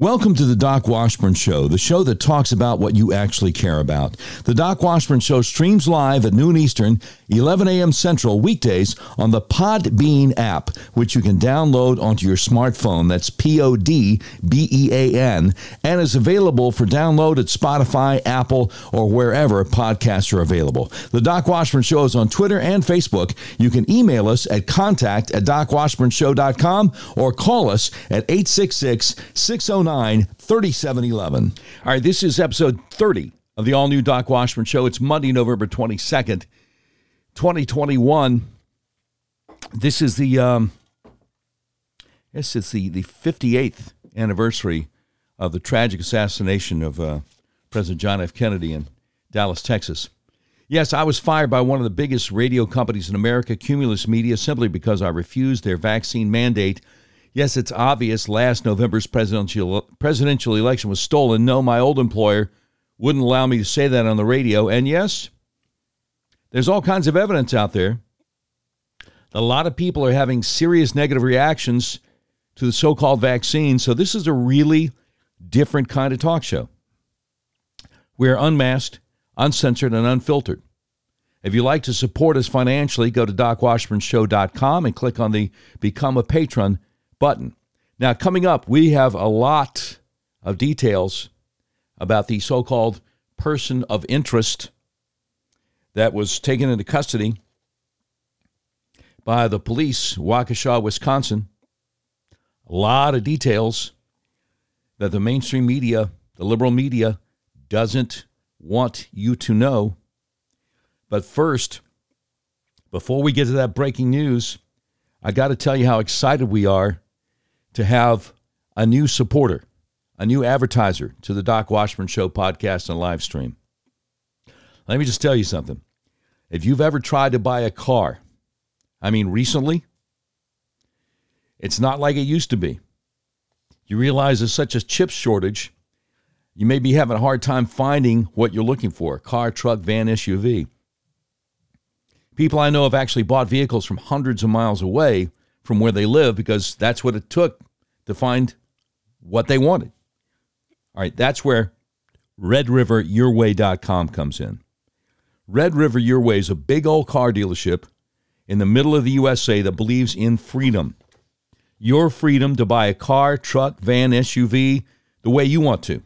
Welcome to the Doc Washburn Show, the show that talks about what you actually care about. The Doc Washburn Show streams live at noon Eastern, 11 a.m. Central, weekdays on the Podbean app, which you can download onto your smartphone. That's P O D B E A N, and is available for download at Spotify, Apple, or wherever podcasts are available. The Doc Washburn Show is on Twitter and Facebook. You can email us at contact at docwashburnshow.com or call us at 866 609 3711. All right, this is episode 30 of the all new Doc Washburn Show. It's Monday, November 22nd, 2021. This is the, um, yes, it's the, the 58th anniversary of the tragic assassination of uh, President John F. Kennedy in Dallas, Texas. Yes, I was fired by one of the biggest radio companies in America, Cumulus Media, simply because I refused their vaccine mandate Yes, it's obvious last November's presidential presidential election was stolen. No, my old employer wouldn't allow me to say that on the radio. And yes, there's all kinds of evidence out there. A lot of people are having serious negative reactions to the so called vaccine. So this is a really different kind of talk show. We're unmasked, uncensored, and unfiltered. If you'd like to support us financially, go to docwashburnshow.com and click on the Become a Patron button. Now, coming up, we have a lot of details about the so called person of interest that was taken into custody by the police, Waukesha, Wisconsin. A lot of details that the mainstream media, the liberal media, doesn't want you to know. But first, before we get to that breaking news, I got to tell you how excited we are to have a new supporter, a new advertiser to the Doc Washburn Show podcast and live stream. Let me just tell you something. If you've ever tried to buy a car, I mean, recently, it's not like it used to be. You realize there's such a chip shortage, you may be having a hard time finding what you're looking for car, truck, van, SUV. People I know have actually bought vehicles from hundreds of miles away from where they live because that's what it took to find what they wanted. All right, that's where RedRiverYourWay.com comes in. Red River Your Way is a big old car dealership in the middle of the USA that believes in freedom. Your freedom to buy a car, truck, van, SUV the way you want to.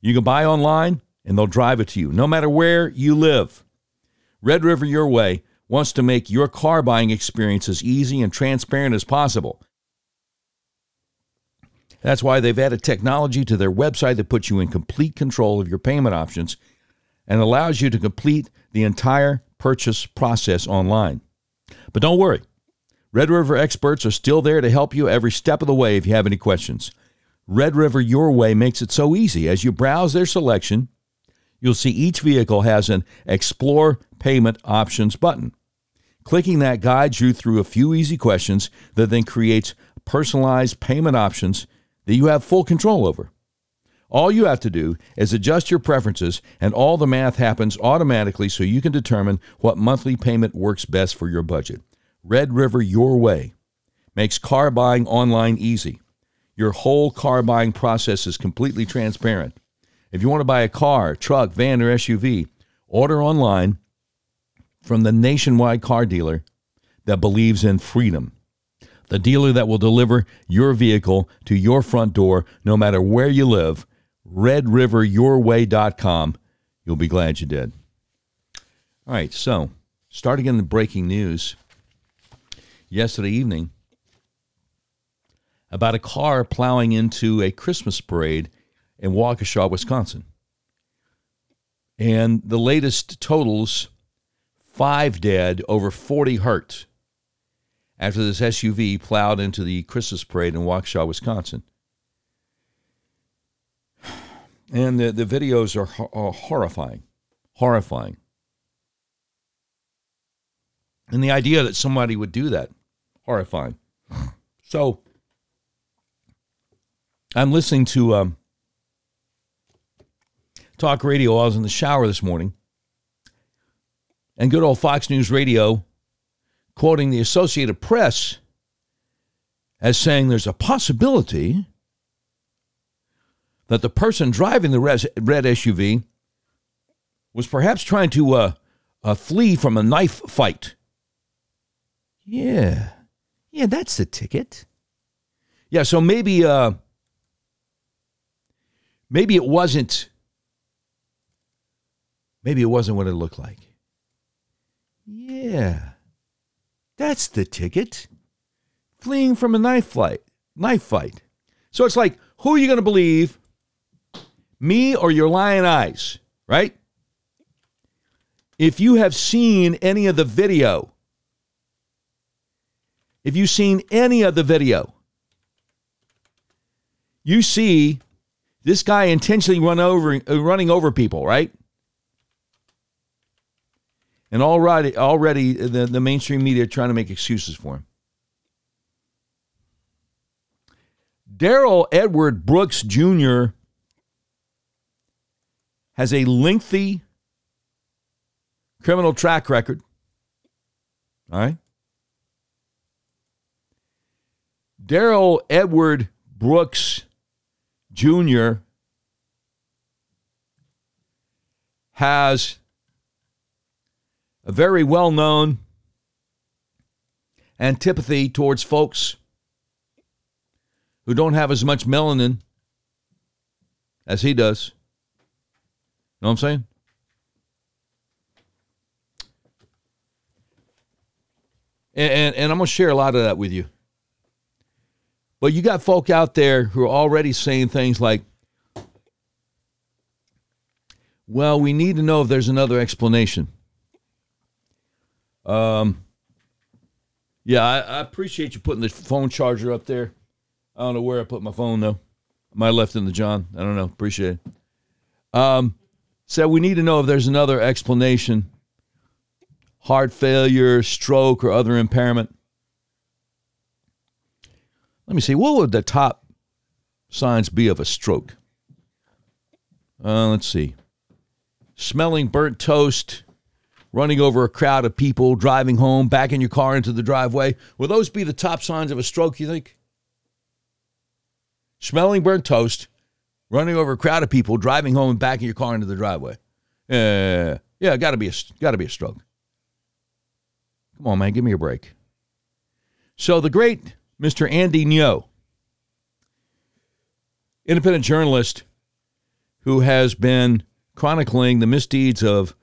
You can buy online and they'll drive it to you, no matter where you live. Red River Your Way wants to make your car buying experience as easy and transparent as possible. That's why they've added technology to their website that puts you in complete control of your payment options and allows you to complete the entire purchase process online. But don't worry, Red River experts are still there to help you every step of the way if you have any questions. Red River Your Way makes it so easy. As you browse their selection, you'll see each vehicle has an Explore Payment Options button. Clicking that guides you through a few easy questions that then creates personalized payment options that you have full control over. All you have to do is adjust your preferences, and all the math happens automatically so you can determine what monthly payment works best for your budget. Red River Your Way makes car buying online easy. Your whole car buying process is completely transparent. If you want to buy a car, truck, van, or SUV, order online from the nationwide car dealer that believes in freedom. The dealer that will deliver your vehicle to your front door no matter where you live, redriveryourway.com. You'll be glad you did. All right, so starting in the breaking news yesterday evening about a car plowing into a Christmas parade in Waukesha, Wisconsin. And the latest totals five dead, over 40 hurt after this SUV plowed into the Christmas parade in Waukesha, Wisconsin. And the, the videos are, are horrifying, horrifying. And the idea that somebody would do that, horrifying. So I'm listening to um, talk radio I was in the shower this morning. And good old Fox News Radio quoting the Associated Press as saying there's a possibility that the person driving the red SUV was perhaps trying to uh, uh, flee from a knife fight. Yeah. Yeah, that's the ticket. Yeah, so maybe uh maybe it wasn't maybe it wasn't what it looked like. Yeah. That's the ticket. Fleeing from a knife fight. Knife fight. So it's like, who are you going to believe? Me or your lying eyes, right? If you have seen any of the video, if you've seen any of the video, you see this guy intentionally run over, running over people, right? And already, already the, the mainstream media are trying to make excuses for him. Daryl Edward Brooks Jr. has a lengthy criminal track record. All right. Daryl Edward Brooks Jr. has a very well known antipathy towards folks who don't have as much melanin as he does. Know what I'm saying? And, and, and I'm going to share a lot of that with you. But you got folk out there who are already saying things like, well, we need to know if there's another explanation. Um, yeah, I, I appreciate you putting the phone charger up there. I don't know where I put my phone though. I might have left in the John. I don't know. Appreciate it. Um, so we need to know if there's another explanation heart failure, stroke, or other impairment. Let me see. What would the top signs be of a stroke? Uh, let's see. Smelling burnt toast, running over a crowd of people, driving home, backing your car into the driveway. Will those be the top signs of a stroke, you think? Smelling burnt toast, running over a crowd of people, driving home, and backing your car into the driveway. Uh, yeah, yeah, got to be a got to be a stroke. Come on, man, give me a break. So the great Mr. Andy Ngo, independent journalist who has been chronicling the misdeeds of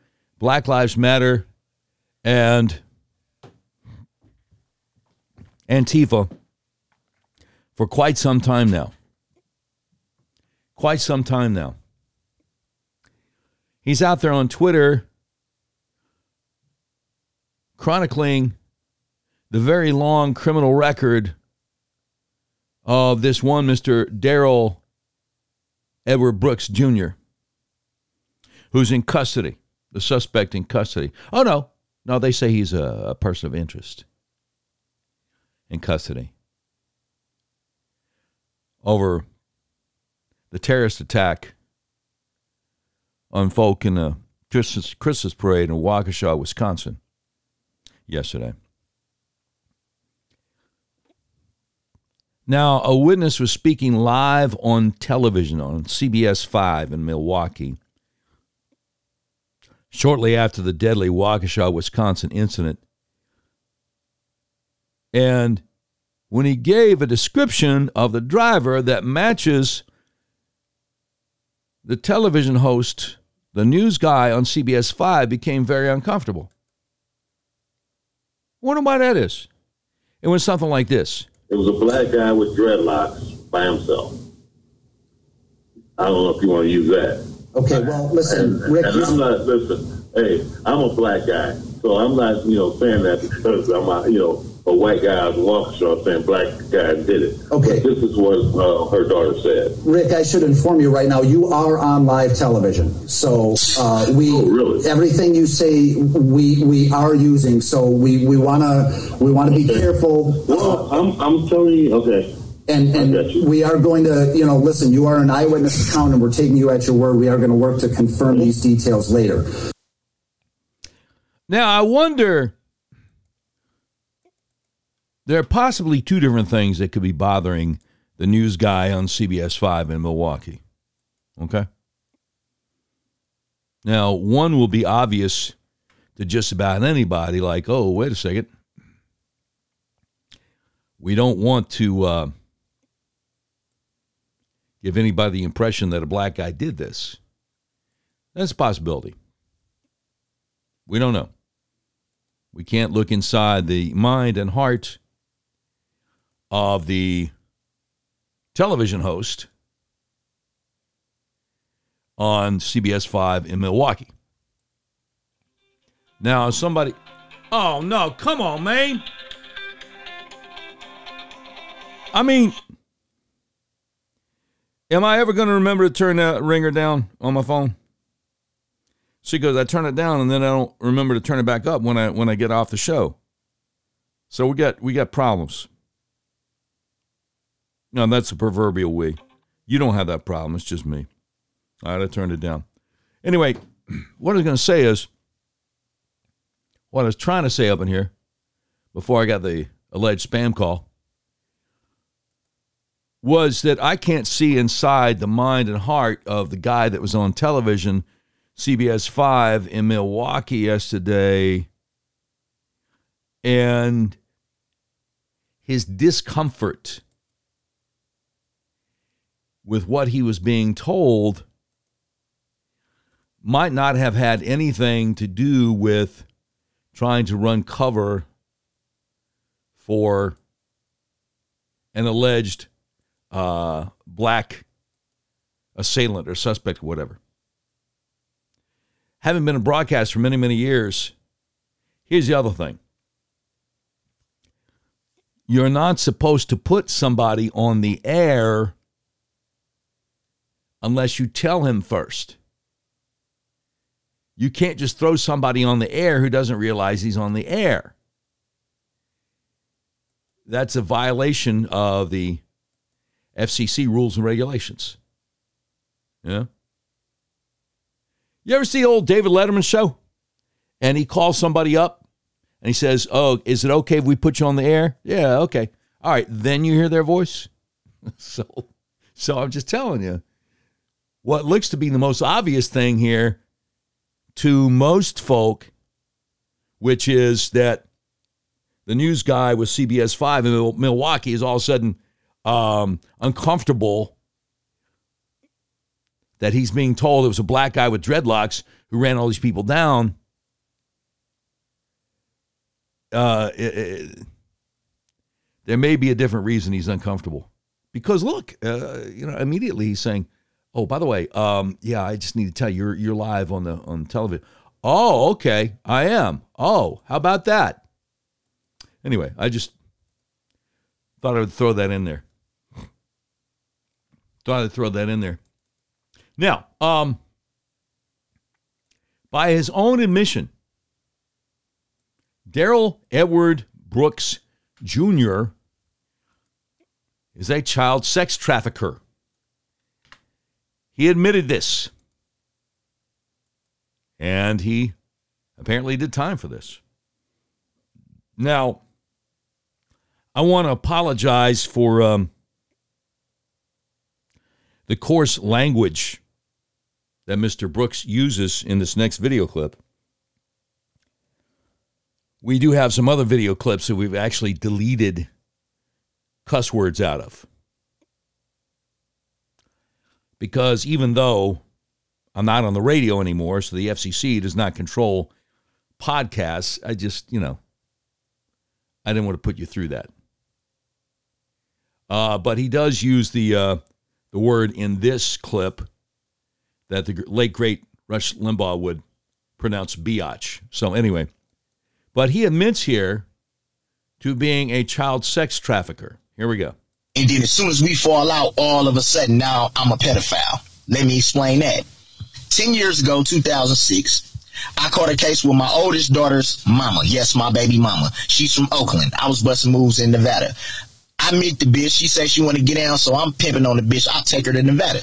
Black Lives Matter and Antifa for quite some time now. Quite some time now. He's out there on Twitter chronicling the very long criminal record of this one Mr. Daryl Edward Brooks Jr., who's in custody, the suspect in custody. Oh, no. No, they say he's a, a person of interest in custody over the terrorist attack on folk in the Christmas, Christmas parade in Waukesha, Wisconsin yesterday. Now, a witness was speaking live on television on CBS 5 in Milwaukee shortly after the deadly Waukesha, Wisconsin incident. And when he gave a description of the driver that matches the television host, the news guy on CBS 5, became very uncomfortable. Wonder why that is. It was something like this. It was a black guy with dreadlocks by himself. I don't know if you want to use that. Okay, well, listen, and, Rick. And I'm not listen. Hey, I'm a black guy, so I'm not you know saying that because I'm a you know a white guy out of Waukesha saying black guy did it. Okay. But this is what uh, her daughter said. Rick, I should inform you right now. You are on live television, so uh, we Oh, really? everything you say we we are using. So we we wanna we wanna be careful. Well, I'm I'm telling you, okay. And, and we are going to, you know, listen, you are an eyewitness account and we're taking you at your word. We are going to work to confirm these details later. Now, I wonder. There are possibly two different things that could be bothering the news guy on CBS 5 in Milwaukee. Okay. Now, one will be obvious to just about anybody, like, oh, wait a second. We don't want to uh, give anybody the impression that a black guy did this. That's a possibility. We don't know. We can't look inside the mind and heart of the television host on CBS 5 in Milwaukee. Now, somebody. Oh, no, come on, man. I mean, am I ever going to remember to turn that ringer down on my phone? She goes, I turn it down and then I don't remember to turn it back up when I when I get off the show. So we got we got problems. No, that's a proverbial we. You don't have that problem. It's just me. All right, I turned it down. Anyway, what I was going to say is what I was trying to say up in here before I got the alleged spam call was that I can't see inside the mind and heart of the guy that was on television CBS 5 in Milwaukee yesterday. And his discomfort with what he was being told might not have had anything to do with trying to run cover for an alleged uh, black assailant or suspect or whatever having been a broadcast for many, many years, here's the other thing. You're not supposed to put somebody on the air unless you tell him first. You can't just throw somebody on the air who doesn't realize he's on the air. That's a violation of the FCC rules and regulations. Yeah. You ever see old David Letterman show? And he calls somebody up and he says, Oh, is it okay if we put you on the air? Yeah, okay. All right. Then you hear their voice. so so I'm just telling you. What looks to be the most obvious thing here to most folk, which is that the news guy with CBS 5 in Milwaukee is all of a sudden um, uncomfortable that he's being told it was a black guy with dreadlocks who ran all these people down. Uh, it, it, there may be a different reason he's uncomfortable. Because look, uh, you know, immediately he's saying, "Oh, by the way, um, yeah, I just need to tell you, you're you're live on the on television." Oh, okay, I am. Oh, how about that? Anyway, I just thought I would throw that in there. Thought I'd throw that in there. Now, um, by his own admission, Daryl Edward Brooks Jr. is a child sex trafficker. He admitted this. And he apparently did time for this. Now, I want to apologize for um, the coarse language that Mr. Brooks uses in this next video clip. We do have some other video clips that we've actually deleted cuss words out of. Because even though I'm not on the radio anymore, so the FCC does not control podcasts, I just, you know, I didn't want to put you through that. Uh, but he does use the uh, the word in this clip that the late great Rush Limbaugh would pronounce biatch. So anyway, but he admits here to being a child sex trafficker. Here we go. And then as soon as we fall out, all of a sudden now I'm a pedophile. Let me explain that. 10 years ago, 2006, I caught a case with my oldest daughter's mama. Yes, my baby mama. She's from Oakland. I was busting moves in Nevada. I meet the bitch. She says she want to get down, so I'm pimping on the bitch. I'll take her to Nevada.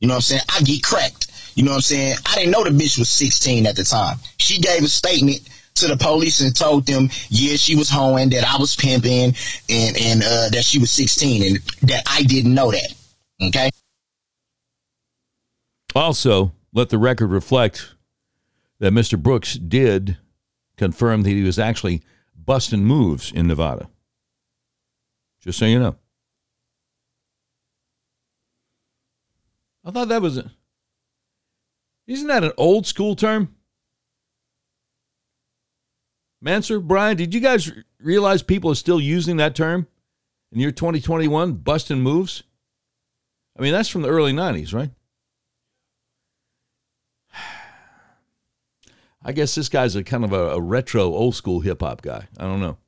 You know what I'm saying? I get cracked. You know what I'm saying? I didn't know the bitch was 16 at the time. She gave a statement to the police and told them, yeah, she was hoeing, that I was pimping, and and uh, that she was 16, and that I didn't know that. Okay. Also, let the record reflect that Mr. Brooks did confirm that he was actually busting moves in Nevada. Just so you know. I thought that was a. Isn't that an old school term? Manser, Brian, did you guys realize people are still using that term in year 2021, busting moves? I mean, that's from the early 90s, right? I guess this guy's a kind of a, a retro, old school hip hop guy. I don't know.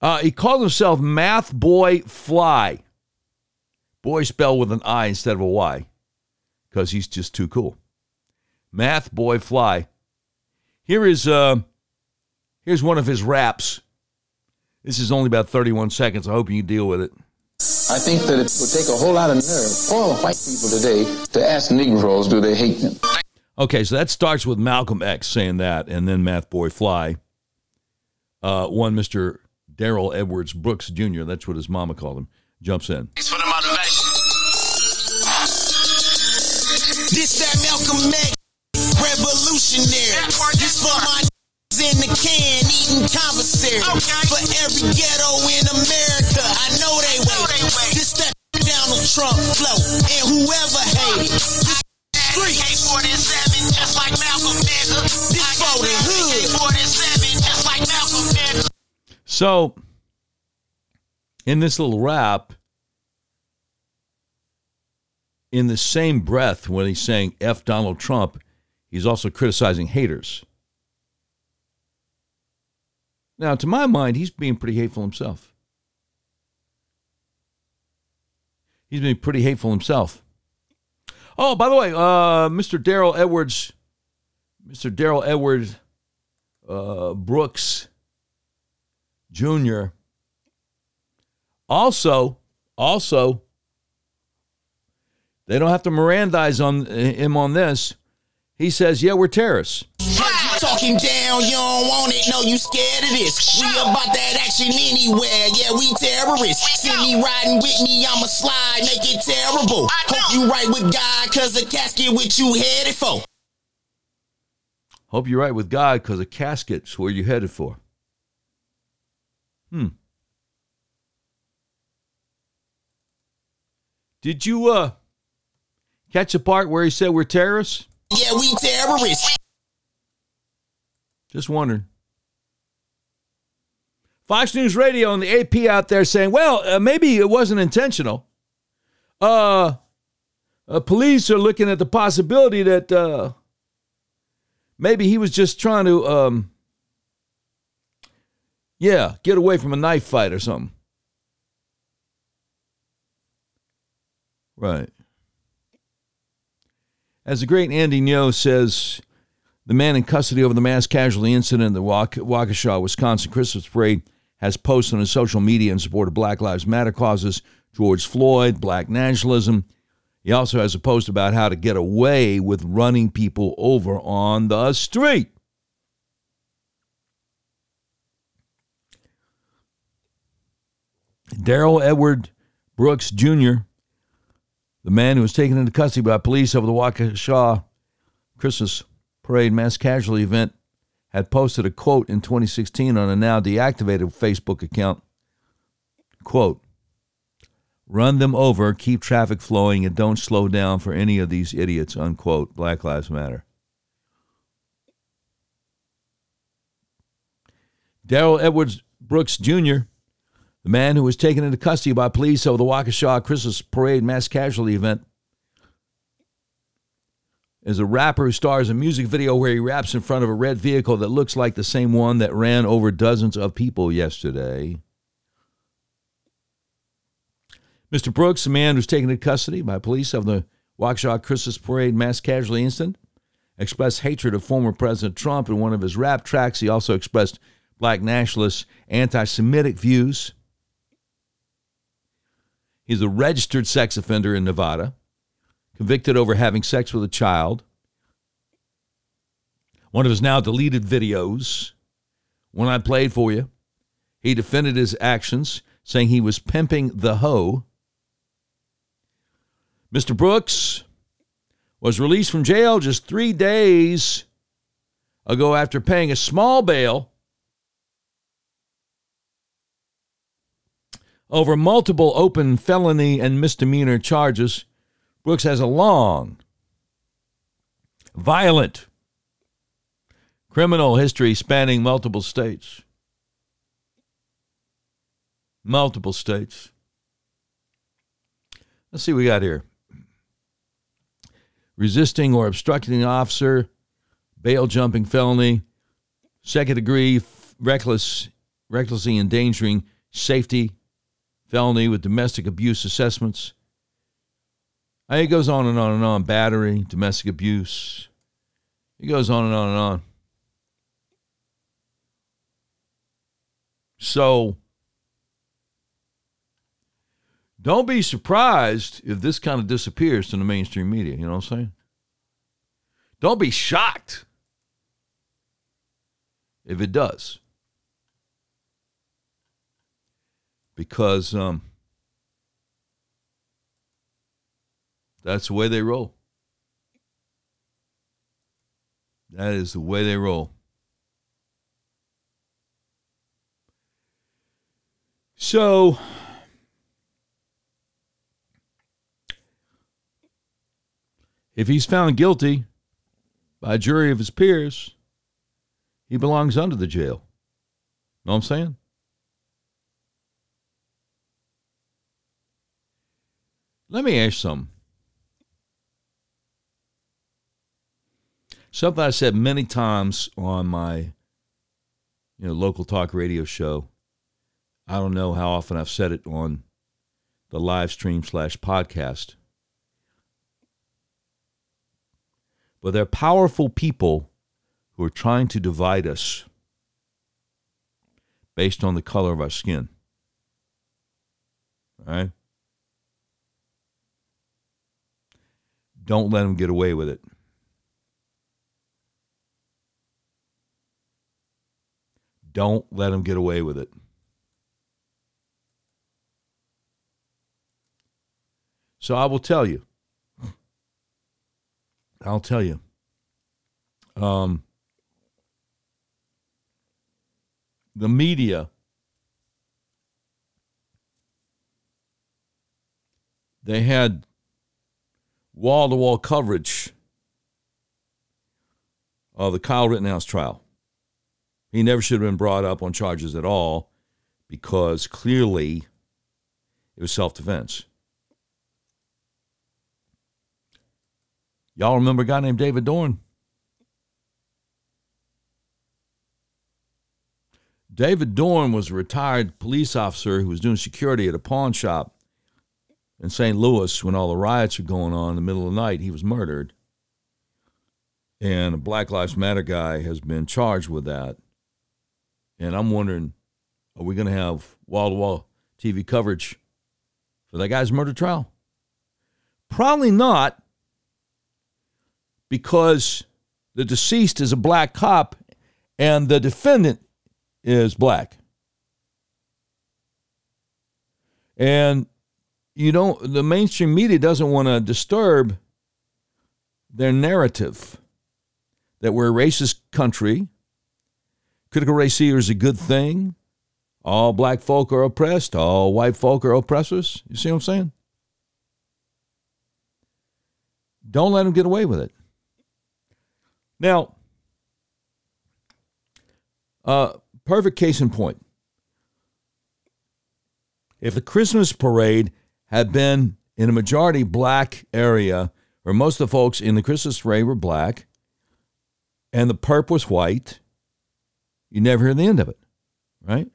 Uh, he called himself Math Boi Fly. Boy spelled with an I instead of a Y because he's just too cool. Math Boi Fly. Here is uh, here's one of his raps. This is only about 31 seconds. I hope you deal with it. I think that it would take a whole lot of nerve for white people today to ask Negroes, do they hate them? Okay, so that starts with Malcolm X saying that, and then Math Boi Fly. Uh, one Mr. Daryl Edwards Brooks Jr., that's what his mama called him, jumps in. Thanks for the motivation. This that Malcolm X revolutionary. This for my in the can eating commissary. For every ghetto in America, I know they wait. This that Donald Trump flow and whoever hated. This street. AK-47 just like Malcolm nigga. This for the hood. So, in this little rap, in the same breath, when he's saying F Donald Trump, he's also criticizing haters. Now, to my mind, he's being pretty hateful himself. He's being pretty hateful himself. Oh, by the way, uh, Mr. Daryl Edwards, Mr. Daryl Edwards uh, Brooks Jr. Also, also, they don't have to Mirandize on him on this. He says, "Yeah, we're terrorists." Talking down, you don't want it, no, you scared of this. We about that action anywhere, yeah, we terrorists. Send me riding with me, I'ma slide, make it terrible. Hope you right with God, cause the casket what you headed for. Hope you're right with God, because a casket's where you're headed for. Hmm. Did you uh catch the part where he said we're terrorists? Yeah, we terrorists. Just wondering. Fox News Radio and the AP out there saying, well, uh, maybe it wasn't intentional. Uh, uh, police are looking at the possibility that uh, maybe he was just trying to, um, yeah, get away from a knife fight or something. Right. As the great Andy Ngo says, the man in custody over the mass casualty incident in the Waukesha, Wisconsin Christmas parade has posted on his social media in support of Black Lives Matter causes, George Floyd, black nationalism. He also has a post about how to get away with running people over on the street. Daryl Edward Brooks Jr., the man who was taken into custody by police over the Waukesha Christmas parade mass casualty event, had posted a quote in 2016 on a now deactivated Facebook account. Quote, run them over, keep traffic flowing, and don't slow down for any of these idiots, unquote. Black Lives Matter. Daryl Edwards Brooks Jr., the man who was taken into custody by police over the Waukesha Christmas Parade mass casualty event, is a rapper who stars in a music video where he raps in front of a red vehicle that looks like the same one that ran over dozens of people yesterday. Mr. Brooks, a man who was taken into custody by police of the Waukesha Christmas Parade mass casualty incident, expressed hatred of former President Trump in one of his rap tracks. He also expressed black nationalist, anti Semitic views. He's a registered sex offender in Nevada convicted over having sex with a child. One of his now deleted videos, when I played for you, he defended his actions, saying he was pimping the hoe. Mr. Brooks was released from jail just three days ago after paying a small bail over multiple open felony and misdemeanor charges. Brooks has a long, violent criminal history spanning multiple states. Multiple states. Let's see what we got here. Resisting or obstructing an officer, bail jumping felony, second degree reckless recklessly endangering safety felony with domestic abuse assessments. Uh, it goes on and on and on. Battery, domestic abuse. It goes on and on and on. So don't be surprised if this kind of disappears from the mainstream media. You know what I'm saying? Don't be shocked if it does. Because um, that's the way they roll. That is the way they roll. So, if he's found guilty by a jury of his peers, he belongs under the jail. Know what I'm saying? Let me ask some. Something I said many times on my you know local talk radio show. I don't know how often I've said it on the live stream slash podcast. But they're powerful people who are trying to divide us based on the color of our skin. All right? Don't let them get away with it. Don't let them get away with it. So I will tell you. I'll tell you. Um, the media they had wall to wall coverage of the Kyle Rittenhouse trial. He never should have been brought up on charges at all because clearly it was self defense. Y'all remember a guy named David Dorn? David Dorn was a retired police officer who was doing security at a pawn shop in St. Louis when all the riots were going on in the middle of the night. He was murdered. And a Black Lives Matter guy has been charged with that. And I'm wondering are we going to have wall to wall TV coverage for that guy's murder trial? Probably not, because the deceased is a black cop and the defendant is black. And you don't the mainstream media doesn't want to disturb their narrative that we're a racist country. Critical race theory is a good thing. All black folk are oppressed, all white folk are oppressors. You see what I'm saying? Don't let them get away with it. Now, uh, perfect case in point. If the Christmas parade had been in a majority black area, where most of the folks in the Christmas parade were black, and the perp was white, you never hear the end of it, right?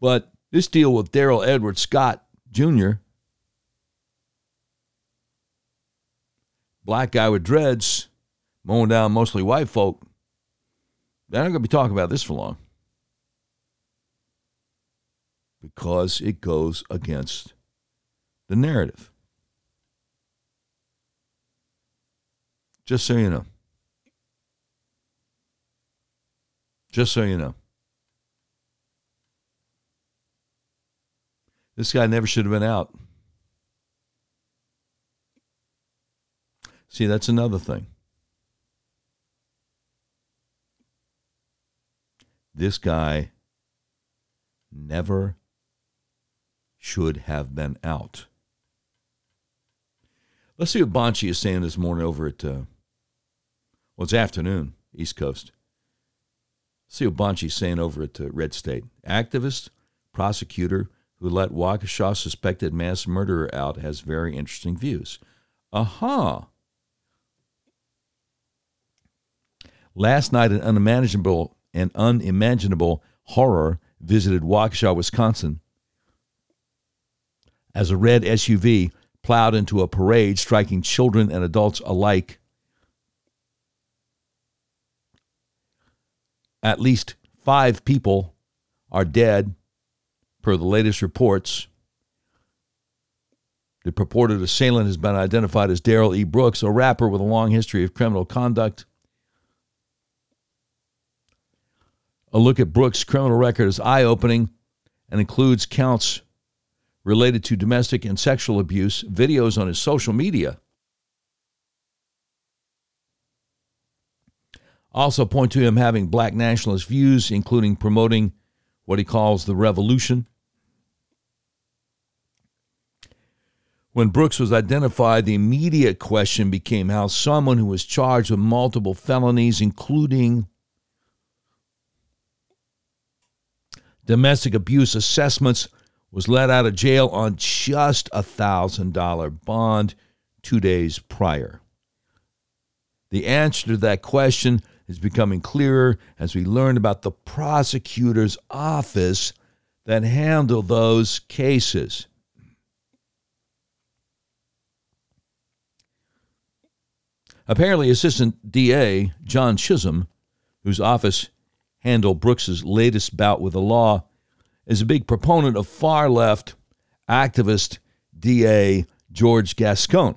But this deal with Daryl Edward Scott Jr., black guy with dreads, mowing down mostly white folk, they're not going to be talking about this for long because it goes against the narrative. Just so you know. Just so you know. This guy never should have been out. See, that's another thing. This guy never should have been out. Let's see what Bonchie is saying this morning over at, uh, well, it's afternoon, East Coast. Let's see what Bonchie's saying over at uh, Red State. Activist, prosecutor who let Waukesha suspected mass murderer out has very interesting views. Aha. Uh-huh. Last night, an unimaginable and unimaginable horror visited Waukesha, Wisconsin, as a red SUV plowed into a parade, striking children and adults alike. At least five people are dead, per the latest reports. The purported assailant has been identified as Daryl E. Brooks, a rapper with a long history of criminal conduct. A look at Brooks' criminal record is eye opening and includes counts related to domestic and sexual abuse, videos on his social media. Also, point to him having black nationalist views, including promoting what he calls the revolution. When Brooks was identified, the immediate question became how someone who was charged with multiple felonies, including domestic abuse assessments was let out of jail on just a $1,000 bond two days prior. The answer to that question is becoming clearer as we learn about the prosecutor's office that handled those cases. Apparently, Assistant DA John Chisholm, whose office handled Brooks's latest bout with the law, is a big proponent of far left activist DA George Gascon.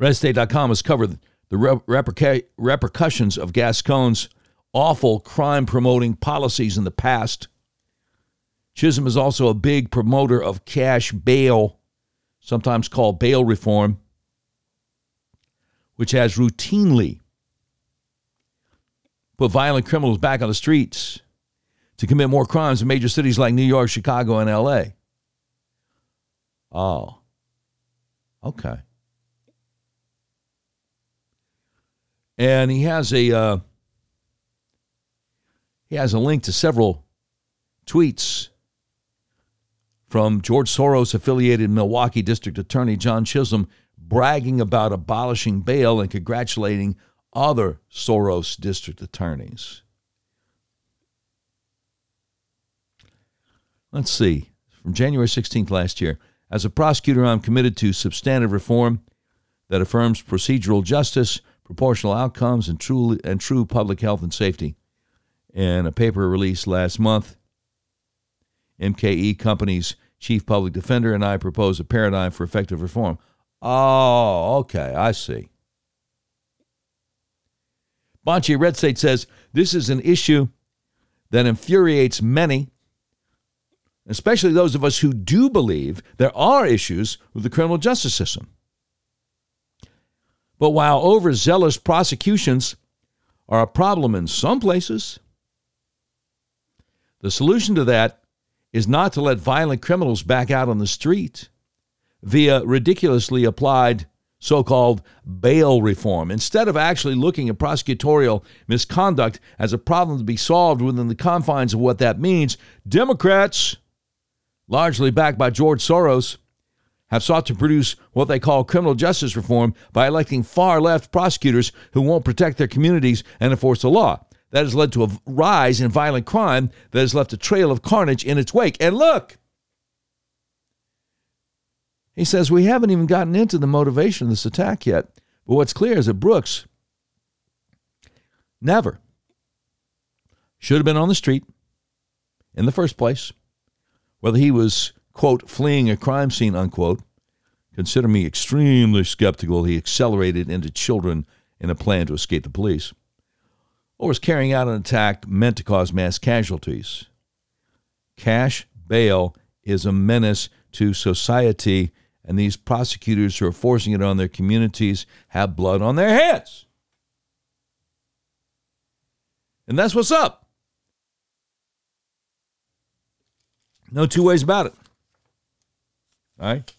RedState.com has covered the repercussions of Gascon's awful crime promoting policies in the past. Chisholm is also a big promoter of cash bail, sometimes called bail reform, which has routinely put violent criminals back on the streets to commit more crimes in major cities like New York, Chicago, and LA. Oh, okay. And he has a uh, he has a link to several tweets from George Soros affiliated Milwaukee District Attorney John Chisholm bragging about abolishing bail and congratulating other Soros district attorneys. Let's see. From January 16th last year, as a prosecutor, I'm committed to substantive reform that affirms procedural justice, proportional outcomes, and true, and true public health and safety. In a paper released last month, MKE County's chief public defender and I propose a paradigm for effective reform. Oh, okay, I see. Bonchie Red State says this is an issue that infuriates many especially those of us who do believe there are issues with the criminal justice system. But while overzealous prosecutions are a problem in some places, the solution to that is not to let violent criminals back out on the street via ridiculously applied so called bail reform. Instead of actually looking at prosecutorial misconduct as a problem to be solved within the confines of what that means, Democrats largely backed by George Soros, have sought to produce what they call criminal justice reform by electing far left prosecutors who won't protect their communities and enforce the law. That has led to a rise in violent crime that has left a trail of carnage in its wake. And look, he says, we haven't even gotten into the motivation of this attack yet. But what's clear is that Brooks never should have been on the street in the first place whether he was, quote, fleeing a crime scene, unquote, consider me extremely skeptical he accelerated into children in a plan to escape the police, or was carrying out an attack meant to cause mass casualties. Cash bail is a menace to society and these prosecutors who are forcing it on their communities have blood on their hands. And that's what's up. No two ways about it. All right?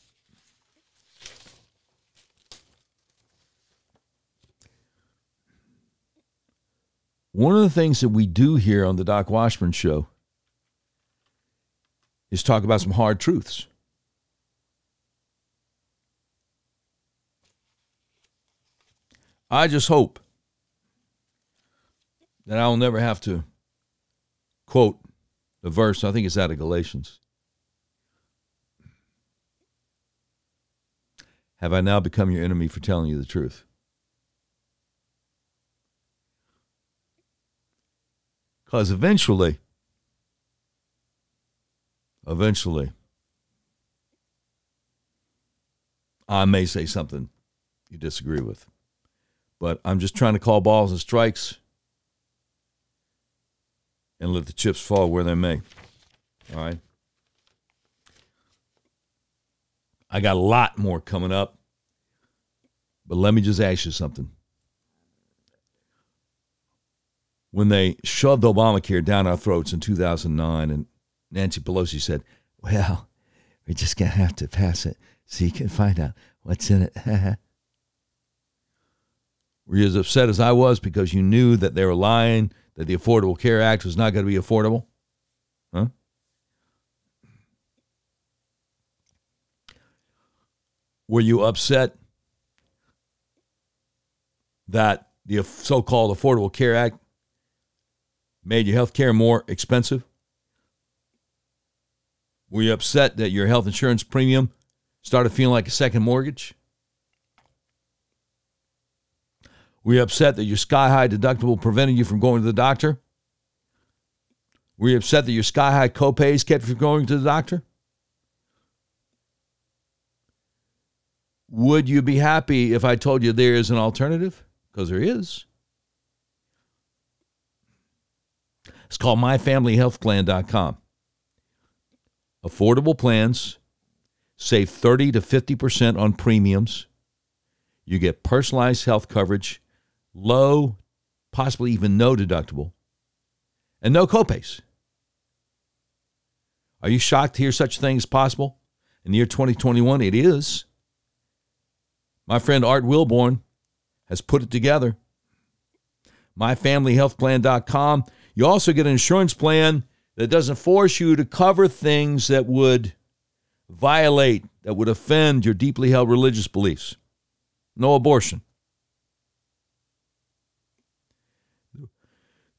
One of the things that we do here on the Doc Washburn Show is talk about some hard truths. I just hope that I'll never have to quote the verse. I think it's out of Galatians. Have I now become your enemy for telling you the truth? Because eventually, eventually, I may say something you disagree with. But I'm just trying to call balls and strikes and let the chips fall where they may. All right. I got a lot more coming up. But let me just ask you something. When they shoved Obamacare down our throats in 2009, and Nancy Pelosi said, Well, we're just going to have to pass it so you can find out what's in it. were you as upset as I was because you knew that they were lying, that the Affordable Care Act was not going to be affordable? Huh? Were you upset that the so called Affordable Care Act made your health care more expensive? Were you upset that your health insurance premium started feeling like a second mortgage? Were you upset that your sky high deductible prevented you from going to the doctor? Were you upset that your sky high copays kept you from going to the doctor? Would you be happy if I told you there is an alternative? Because there is. It's called myfamilyhealthplan.com. Affordable plans, save 30 to 50% on premiums. You get personalized health coverage, low, possibly even no deductible, and no copays. Are you shocked to hear such things possible? In the year 2021, it is. My friend Art Wilborn has put it together. MyFamilyHealthPlan.com. You also get an insurance plan that doesn't force you to cover things that would violate, that would offend your deeply held religious beliefs. No abortion.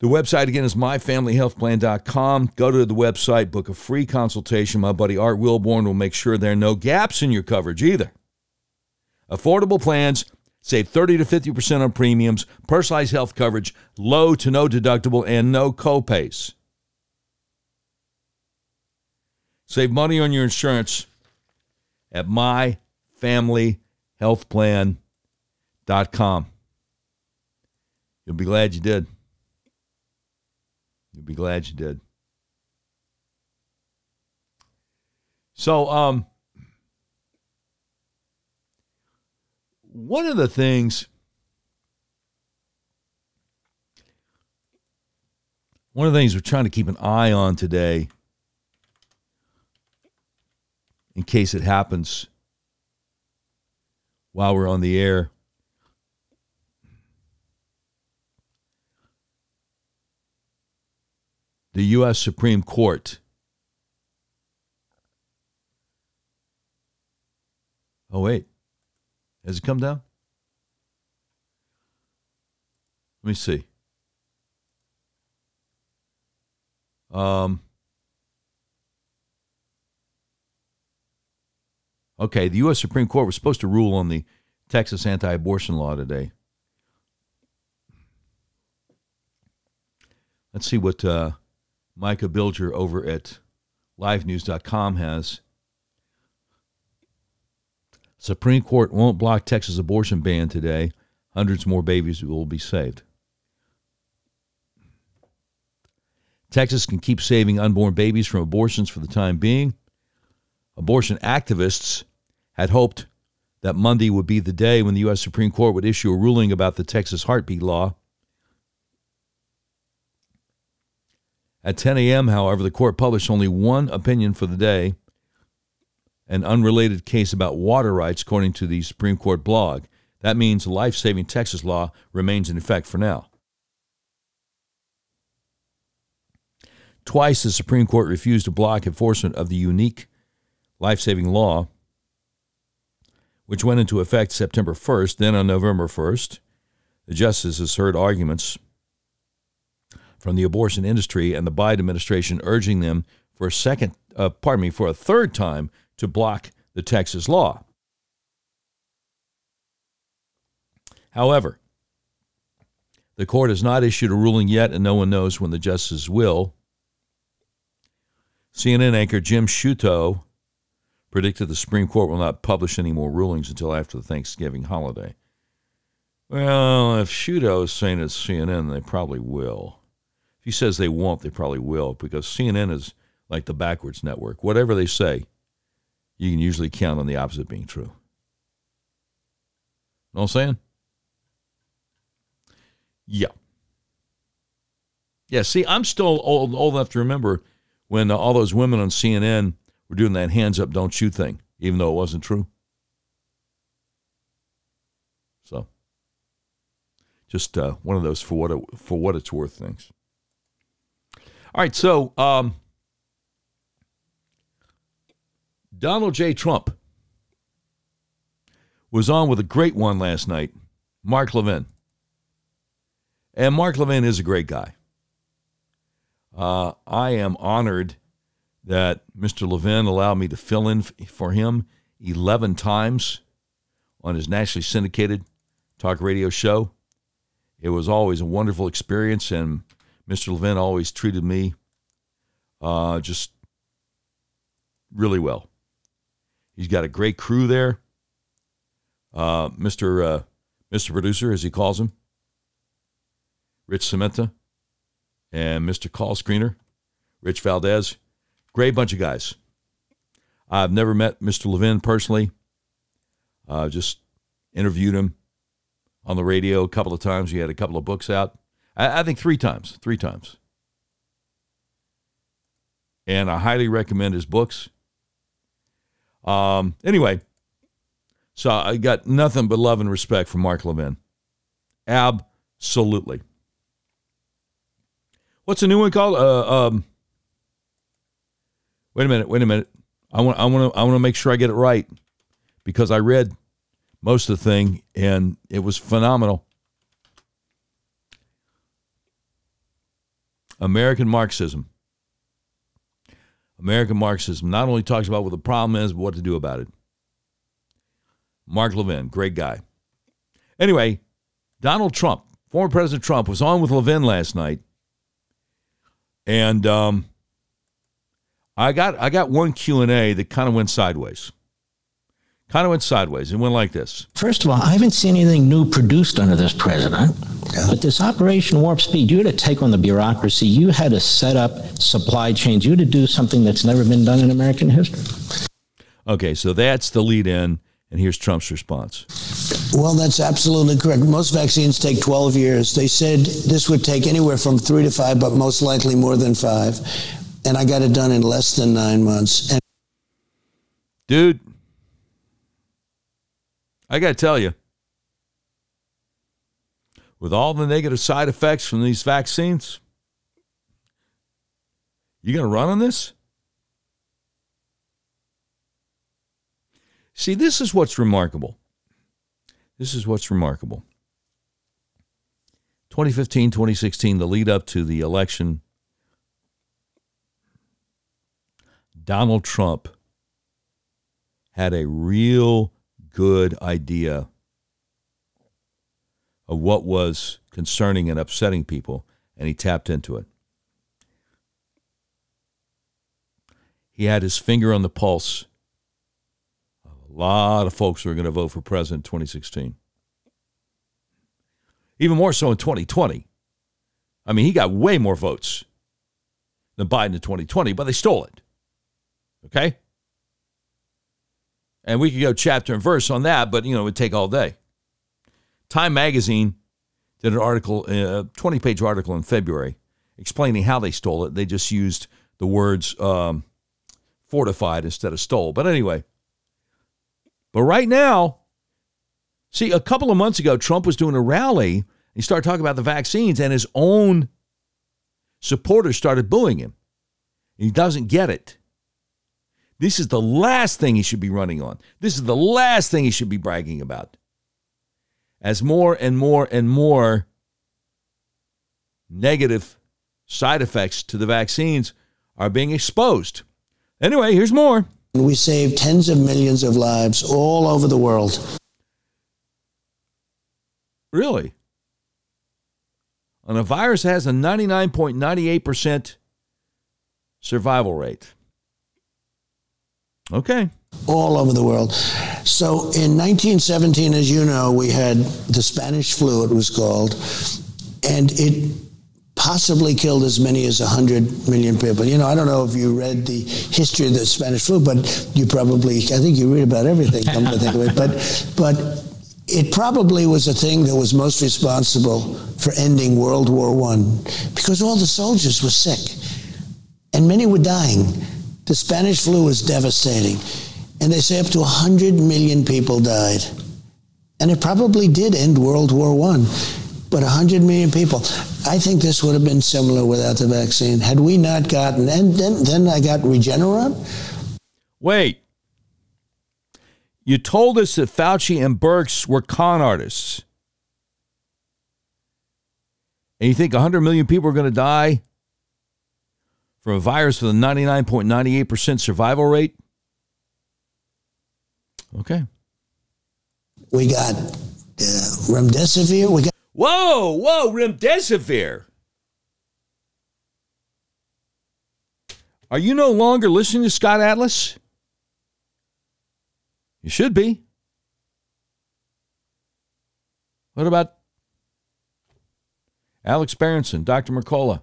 The website again is myfamilyhealthplan.com. Go to the website, book a free consultation. My buddy Art Wilborn will make sure there are no gaps in your coverage either. Affordable plans save 30 to 50% on premiums, personalized health coverage, low to no deductible, and no copays. Save money on your insurance at myfamilyhealthplan.com. You'll be glad you did. You'll be glad you did. So, um, one of the things one of the things we're trying to keep an eye on today in case it happens while we're on the air the US Supreme Court Oh wait has it come down? Let me see. Um, okay, the U.S. Supreme Court was supposed to rule on the Texas anti abortion law today. Let's see what uh, Micah Bilger over at lifenews.com has. Supreme Court won't block Texas abortion ban today. Hundreds more babies will be saved. Texas can keep saving unborn babies from abortions for the time being. Abortion activists had hoped that Monday would be the day when the U.S. Supreme Court would issue a ruling about the Texas heartbeat law. At 10 a.m., however, the court published only one opinion for the day, an unrelated case about water rights, according to the Supreme Court blog. That means life saving Texas law remains in effect for now. Twice, the Supreme Court refused to block enforcement of the unique life saving law, which went into effect September 1st. Then on November 1st, the justices heard arguments from the abortion industry and the Biden administration urging them for a second, uh, pardon me, for a third time to block the Texas law. However, the court has not issued a ruling yet, and no one knows when the justices will. CNN anchor Jim Sciutto predicted the Supreme Court will not publish any more rulings until after the Thanksgiving holiday. Well, if Sciutto is saying it's CNN, they probably will. He says they won't, they probably will, because CNN is like the backwards network. Whatever they say, you can usually count on the opposite being true. Know what I'm saying? Yeah. Yeah, see, I'm still old, old enough to remember when uh, all those women on CNN were doing that hands up, don't shoot thing, even though it wasn't true. So, just uh, one of those for what it, for what it's worth things. All right, so um, Donald J. Trump was on with a great one last night, Mark Levin. And Mark Levin is a great guy. Uh, I am honored that Mr. Levin allowed me to fill in for him 11 times on his nationally syndicated talk radio show. It was always a wonderful experience, and Mr. Levin always treated me uh, just really well. He's got a great crew there. Uh, Mr. Uh, Mr. Producer, as he calls him, Rich Sementa, and Mr. Call Screener, Rich Valdez. Great bunch of guys. I've never met Mr. Levin personally. Uh, just interviewed him on the radio a couple of times. He had a couple of books out. I, I think three times. Three times. And I highly recommend his books. Um, anyway, so I got nothing but love and respect for Mark Levin. Absolutely. What's the new one called? Uh, um, wait a minute. Wait a minute. I want. I want to. I want to make sure I get it right because I read most of the thing and it was phenomenal. American Marxism. American Marxism not only talks about what the problem is, but what to do about it. Mark Levin, great guy. Anyway, Donald Trump, former President Trump, was on with Levin last night and um, I got I got one Q and A that kind of went sideways. Kind of went sideways. It went like this. First of all, I haven't seen anything new produced under this president. Yeah. But this Operation Warp Speed, you had to take on the bureaucracy. You had to set up supply chains. You had to do something that's never been done in American history. Okay, so that's the lead in, and here's Trump's response. Well, that's absolutely correct. Most vaccines take 12 years. They said this would take anywhere from three to five, but most likely more than five. And I got it done in less than nine months. And Dude, I got to tell you, with all the negative side effects from these vaccines, you going to run on this? See, this is what's remarkable. This is what's remarkable. 2015, 2016, the lead up to the election, Donald Trump had a real good idea of what was concerning and upsetting people, and he tapped into it. He had his finger on the pulse A lot of folks who are going to vote for president in 2016. Even more so in 2020. I mean, he got way more votes than Biden in 2020, but they stole it. Okay? And we could go chapter and verse on that, but you know, it would take all day. Time magazine did an article, a 20 page article in February explaining how they stole it. They just used the words um, fortified instead of stole. But anyway, but right now, see, a couple of months ago, Trump was doing a rally. He started talking about the vaccines, and his own supporters started booing him. He doesn't get it. This is the last thing he should be running on. This is the last thing he should be bragging about. As more and more and more negative side effects to the vaccines are being exposed. Anyway, here's more. We saved tens of millions of lives all over the world. Really? On a virus that has a 99.98% survival rate. Okay. All over the world. So in 1917, as you know, we had the Spanish flu, it was called, and it possibly killed as many as 100 million people. You know, I don't know if you read the history of the Spanish flu, but you probably, I think you read about everything, come to think of it. But, but it probably was a thing that was most responsible for ending World War I because all the soldiers were sick and many were dying. The Spanish flu was devastating. And they say up to 100 million people died. And it probably did end World War I. But 100 million people. I think this would have been similar without the vaccine. Had we not gotten, and then, then I got Regeneron. Wait. You told us that Fauci and Birx were con artists. And you think 100 million people are going to die from a virus with a 99.98% survival rate? Okay. We got uh, remdesivir. We got. Whoa, whoa, remdesivir. Are you no longer listening to Scott Atlas? You should be. What about Alex Berenson, Dr. McCullough?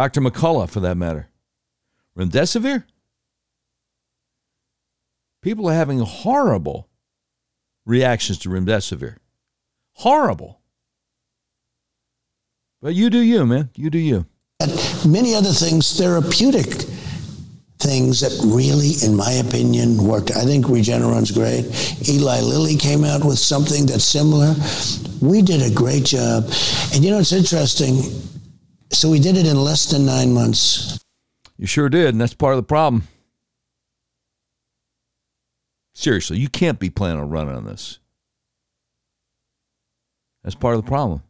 Dr. McCullough, for that matter. Remdesivir? People are having horrible reactions to remdesivir. Horrible. But you do you, man. You do you. And Many other things, therapeutic things that really, in my opinion, worked. I think Regeneron's great. Eli Lilly came out with something that's similar. We did a great job. And you know, it's interesting. So we did it in less than nine months. You sure did, and that's part of the problem. Seriously, you can't be planning on running on this. That's part of the problem.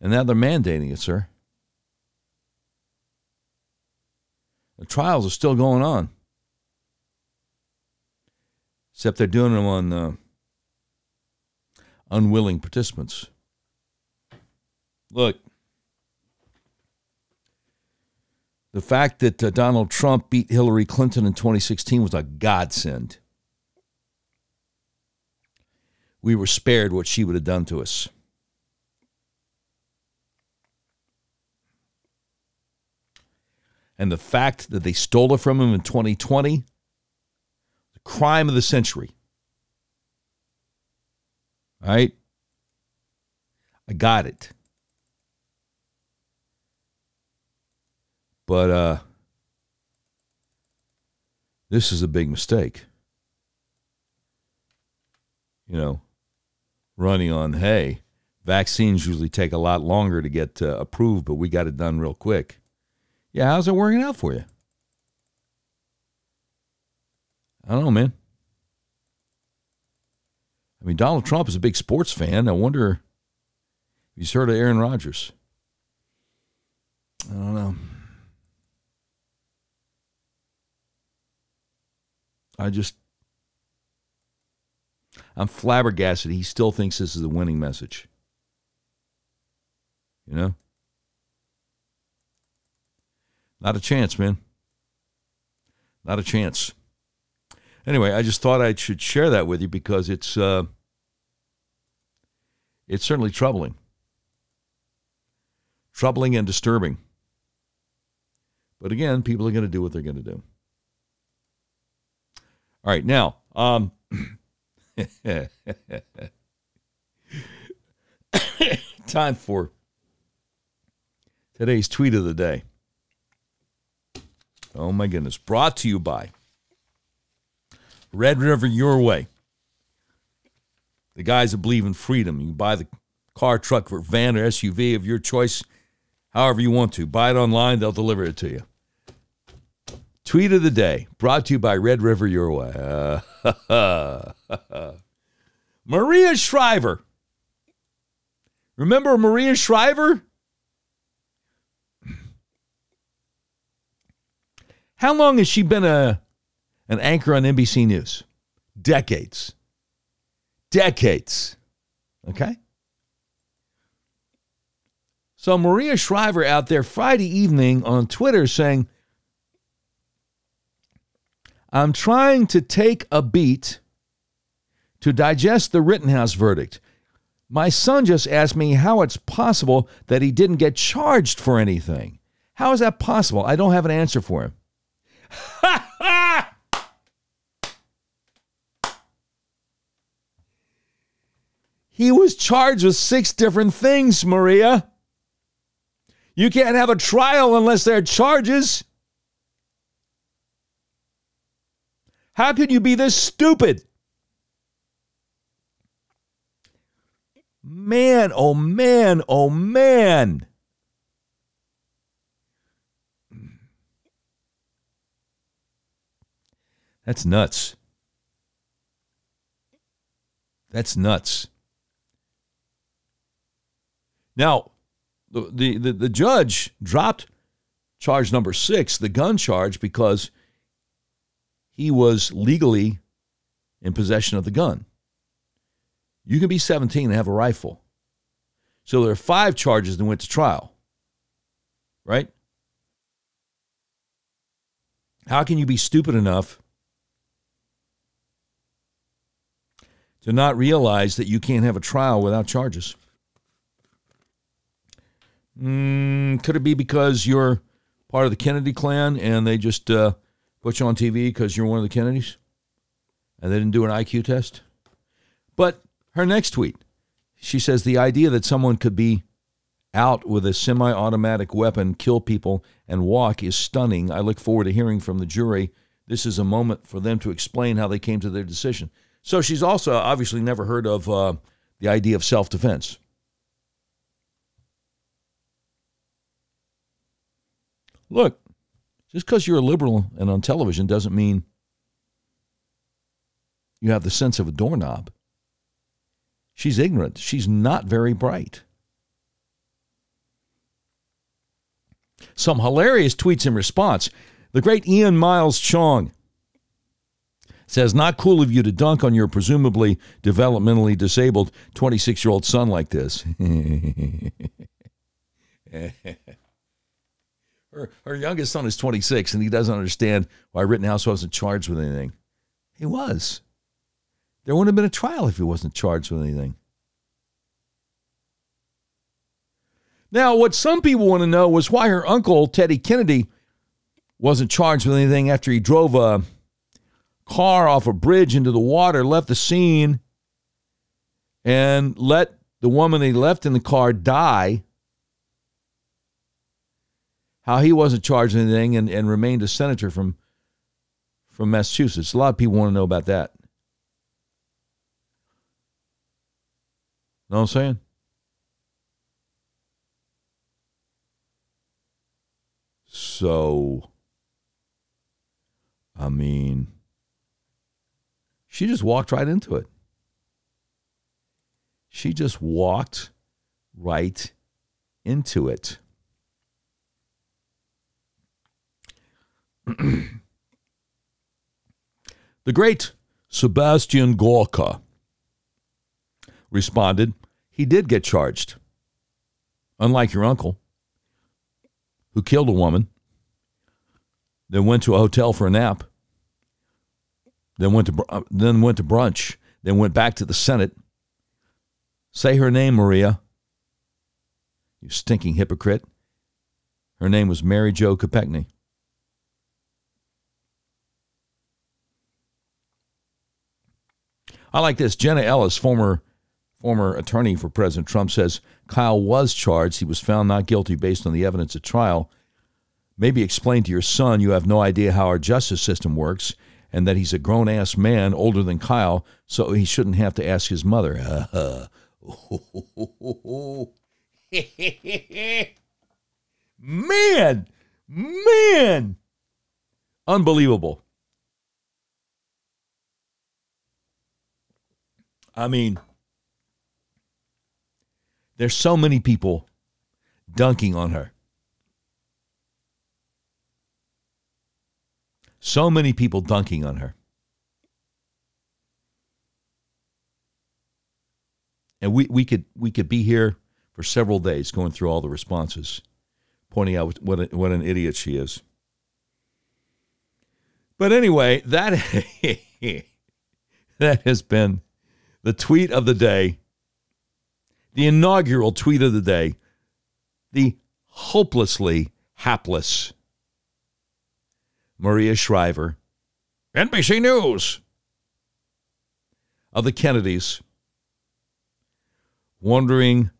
And now they're mandating it, sir. The trials are still going on. Except they're doing them on uh, unwilling participants. Look, the fact that uh, Donald Trump beat Hillary Clinton in 2016 was a godsend. We were spared what she would have done to us. And the fact that they stole it from him in 2020, the crime of the century. All right? I got it. But uh, this is a big mistake. You know, running on, hey, vaccines usually take a lot longer to get uh, approved, but we got it done real quick. Yeah, how's it working out for you? I don't know, man. I mean, Donald Trump is a big sports fan. I wonder if he's heard of Aaron Rodgers. I don't know. I just, I'm flabbergasted. He still thinks this is a winning message. You know? Not a chance, man. Not a chance. Anyway, I just thought I should share that with you because it's uh, it's certainly troubling, troubling and disturbing. But again, people are going to do what they're going to do. All right, now, um, time for today's tweet of the day. Oh my goodness. Brought to you by Red River Your Way. The guys that believe in freedom. You buy the car, truck, or van, or SUV of your choice, however you want to. Buy it online, they'll deliver it to you. Tweet of the day, brought to you by Red River Your Way. Maria Shriver. Remember Maria Shriver? How long has she been a an anchor on NBC News? Decades. Decades. Okay? So Maria Shriver out there Friday evening on Twitter saying, I'm trying to take a beat to digest the Rittenhouse verdict. My son just asked me how it's possible that he didn't get charged for anything. How is that possible? I don't have an answer for him. he was charged with six different things, Maria. You can't have a trial unless there are charges. How could you be this stupid? Man, oh man, oh man. That's nuts. That's nuts. Now, the, the, the, judge dropped charge number six, the gun charge, because he was legally in possession of the gun. You can be 17 and have a rifle. So there are five charges that went to trial, right? How can you be stupid enough to not realize that you can't have a trial without charges. Mm, could it be because you're part of the Kennedy clan and they just uh, put you on TV because you're one of the Kennedys and they didn't do an IQ test? But her next tweet, she says the idea that someone could be out with a semi automatic weapon, kill people, and walk is stunning. I look forward to hearing from the jury. This is a moment for them to explain how they came to their decision. So she's also obviously never heard of uh, the idea of self defense. Look, just because you're a liberal and on television doesn't mean you have the sense of a doorknob. She's ignorant. She's not very bright. Some hilarious tweets in response. The great Ian Miles Cheong says, Not cool of you to dunk on your presumably developmentally disabled 26 year old son like this. her, her youngest son is 26 and he doesn't understand why Rittenhouse wasn't charged with anything. He was. There wouldn't have been a trial if he wasn't charged with anything. Now, what some people want to know was why her uncle, Teddy Kennedy, wasn't charged with anything after he drove a car off a bridge into the water, left the scene, and let the woman he left in the car die. How he wasn't charged anything and, and remained a senator from, from Massachusetts. A lot of people want to know about that. Know what I'm saying? So, I mean, she just walked right into it. She just walked right into it. the great Sebastian Gorka responded, he did get charged. Unlike your uncle, who killed a woman, then went to a hotel for a nap, then went to uh, then went to brunch, then went back to the Senate. Say her name, Maria. You stinking hypocrite. Her name was Mary Jo Kopechne. I like this. Jenna Ellis, former former attorney for President Trump, says Kyle was charged. He was found not guilty based on the evidence at trial. Maybe explain to your son you have no idea how our justice system works and that he's a grown ass man older than Kyle, so he shouldn't have to ask his mother. man, man, unbelievable. I mean, there's so many people dunking on her. So many people dunking on her. And we, we could we could be here for several days going through all the responses, pointing out what a, what an idiot she is. But anyway, that that has been the tweet of the day, the inaugural tweet of the day, the hopelessly hapless Maria Shriver, NBC News, of the Kennedys, wondering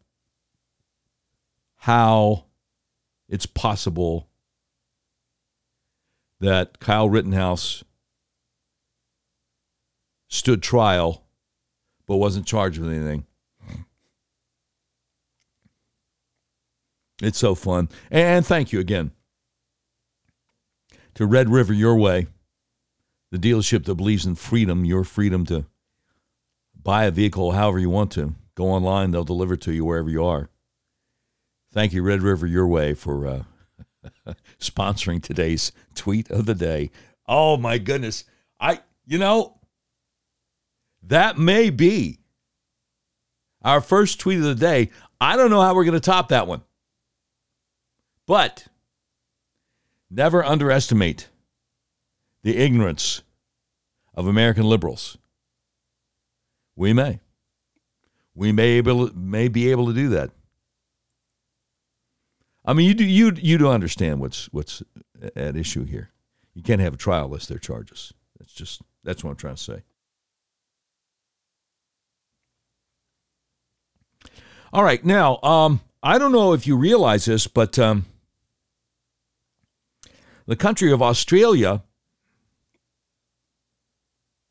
how it's possible that Kyle Rittenhouse stood trial but wasn't charged with anything. It's so fun. And thank you again to Red River Your Way, the dealership that believes in freedom, your freedom to buy a vehicle however you want to. Go online, they'll deliver to you wherever you are. Thank you, Red River Your Way, for uh, sponsoring today's tweet of the day. Oh my goodness. I, you know, that may be our first tweet of the day. I don't know how we're going to top that one. But never underestimate the ignorance of American liberals. We may. We may, able, may be able to do that. I mean, you do you you do understand what's what's at issue here. You can't have a trial unless there are charges. That's just that's what I'm trying to say. All right, now um, I don't know if you realize this, but um, the country of Australia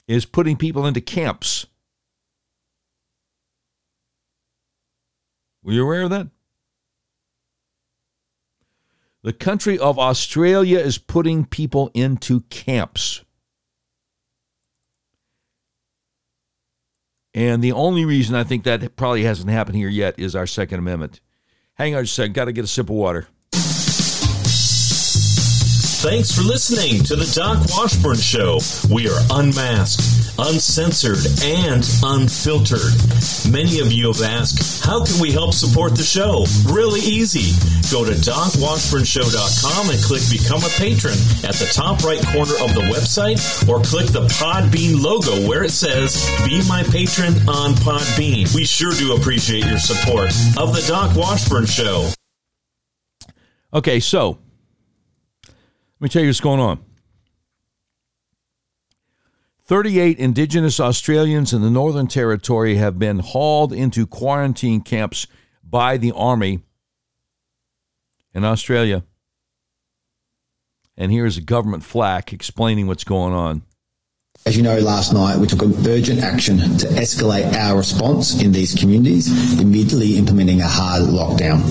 is putting people into camps. Were you aware of that? The country of Australia is putting people into camps. And the only reason I think that probably hasn't happened here yet is our Second Amendment. Hang on just a second, got to get a sip of water. Thanks for listening to the Doc Washburn Show. We are unmasked, uncensored, and unfiltered. Many of you have asked, how can we help support the show? Really easy. Go to docwashburnshow.com and click Become a Patron at the top right corner of the website, or click the Podbean logo where it says Be My Patron on Podbean. We sure do appreciate your support of the Doc Washburn Show. Okay, so let me tell you what's going on. 38 Indigenous Australians in the Northern Territory have been hauled into quarantine camps by the Army in Australia. And here's a government flack explaining what's going on. As you know, last night we took urgent action to escalate our response in these communities, immediately implementing a hard lockdown.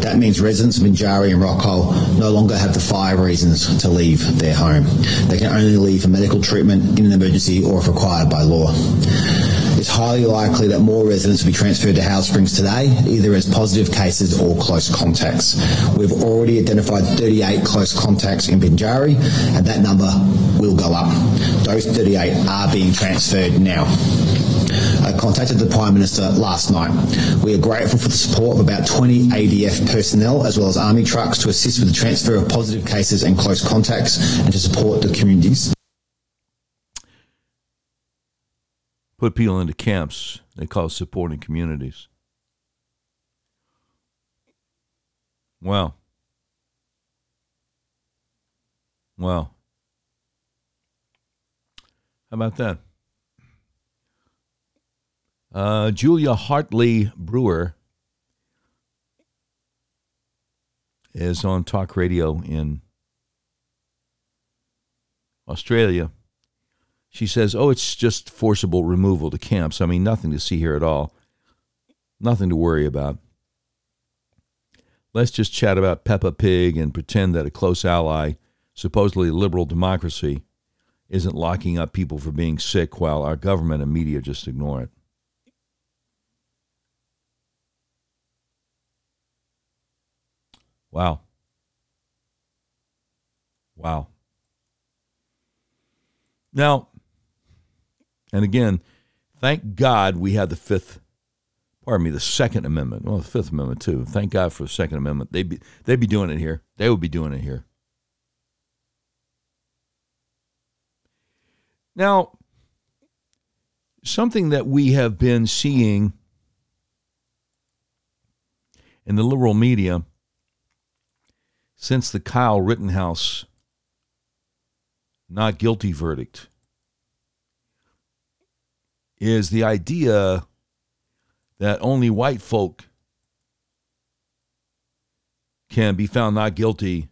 That means residents of Binjari and Rockhole no longer have the five reasons to leave their home. They can only leave for medical treatment in an emergency or if required by law. It's highly likely that more residents will be transferred to Howard Springs today, either as positive cases or close contacts. We've already identified 38 close contacts in Binjari, and that number will go up. Those 38 are being transferred now. I contacted the Prime Minister last night. We are grateful for the support of about 20 ADF personnel as well as Army trucks to assist with the transfer of positive cases and close contacts and to support the communities. Put people into camps. They call supporting communities. Wow. Wow. How about that? Uh, Julia Hartley Brewer is on talk radio in Australia. She says, Oh, it's just forcible removal to camps. I mean, nothing to see here at all. Nothing to worry about. Let's just chat about Peppa Pig and pretend that a close ally, supposedly liberal democracy, isn't locking up people for being sick while our government and media just ignore it. Wow. Wow. Now, and again, thank God we had the Fifth, pardon me, the Second Amendment. Well, the Fifth Amendment too. Thank God for the Second Amendment. They'd be, they'd be doing it here. They would be doing it here. Now, something that we have been seeing in the liberal media since the Kyle Rittenhouse not guilty verdict is the idea that only white folk can be found not guilty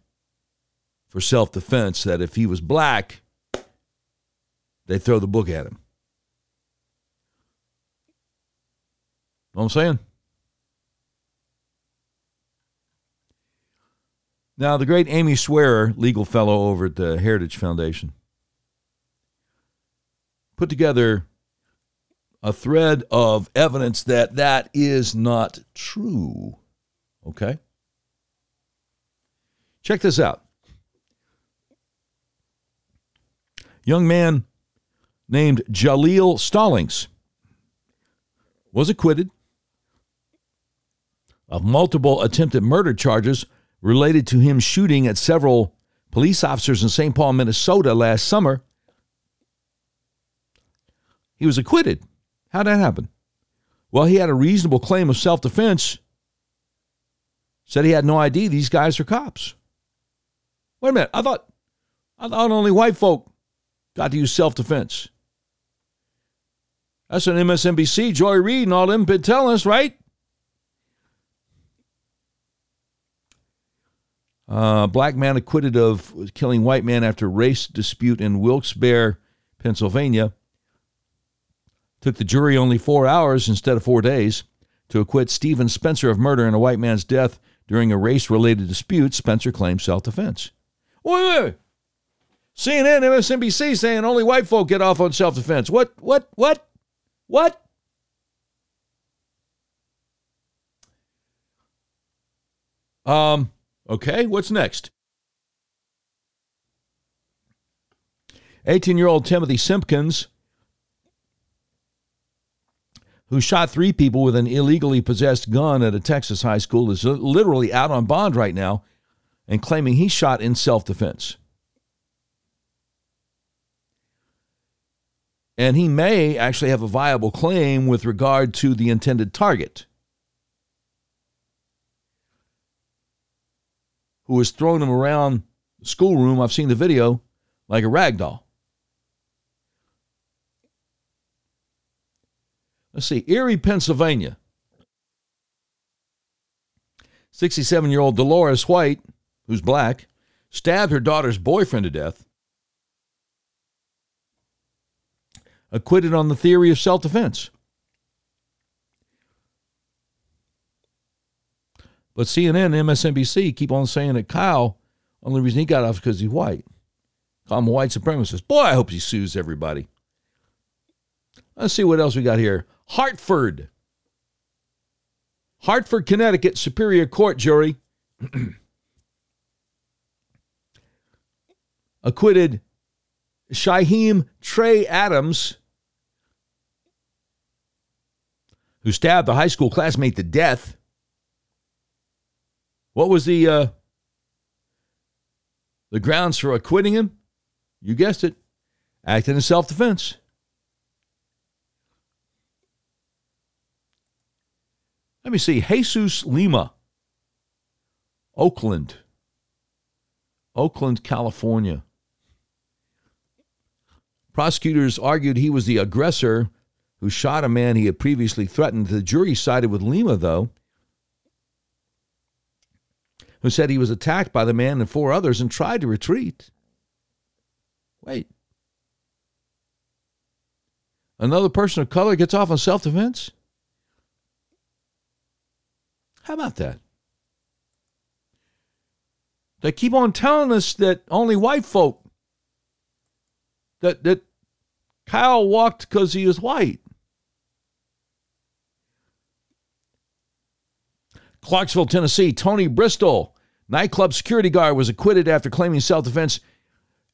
for self defense, that if he was black, they throw the book at him. Know what I'm saying? Now, the great Amy Swearer, legal fellow over at the Heritage Foundation, put together a thread of evidence that that is not true. Okay? Check this out. Young man named Jaleel Stallings was acquitted of multiple attempted murder charges related to him shooting at several police officers in St. Paul, Minnesota last summer. He was acquitted. How'd that happen? Well, he had a reasonable claim of self defense. Said he had no idea these guys are cops. Wait a minute. I thought I thought only white folk got to use self defense. That's what MSNBC, Joy Reid, and all them been telling us, right? Uh, black man acquitted of killing white man after race dispute in Wilkes-Barre, Pennsylvania. Took the jury only four hours instead of four days to acquit Stephen Spencer of murder in a white man's death during a race-related dispute. Spencer claimed self-defense. Wait, wait, wait. CNN, MSNBC saying only white folk get off on self-defense. What? What? What? What? Um. Okay, what's next? 18 year old Timothy Simpkins, who shot three people with an illegally possessed gun at a Texas high school, is literally out on bond right now and claiming he shot in self defense. And he may actually have a viable claim with regard to the intended target. who was throwing him around the schoolroom. I've seen the video like a rag doll. Let's see, Erie, Pennsylvania. 67 year old Dolores White, who's black, stabbed her daughter's boyfriend to death, acquitted on the theory of self defense. But CNN and MSNBC keep on saying that Kyle, only reason he got off is because he's white. Call him a white supremacist. Boy, I hope he sues everybody. Let's see what else we got here. Hartford. Hartford, Connecticut Superior Court jury acquitted Shyheim Trey Adams, who stabbed a high school classmate to death what was the uh, the grounds for acquitting him? You guessed it, acting in self defense. Let me see. Jesus Lima, Oakland, Oakland, California. Prosecutors argued he was the aggressor who shot a man he had previously threatened. The jury sided with Lima, though, who said he was attacked by the man and four others and tried to retreat. Wait. Another person of color gets off on self defense? How about that? They keep on telling us that only white folk that that Kyle walked because he was white. Clarksville, Tennessee, Tony Bristol, nightclub security guard, was acquitted after claiming self defense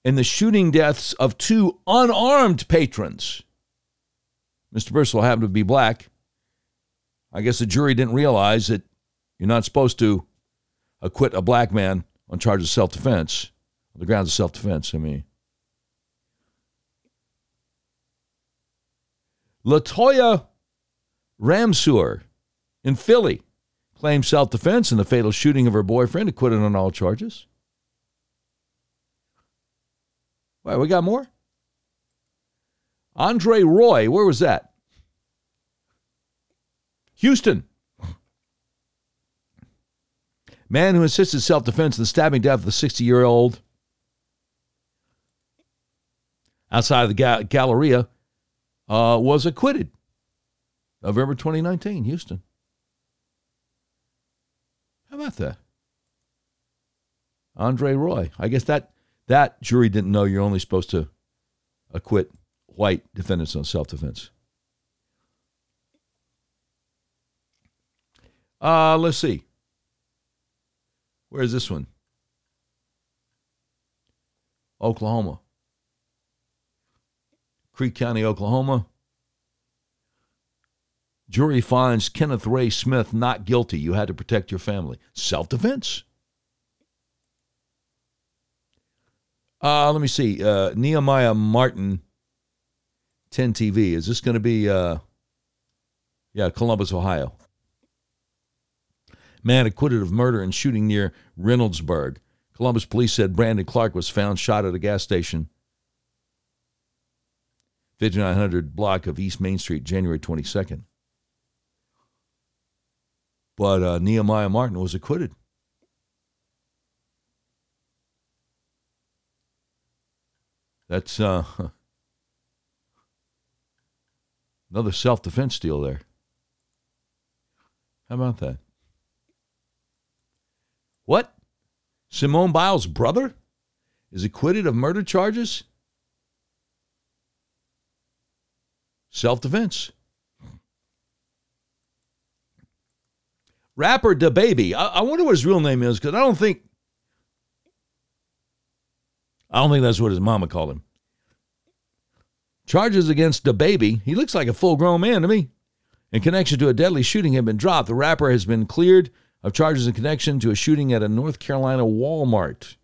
in the shooting deaths of two unarmed patrons. Mr. Bristol happened to be black. I guess the jury didn't realize that you're not supposed to acquit a black man on charges of self defense, on the grounds of self defense. I mean, Latoya Ramsour in Philly claimed self defense in the fatal shooting of her boyfriend, acquitted on all charges. Wait, we got more? Andre Roy, where was that? Houston. Man who assisted self defense in the stabbing death of the 60 year old outside of the ga- Galleria uh, was acquitted. November 2019, Houston. How about that? Andre Roy. I guess that that jury didn't know you're only supposed to acquit white defendants on self defense. Uh, let's see. Where's this one? Oklahoma. Creek County, Oklahoma. Jury finds Kenneth Ray Smith not guilty. You had to protect your family. Self defense. Uh, let me see. Uh, Nehemiah Martin, 10 TV. Is this going to be, uh, yeah, Columbus, Ohio? Man acquitted of murder and shooting near Reynoldsburg. Columbus police said Brandon Clark was found shot at a gas station, 5900 block of East Main Street, January 22nd. But uh, Nehemiah Martin was acquitted. That's uh, another self defense deal there. How about that? What? Simone Biles' brother is acquitted of murder charges? Self defense. Rapper DaBaby. I, I wonder what his real name is because I don't think. I don't think that's what his mama called him. Charges against the DaBaby. He looks like a full grown man to me. In connection to a deadly shooting have been dropped. The rapper has been cleared of charges in connection to a shooting at a North Carolina Walmart.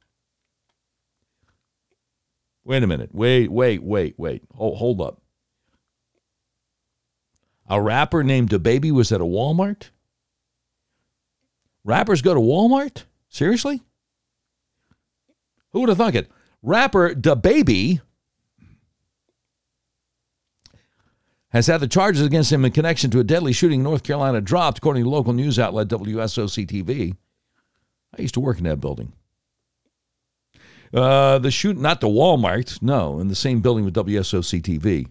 Wait a minute. Wait, wait, wait, wait. Hold, hold up. A rapper named DaBaby was at a Walmart? Rappers go to Walmart? Seriously? Who would have thunk it? Rapper DaBaby has had the charges against him in connection to a deadly shooting in North Carolina dropped, according to local news outlet WSOC TV. I used to work in that building. Uh, the shoot, not the Walmart, no, in the same building with WSOC TV.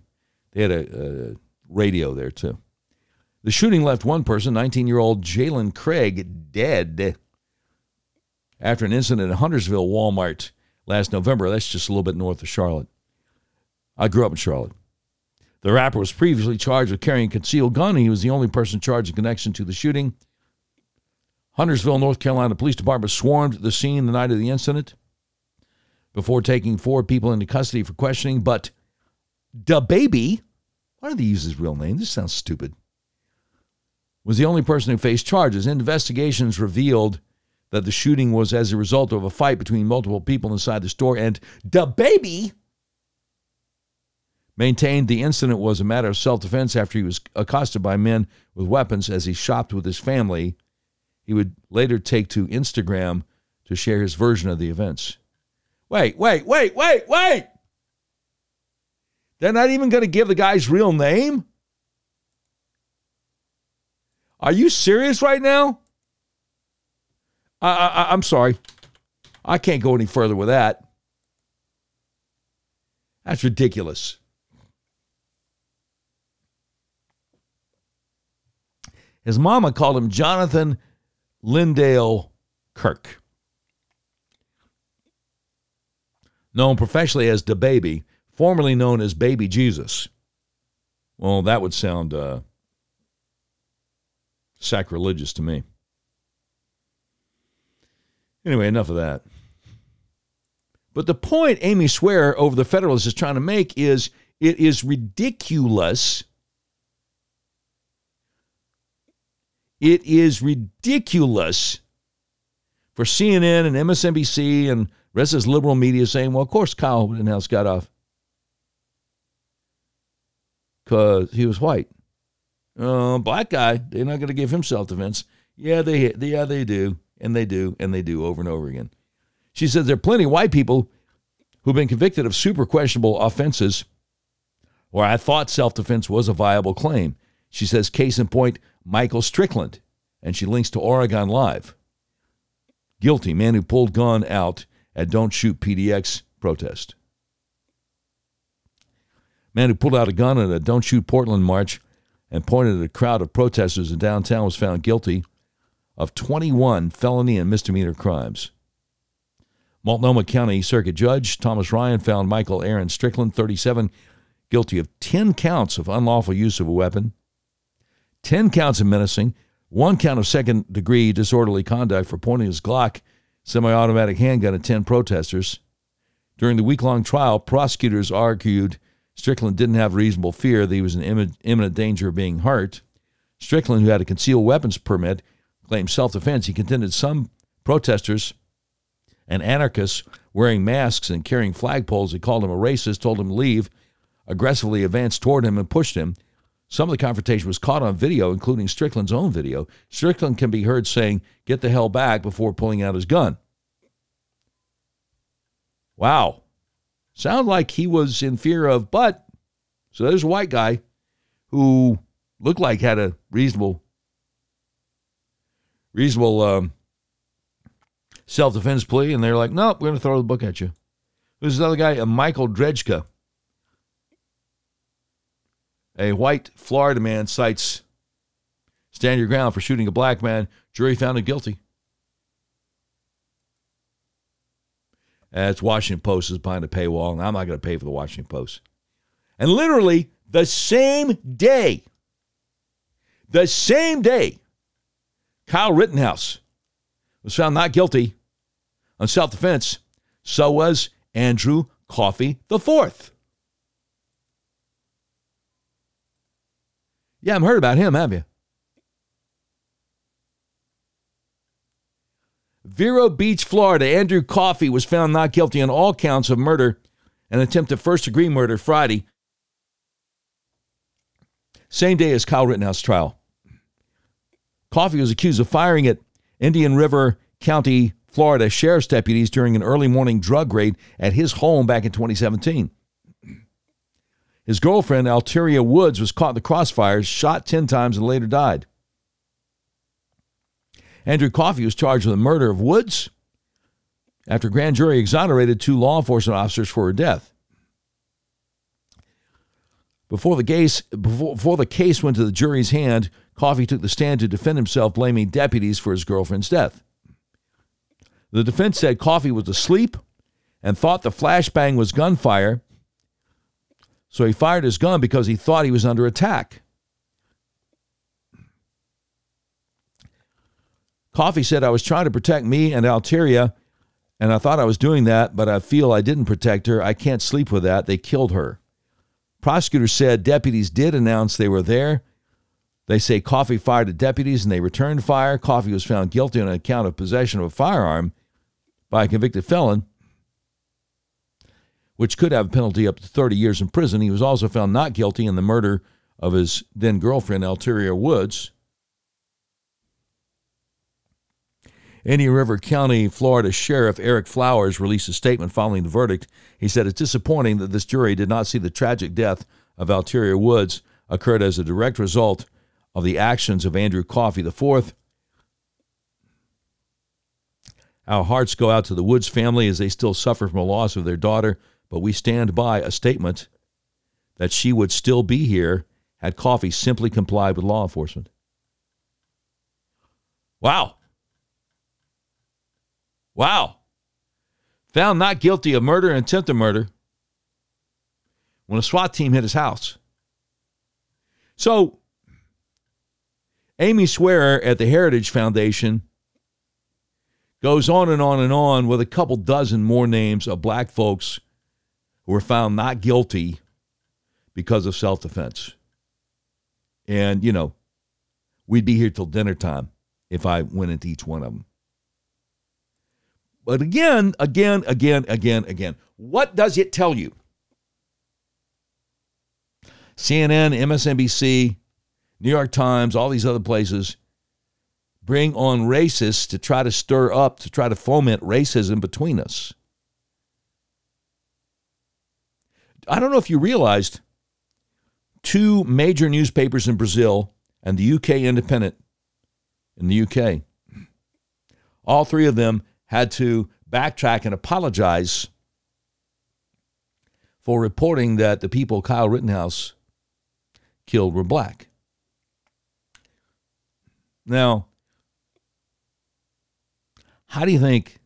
They had a, a radio there too. The shooting left one person, 19 year old Jalen Craig, dead after an incident at Huntersville Walmart last November. That's just a little bit north of Charlotte. I grew up in Charlotte. The rapper was previously charged with carrying a concealed gun. He was the only person charged in connection to the shooting. Huntersville, North Carolina Police Department swarmed the scene the night of the incident before taking four people into custody for questioning. But DaBaby, why do they use his real name? This sounds stupid. Was the only person who faced charges. Investigations revealed that the shooting was as a result of a fight between multiple people inside the store, and DaBaby maintained the incident was a matter of self defense after he was accosted by men with weapons as he shopped with his family. He would later take to Instagram to share his version of the events. Wait, wait, wait, wait, wait! They're not even going to give the guy's real name? Are you serious right now? I, I, I'm sorry. I can't go any further with that. That's ridiculous. His mama called him Jonathan Lyndale Kirk. Known professionally as DaBaby, formerly known as Baby Jesus. Well, that would sound uh, sacrilegious to me. Anyway, enough of that. But the point Amy Swearer over the Federalist is trying to make is it is ridiculous. It is ridiculous for CNN and MSNBC and rest of this liberal media saying, well, of course Kyle Rittenhouse got off because he was white. Uh, black guy, they're not going to give him self defense. Yeah, they yeah they do, and they do, and they do over and over again. She says there are plenty of white people who've been convicted of super questionable offenses where I thought self defense was a viable claim. She says, case in point, Michael Strickland, and she links to Oregon Live. Guilty man who pulled gun out at Don't Shoot PDX protest. Man who pulled out a gun at a Don't Shoot Portland march and pointed at a crowd of protesters in downtown was found guilty of 21 felony and misdemeanor crimes. Multnomah County Circuit Judge Thomas Ryan found Michael Aaron Strickland, 37, guilty of 10 counts of unlawful use of a weapon, 10 counts of menacing, one count of second degree disorderly conduct for pointing his Glock semi automatic handgun at 10 protesters. During the week long trial, prosecutors argued Strickland didn't have reasonable fear that he was in imminent danger of being hurt. Strickland, who had a concealed weapons permit, claimed self defense. He contended some protesters and anarchists wearing masks and carrying flagpoles. He called him a racist, told him to leave, aggressively advanced toward him and pushed him. Some of the confrontation was caught on video, including Strickland's own video. Strickland can be heard saying, Get the hell back before pulling out his gun. Wow. Sound like he was in fear of, but so there's a white guy who looked like had a reasonable, reasonable um, self defense plea, and they're like, nope, we're going to throw the book at you. There's another guy, Michael Drejka, a white Florida man cites stand your ground for shooting a black man. Jury found him guilty. That's Washington Post is behind a paywall, and I'm not going to pay for the Washington Post. And literally the same day, the same day, Kyle Rittenhouse was found not guilty on self defense. So was Andrew Coffey IV. You haven't heard about him, have you? Vero Beach, Florida, Andrew Coffey was found not guilty on all counts of murder and attempted first degree murder Friday, same day as Kyle Rittenhouse trial. Coffey was accused of firing at Indian River County, Florida sheriff's deputies during an early morning drug raid at his home back in 2017. His girlfriend, Alteria Woods, was caught in the crossfires, shot 10 times, and later died. Andrew Coffey was charged with the murder of Woods after a grand jury exonerated two law enforcement officers for her death. Before the case, before, before the case went to the jury's hand, Coffey took the stand to defend himself, blaming deputies for his girlfriend's death. The defense said Coffey was asleep and thought the flashbang was gunfire, so he fired his gun because he thought he was under attack. Coffey said, I was trying to protect me and Alteria, and I thought I was doing that, but I feel I didn't protect her. I can't sleep with that. They killed her. Prosecutors said deputies did announce they were there. They say Coffey fired at deputies and they returned fire. Coffey was found guilty on account of possession of a firearm by a convicted felon, which could have a penalty up to 30 years in prison. He was also found not guilty in the murder of his then girlfriend, Alteria Woods. Indian River County, Florida Sheriff Eric Flowers released a statement following the verdict. He said it's disappointing that this jury did not see the tragic death of Alteria Woods occurred as a direct result of the actions of Andrew Coffey IV. Our hearts go out to the Woods family as they still suffer from the loss of their daughter, but we stand by a statement that she would still be here had Coffey simply complied with law enforcement. Wow. Wow. Found not guilty of murder and attempted murder when a SWAT team hit his house. So, Amy Swearer at the Heritage Foundation goes on and on and on with a couple dozen more names of black folks were found not guilty because of self defense. And, you know, we'd be here till dinner time if I went into each one of them. But again, again, again, again, again, what does it tell you? CNN, MSNBC, New York Times, all these other places bring on racists to try to stir up, to try to foment racism between us. I don't know if you realized two major newspapers in Brazil and the UK Independent in the UK, all three of them had to backtrack and apologize for reporting that the people Kyle Rittenhouse killed were black. Now, how do you think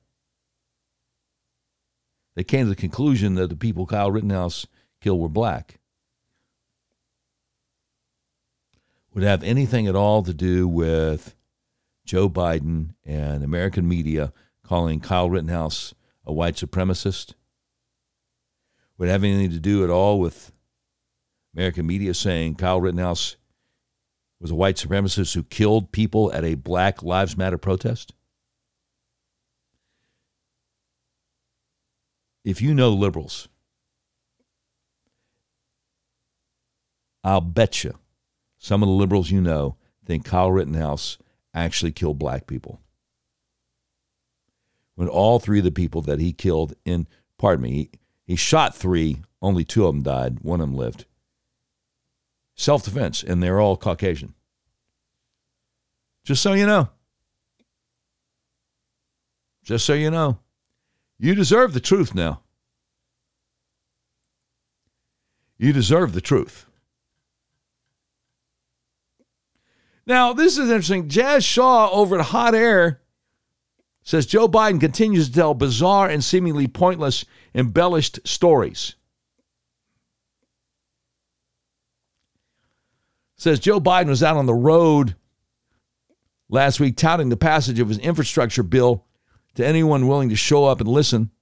they came to the conclusion that the people Kyle Rittenhouse killed were black? Would have anything at all to do with Joe Biden and American media calling Kyle Rittenhouse a white supremacist? Would have anything to do at all with American media saying Kyle Rittenhouse was a white supremacist who killed people at a Black Lives Matter protest? If you know liberals, I'll bet you some of the liberals you know think Kyle Rittenhouse actually killed black people. When all three of the people that he killed in, pardon me, he, he shot three, only two of them died, one of them lived. Self defense, and they're all Caucasian. Just so you know. Just so you know. You deserve the truth now. You deserve the truth. Now, this is interesting. Jazz Shaw over at Hot Air says Joe Biden continues to tell bizarre and seemingly pointless, embellished stories. Says Joe Biden was out on the road last week touting the passage of his infrastructure bill to anyone willing to show up and listen.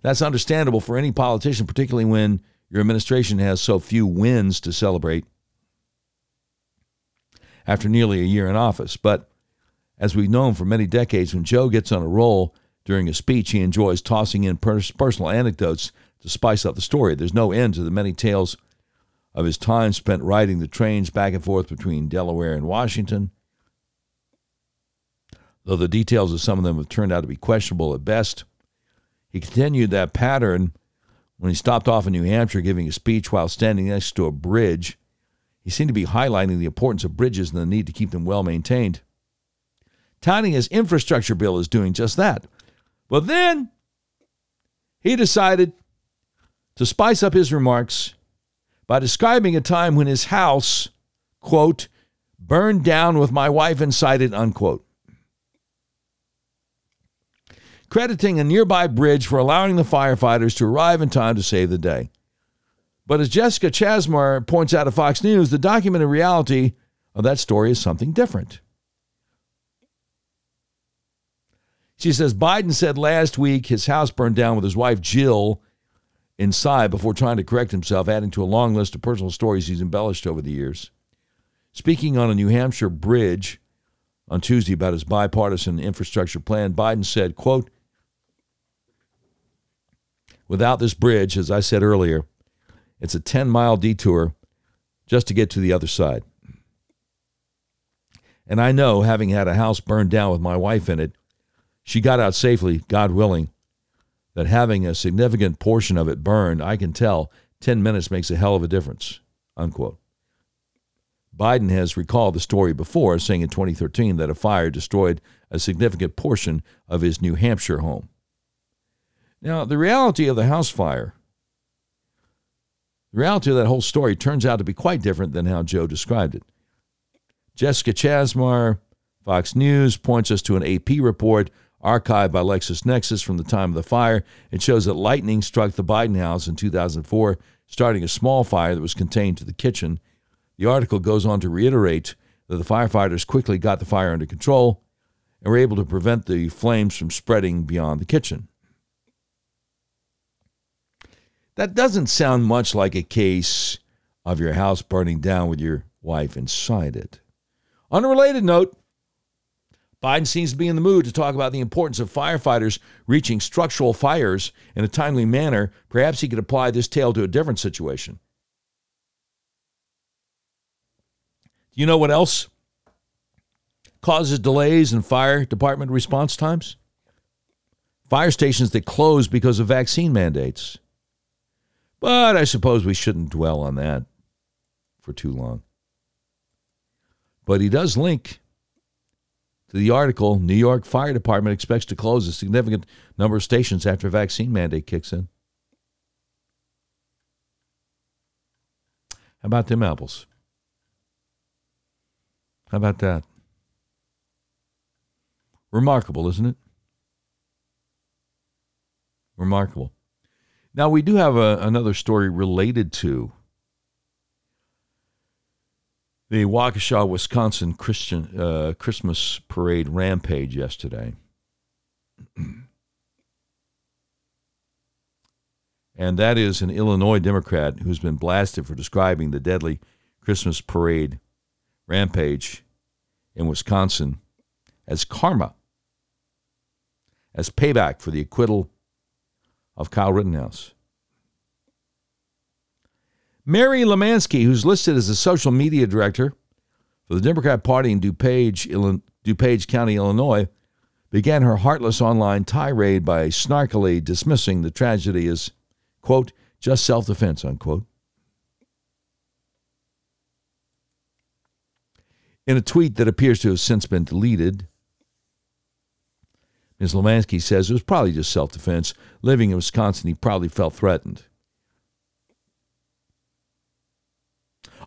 That's understandable for any politician, particularly when your administration has so few wins to celebrate after nearly a year in office. But as we've known for many decades, when Joe gets on a roll during a speech, he enjoys tossing in pers- personal anecdotes to spice up the story. There's no end to the many tales of his time spent riding the trains back and forth between Delaware and Washington. Though the details of some of them have turned out to be questionable at best, he continued that pattern when he stopped off in New Hampshire giving a speech while standing next to a bridge he seemed to be highlighting the importance of bridges and the need to keep them well maintained. Touting his infrastructure bill is doing just that. But then he decided to spice up his remarks by describing a time when his house, quote, burned down with my wife inside it, unquote. Crediting a nearby bridge for allowing the firefighters to arrive in time to save the day. But as Jessica Chasmar points out at Fox News, the documented reality of that story is something different. She says Biden said last week his house burned down with his wife Jill inside before trying to correct himself, adding to a long list of personal stories he's embellished over the years. Speaking on a New Hampshire bridge on Tuesday about his bipartisan infrastructure plan, Biden said, quote, Without this bridge, as I said earlier, it's a 10 mile detour just to get to the other side. And I know, having had a house burned down with my wife in it, she got out safely, God willing, that having a significant portion of it burned, I can tell 10 minutes makes a hell of a difference. Unquote. Biden has recalled the story before, saying in 2013 that a fire destroyed a significant portion of his New Hampshire home. Now, the reality of the house fire, the reality of that whole story turns out to be quite different than how Joe described it. Jessica Chasmar, Fox News, points us to an AP report archived by LexisNexis from the time of the fire. It shows that lightning struck the Biden house in 2004, starting a small fire that was contained to the kitchen. The article goes on to reiterate that the firefighters quickly got the fire under control and were able to prevent the flames from spreading beyond the kitchen. That doesn't sound much like a case of your house burning down with your wife inside it. On a related note, Biden seems to be in the mood to talk about the importance of firefighters reaching structural fires in a timely manner. Perhaps he could apply this tale to a different situation. Do you know what else causes delays in fire department response times? Fire stations that close because of vaccine mandates. But I suppose we shouldn't dwell on that for too long. But he does link to the article New York Fire Department expects to close a significant number of stations after vaccine mandate kicks in. How about them apples? How about that? Remarkable, isn't it? Remarkable. Now, we do have a, another story related to the Waukesha, Wisconsin Christian uh, Christmas parade rampage yesterday. and that is an Illinois Democrat who's been blasted for describing the deadly Christmas parade rampage in Wisconsin as karma, as payback for the acquittal of Kyle Rittenhouse. Mary Lemanski, who's listed as the social media director for the Democrat Party in DuPage, DuPage County, Illinois, began her heartless online tirade by snarkily dismissing the tragedy as, quote, just self defense, unquote. In a tweet that appears to have since been deleted, Ms. Lemanski says it was probably just self defense. Living in Wisconsin, he probably felt threatened.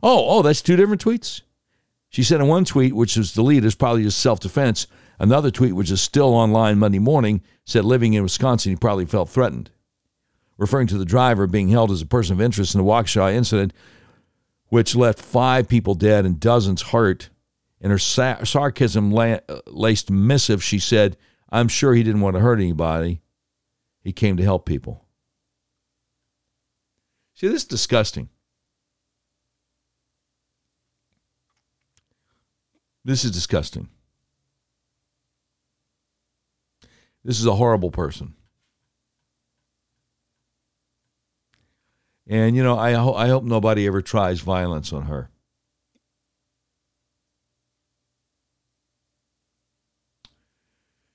Oh, oh, that's two different tweets? She said in one tweet, which was deleted, is probably just self defense. Another tweet, which is still online Monday morning, said living in Wisconsin, he probably felt threatened. Referring to the driver being held as a person of interest in the Waukesha incident, which left five people dead and dozens hurt. In her sa- sarcasm laced missive, she said, I'm sure he didn't want to hurt anybody. He came to help people. See, this is disgusting. This is disgusting. This is a horrible person. And, you know, I, ho- I hope nobody ever tries violence on her.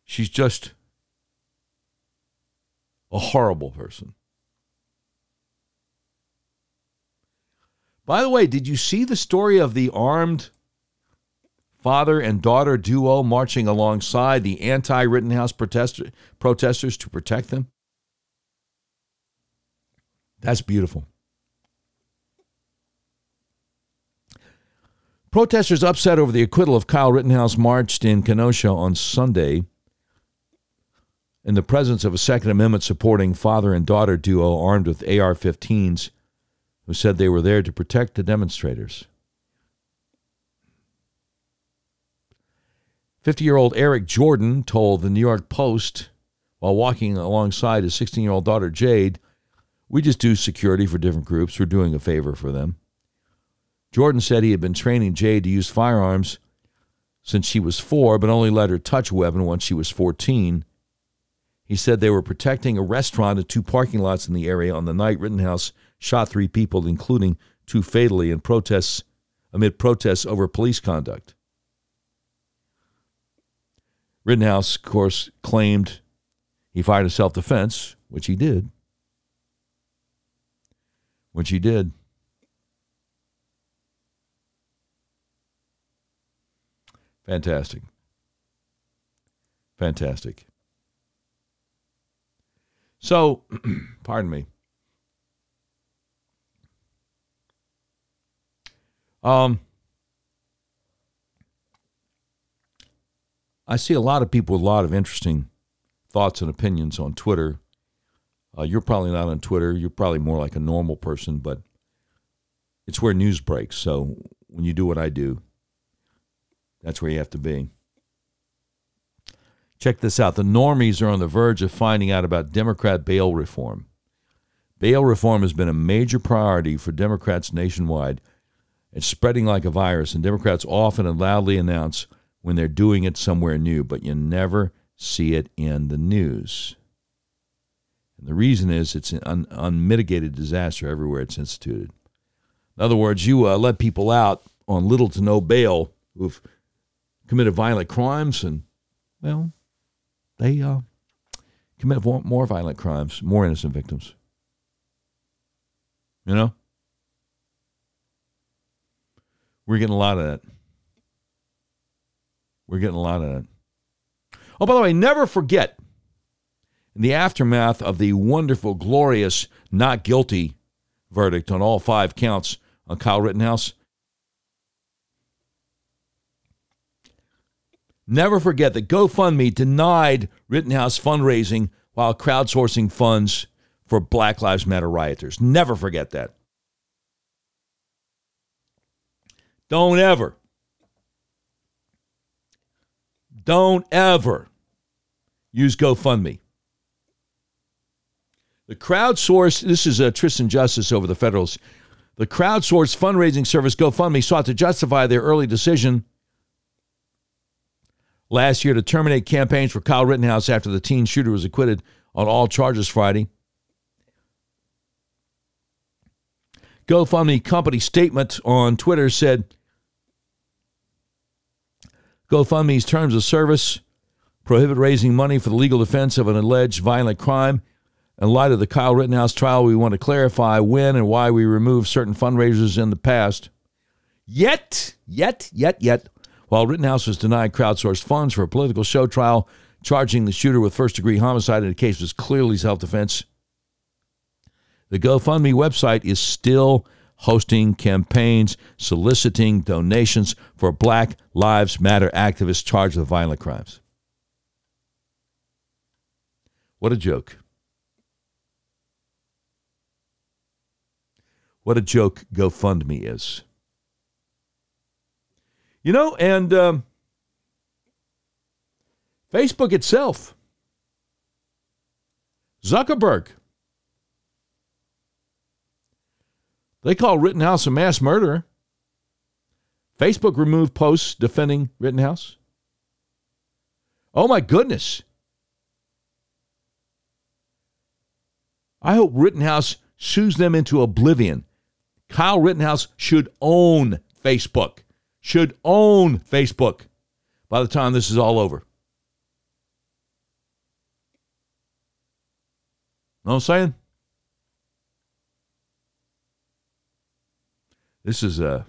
She's just a horrible person. By the way, did you see the story of the armed father and daughter duo marching alongside the anti Rittenhouse protester, protesters to protect them? That's beautiful. Protesters upset over the acquittal of Kyle Rittenhouse marched in Kenosha on Sunday in the presence of a Second Amendment supporting father and daughter duo armed with AR 15s who said they were there to protect the demonstrators. 50 year old Eric Jordan told the New York Post while walking alongside his 16 year old daughter Jade, We just do security for different groups. We're doing a favor for them. Jordan said he had been training Jade to use firearms since she was four, but only let her touch a weapon once she was 14. He said they were protecting a restaurant and two parking lots in the area on the night Rittenhouse shot three people, including two fatally in protests amid protests over police conduct. Rittenhouse, of course, claimed he fired in self defense, which he did. Which he did. Fantastic. Fantastic. So, pardon me. Um, I see a lot of people with a lot of interesting thoughts and opinions on Twitter. Uh, you're probably not on Twitter. You're probably more like a normal person, but it's where news breaks. So when you do what I do, that's where you have to be. Check this out. The normies are on the verge of finding out about Democrat bail reform. Bail reform has been a major priority for Democrats nationwide. It's spreading like a virus, and Democrats often and loudly announce when they're doing it somewhere new, but you never see it in the news. And the reason is it's an un- unmitigated disaster everywhere it's instituted. In other words, you uh, let people out on little to no bail who've committed violent crimes, and, well, they uh, commit more violent crimes, more innocent victims. You know? We're getting a lot of that. We're getting a lot of that. Oh, by the way, never forget in the aftermath of the wonderful, glorious not guilty verdict on all five counts on Kyle Rittenhouse, never forget that GoFundMe denied Rittenhouse fundraising while crowdsourcing funds for Black Lives Matter rioters. Never forget that. Don't ever, don't ever use GoFundMe. The crowdsourced, this is a Tristan Justice over the Federals. The crowdsourced fundraising service GoFundMe sought to justify their early decision last year to terminate campaigns for Kyle Rittenhouse after the teen shooter was acquitted on all charges Friday. GoFundMe company statement on Twitter said GoFundMe's terms of service prohibit raising money for the legal defense of an alleged violent crime. In light of the Kyle Rittenhouse trial, we want to clarify when and why we removed certain fundraisers in the past. Yet, yet, yet, yet, while Rittenhouse was denied crowdsourced funds for a political show trial charging the shooter with first degree homicide in a case was clearly self defense, the GoFundMe website is still hosting campaigns soliciting donations for Black Lives Matter activists charged with violent crimes. What a joke. What a joke GoFundMe is. You know, and um, Facebook itself, Zuckerberg, They call Rittenhouse a mass murderer. Facebook removed posts defending Rittenhouse. Oh my goodness. I hope Rittenhouse sues them into oblivion. Kyle Rittenhouse should own Facebook. Should own Facebook by the time this is all over. Know what I'm saying? This is a. Uh,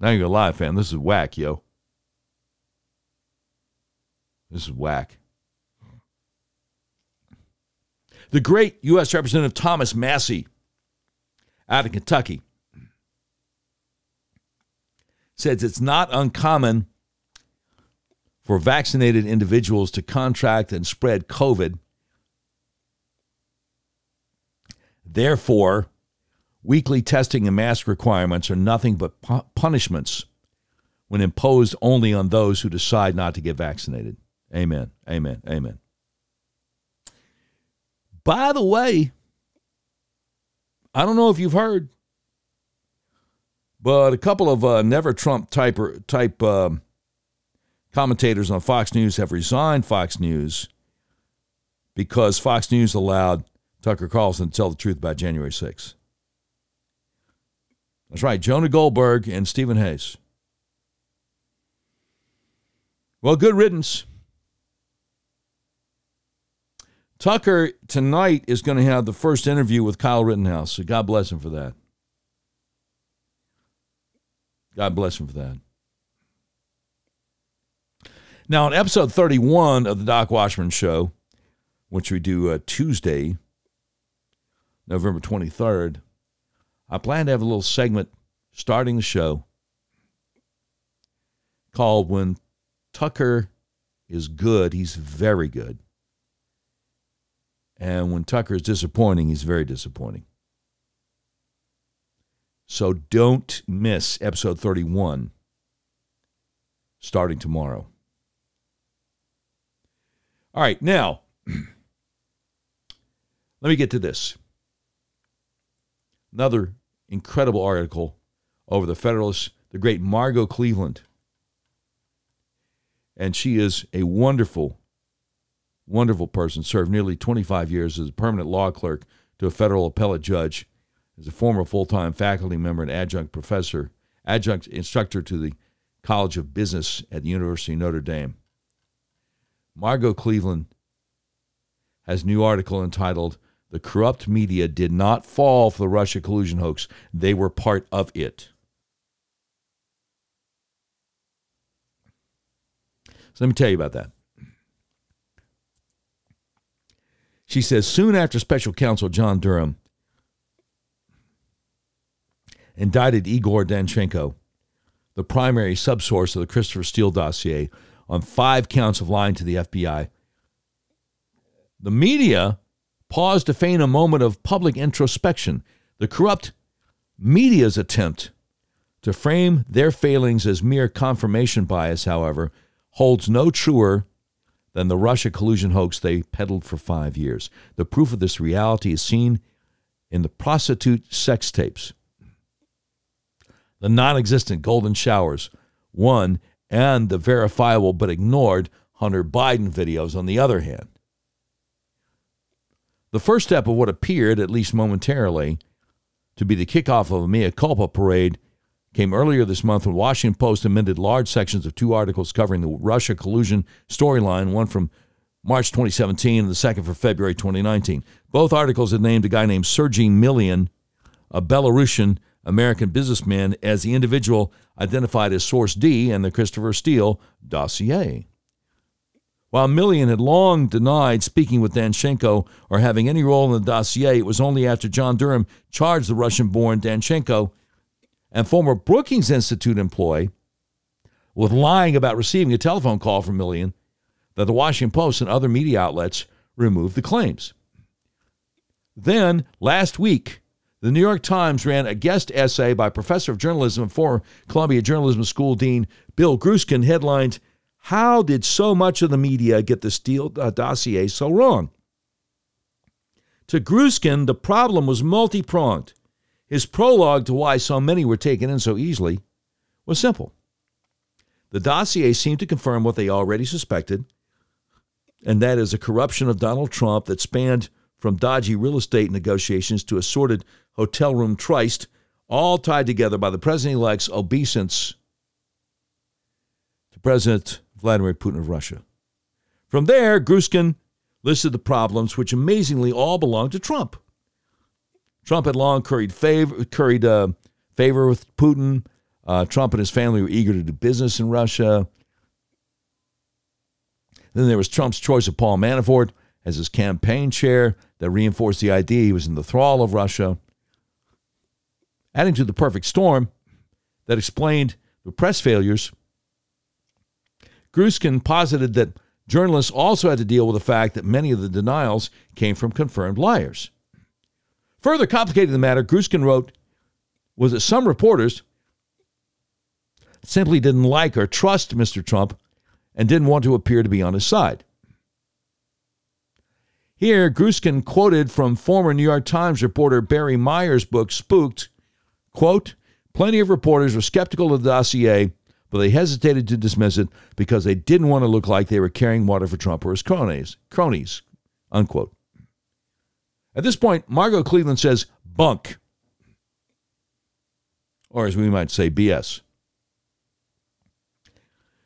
not even gonna lie, fam. This is whack, yo. This is whack. The great U.S. Representative Thomas Massie out of Kentucky says it's not uncommon for vaccinated individuals to contract and spread COVID. Therefore, Weekly testing and mask requirements are nothing but pu- punishments when imposed only on those who decide not to get vaccinated. Amen. Amen. Amen. By the way, I don't know if you've heard, but a couple of uh, never Trump type type uh, commentators on Fox News have resigned Fox News because Fox News allowed Tucker Carlson to tell the truth about January 6th. That's right, Jonah Goldberg and Stephen Hayes. Well, good riddance. Tucker tonight is going to have the first interview with Kyle Rittenhouse. So God bless him for that. God bless him for that. Now, in episode 31 of the Doc Washburn Show, which we do uh, Tuesday, November 23rd, I plan to have a little segment starting the show called When Tucker is Good, He's Very Good. And when Tucker is disappointing, he's very disappointing. So don't miss episode 31 starting tomorrow. All right, now, let me get to this. Another incredible article over the Federalist, the great Margot Cleveland. And she is a wonderful, wonderful person, served nearly 25 years as a permanent law clerk to a federal appellate judge, as a former full time faculty member and adjunct professor, adjunct instructor to the College of Business at the University of Notre Dame. Margot Cleveland has a new article entitled The Corrupt Media Did Not Fall for the Russia Collusion Hoax. They were part of it. So let me tell you about that. She says soon after special counsel John Durham indicted Igor Danchenko, the primary subsource of the Christopher Steele dossier, on five counts of lying to the FBI. The media paused to feign a moment of public introspection. The corrupt media's attempt to frame their failings as mere confirmation bias, however, holds no truer than the Russia collusion hoax they peddled for five years. The proof of this reality is seen in the prostitute sex tapes the non existent golden showers, one, and the verifiable but ignored Hunter Biden videos on the other hand. The first step of what appeared, at least momentarily, to be the kickoff of a mea culpa parade came earlier this month when Washington Post amended large sections of two articles covering the Russia collusion storyline, one from March 2017 and the second for February 2019. Both articles had named a guy named Sergei Milian, a Belarusian American businessman as the individual identified as Source D in the Christopher Steele dossier. While Milian had long denied speaking with Danchenko or having any role in the dossier, it was only after John Durham charged the Russian born Danchenko and former Brookings Institute employee with lying about receiving a telephone call from Milian that the Washington Post and other media outlets removed the claims. Then, last week, the New York Times ran a guest essay by professor of journalism and former Columbia Journalism School dean Bill Grueskin headlined, How Did So Much of the Media Get the Steele uh, Dossier So Wrong? To Grueskin, the problem was multi pronged. His prologue to why so many were taken in so easily was simple. The dossier seemed to confirm what they already suspected, and that is a corruption of Donald Trump that spanned from dodgy real estate negotiations to assorted hotel room tryst, all tied together by the president elect's obeisance to President Vladimir Putin of Russia. From there, Grueskin listed the problems, which amazingly all belonged to Trump. Trump had long curried favor, curried, uh, favor with Putin. Uh, Trump and his family were eager to do business in Russia. Then there was Trump's choice of Paul Manafort as his campaign chair that reinforced the idea he was in the thrall of Russia. Adding to the perfect storm that explained the press failures, Grueskin posited that journalists also had to deal with the fact that many of the denials came from confirmed liars. Further complicating the matter, Grueskin wrote, was that some reporters simply didn't like or trust Mr. Trump and didn't want to appear to be on his side. Here, Grueskin quoted from former New York Times reporter Barry Meier's book, Spooked, quote, Plenty of reporters were skeptical of the dossier, but they hesitated to dismiss it because they didn't want to look like they were carrying water for Trump or his cronies, cronies, unquote. At this point, Margot Cleveland says, bunk. Or as we might say, BS.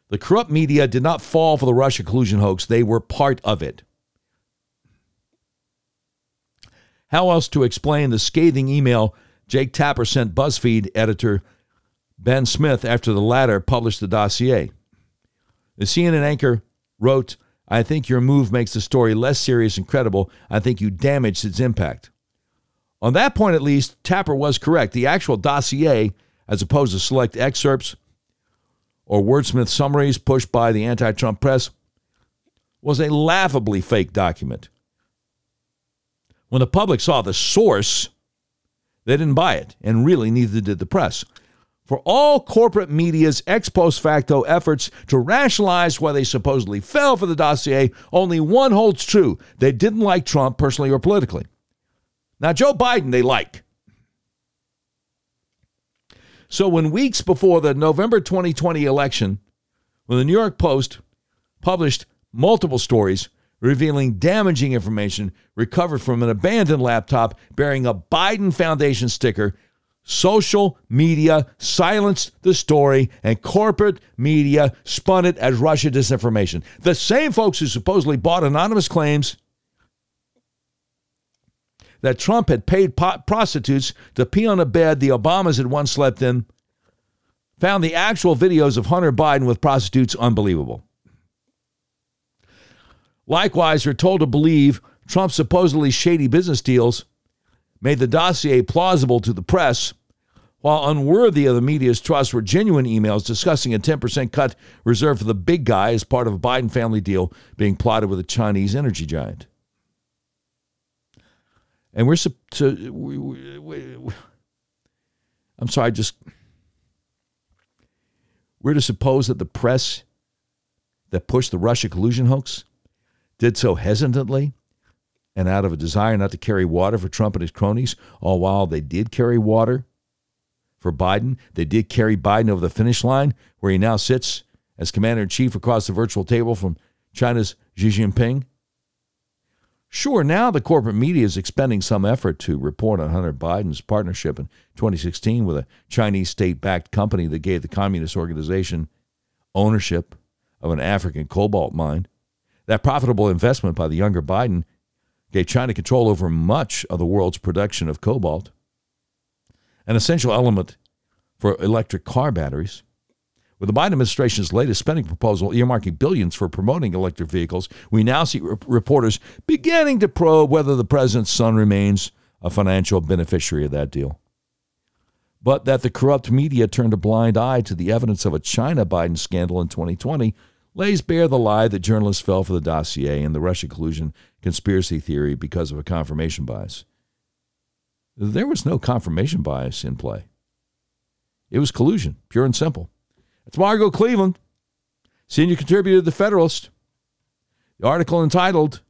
The corrupt media did not fall for the Russia collusion hoax, they were part of it. How else to explain the scathing email Jake Tapper sent BuzzFeed editor Ben Smith after the latter published the dossier? The CNN anchor wrote, I think your move makes the story less serious and credible. I think you damaged its impact. On that point, at least, Tapper was correct. The actual dossier, as opposed to select excerpts or wordsmith summaries pushed by the anti Trump press, was a laughably fake document. When the public saw the source, they didn't buy it, and really neither did the press. For all corporate media's ex post facto efforts to rationalize why they supposedly fell for the dossier, only one holds true. They didn't like Trump personally or politically. Now, Joe Biden, they like. So, when weeks before the November 2020 election, when the New York Post published multiple stories revealing damaging information recovered from an abandoned laptop bearing a Biden Foundation sticker, social media silenced the story and corporate media spun it as Russia disinformation. The same folks who supposedly bought anonymous claims that Trump had paid prostitutes to pee on a bed the Obamas had once slept in found the actual videos of Hunter Biden with prostitutes unbelievable. Likewise, we're told to believe Trump's supposedly shady business deals made the dossier plausible to the press, while unworthy of the media's trust were genuine emails discussing a 10% cut reserved for the big guy as part of a Biden family deal being plotted with a Chinese energy giant. And we're to, we, we, we, I'm sorry, just we're to suppose that the press that pushed the Russia collusion hoax did so hesitantly and out of a desire not to carry water for Trump and his cronies, all while they did carry water for Biden. They did carry Biden over the finish line, where he now sits as commander in chief across the virtual table from China's Xi Jinping. Sure, now the corporate media is expending some effort to report on Hunter Biden's partnership in 2016 with a Chinese state backed company that gave the communist organization ownership of an African cobalt mine. That profitable investment by the younger Biden gave China control over much of the world's production of cobalt, an essential element for electric car batteries. With the Biden administration's latest spending proposal earmarking billions for promoting electric vehicles, we now see re- reporters beginning to probe whether the president's son remains a financial beneficiary of that deal. But that the corrupt media turned a blind eye to the evidence of a China Biden scandal in 2020 lays bare the lie that journalists fell for the dossier and the Russia collusion conspiracy theory because of a confirmation bias. There was no confirmation bias in play. It was collusion, pure and simple. It's Margot Cleveland, senior contributor to The Federalist. The article entitled,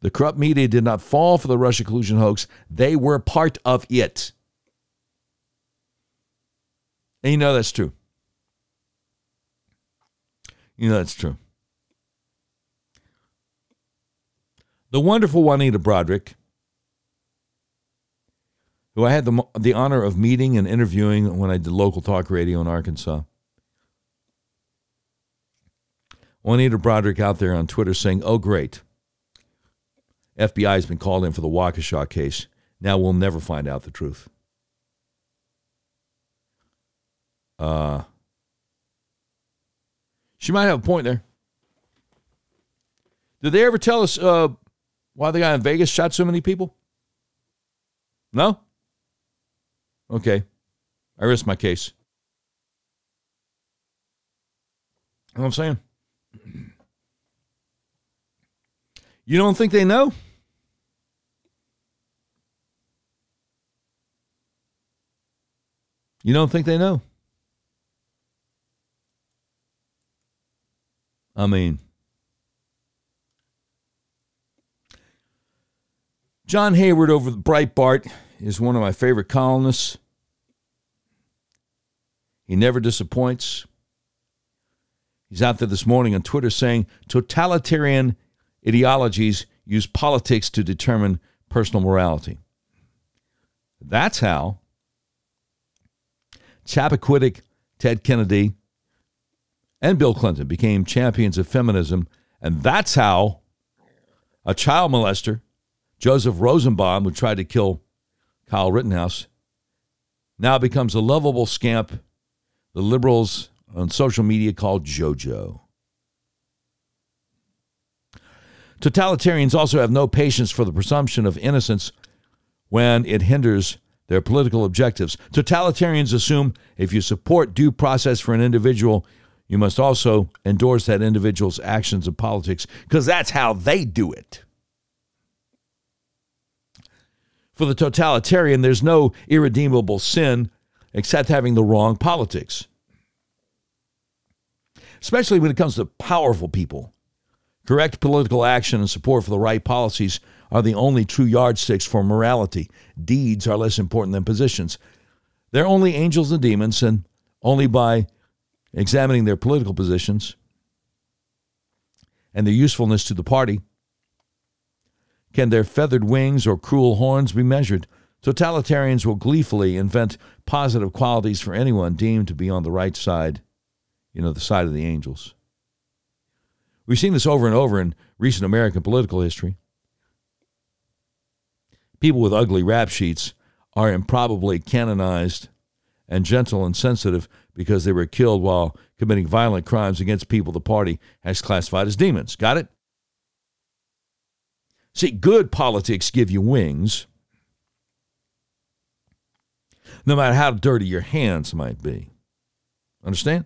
The Corrupt Media Did Not Fall for the Russia Collusion Hoax, They Were Part of It. And you know that's true. You know that's true. The wonderful Juanita Broaddrick, who I had the, the honor of meeting and interviewing when I did local talk radio in Arkansas, Juanita Broaddrick out there on Twitter saying, oh, great. FBI has been called in for the Waukesha case. Now we'll never find out the truth. Uh, she might have a point there. Did they ever tell us uh, why the guy in Vegas shot so many people? No? Okay. I risk my case. You know what I'm saying? You don't think they know? You don't think they know? I mean, John Hayward over the Breitbart is one of my favorite columnists. He never disappoints. He's out there this morning on Twitter saying totalitarian ideologies use politics to determine personal morality. That's how Chappaquiddick Ted Kennedy and Bill Clinton became champions of feminism. And that's how a child molester, Joseph Rosenbaum, who tried to kill Kyle Rittenhouse, now becomes a lovable scamp the liberals on social media call JoJo. Totalitarians also have no patience for the presumption of innocence when it hinders their political objectives. Totalitarians assume if you support due process for an individual, you must also endorse that individual's actions in politics because that's how they do it. For the totalitarian, there's no irredeemable sin except having the wrong politics. Especially when it comes to powerful people. Correct political action and support for the right policies are the only true yardsticks for morality. Deeds are less important than positions. They're only angels and demons, and only by examining their political positions and their usefulness to the party can their feathered wings or cruel horns be measured. Totalitarians will gleefully invent positive qualities for anyone deemed to be on the right side, you know, the side of the angels. We've seen this over and over in recent American political history. People with ugly rap sheets are improbably canonized and gentle and sensitive because they were killed while committing violent crimes against people the party has classified as demons. Got it? See, good politics give you wings, no matter how dirty your hands might be. Understand?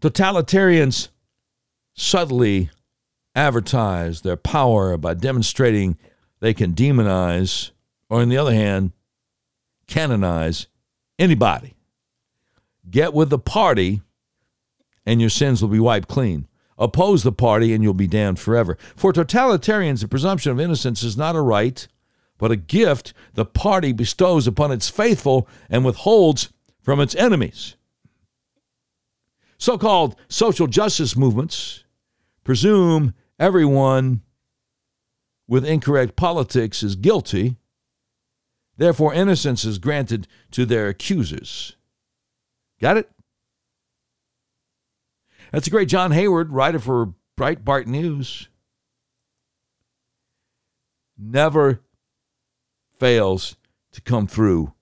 Totalitarians subtly advertise their power by demonstrating they can demonize, or on the other hand, canonize anybody. Get with the party, and your sins will be wiped clean. Oppose the party, and you'll be damned forever. For totalitarians, the presumption of innocence is not a right, but a gift the party bestows upon its faithful and withholds from its enemies. So called social justice movements presume everyone with incorrect politics is guilty Therefore, innocence is granted to their accusers. Got it? That's a great John Hayward, writer for Breitbart News. Never fails to come through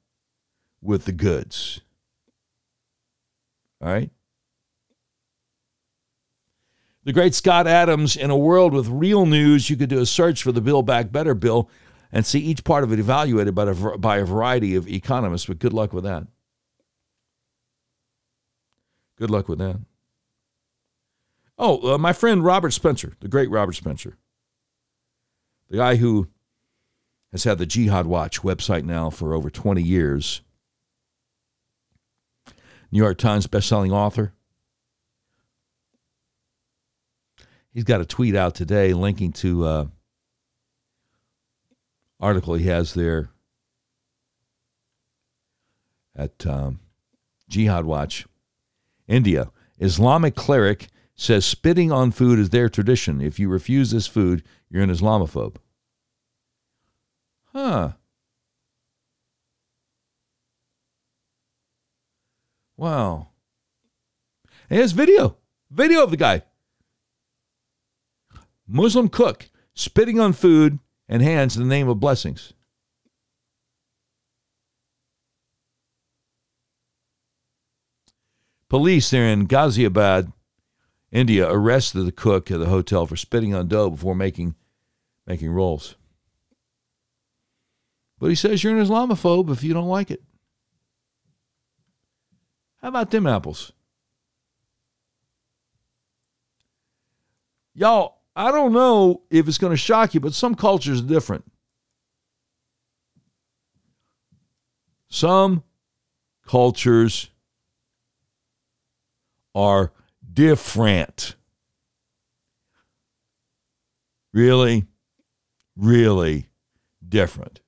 with the goods. All right? The great Scott Adams, in a world with real news, you could do a search for the Build Back Better bill and see each part of it evaluated by a, by a variety of economists, but good luck with that. Good luck with that. Oh, uh, my friend Robert Spencer, the great Robert Spencer, the guy who has had the Jihad Watch website now for over 20 years, New York Times bestselling author. He's got a tweet out today linking to uh, article he has there at um, Jihad Watch. India, Islamic cleric says spitting on food is their tradition. If you refuse this food, you're an Islamophobe. Huh. Wow. here's video. Video of the guy. Muslim cook spitting on food and hands in the name of blessings. Police there in Ghaziabad, India, arrested the cook at the hotel for spitting on dough before making making rolls. But he says you're an Islamophobe if you don't like it. How about them apples? Y'all, I don't know if it's going to shock you, but some cultures are different. Some cultures are different. Really, really different.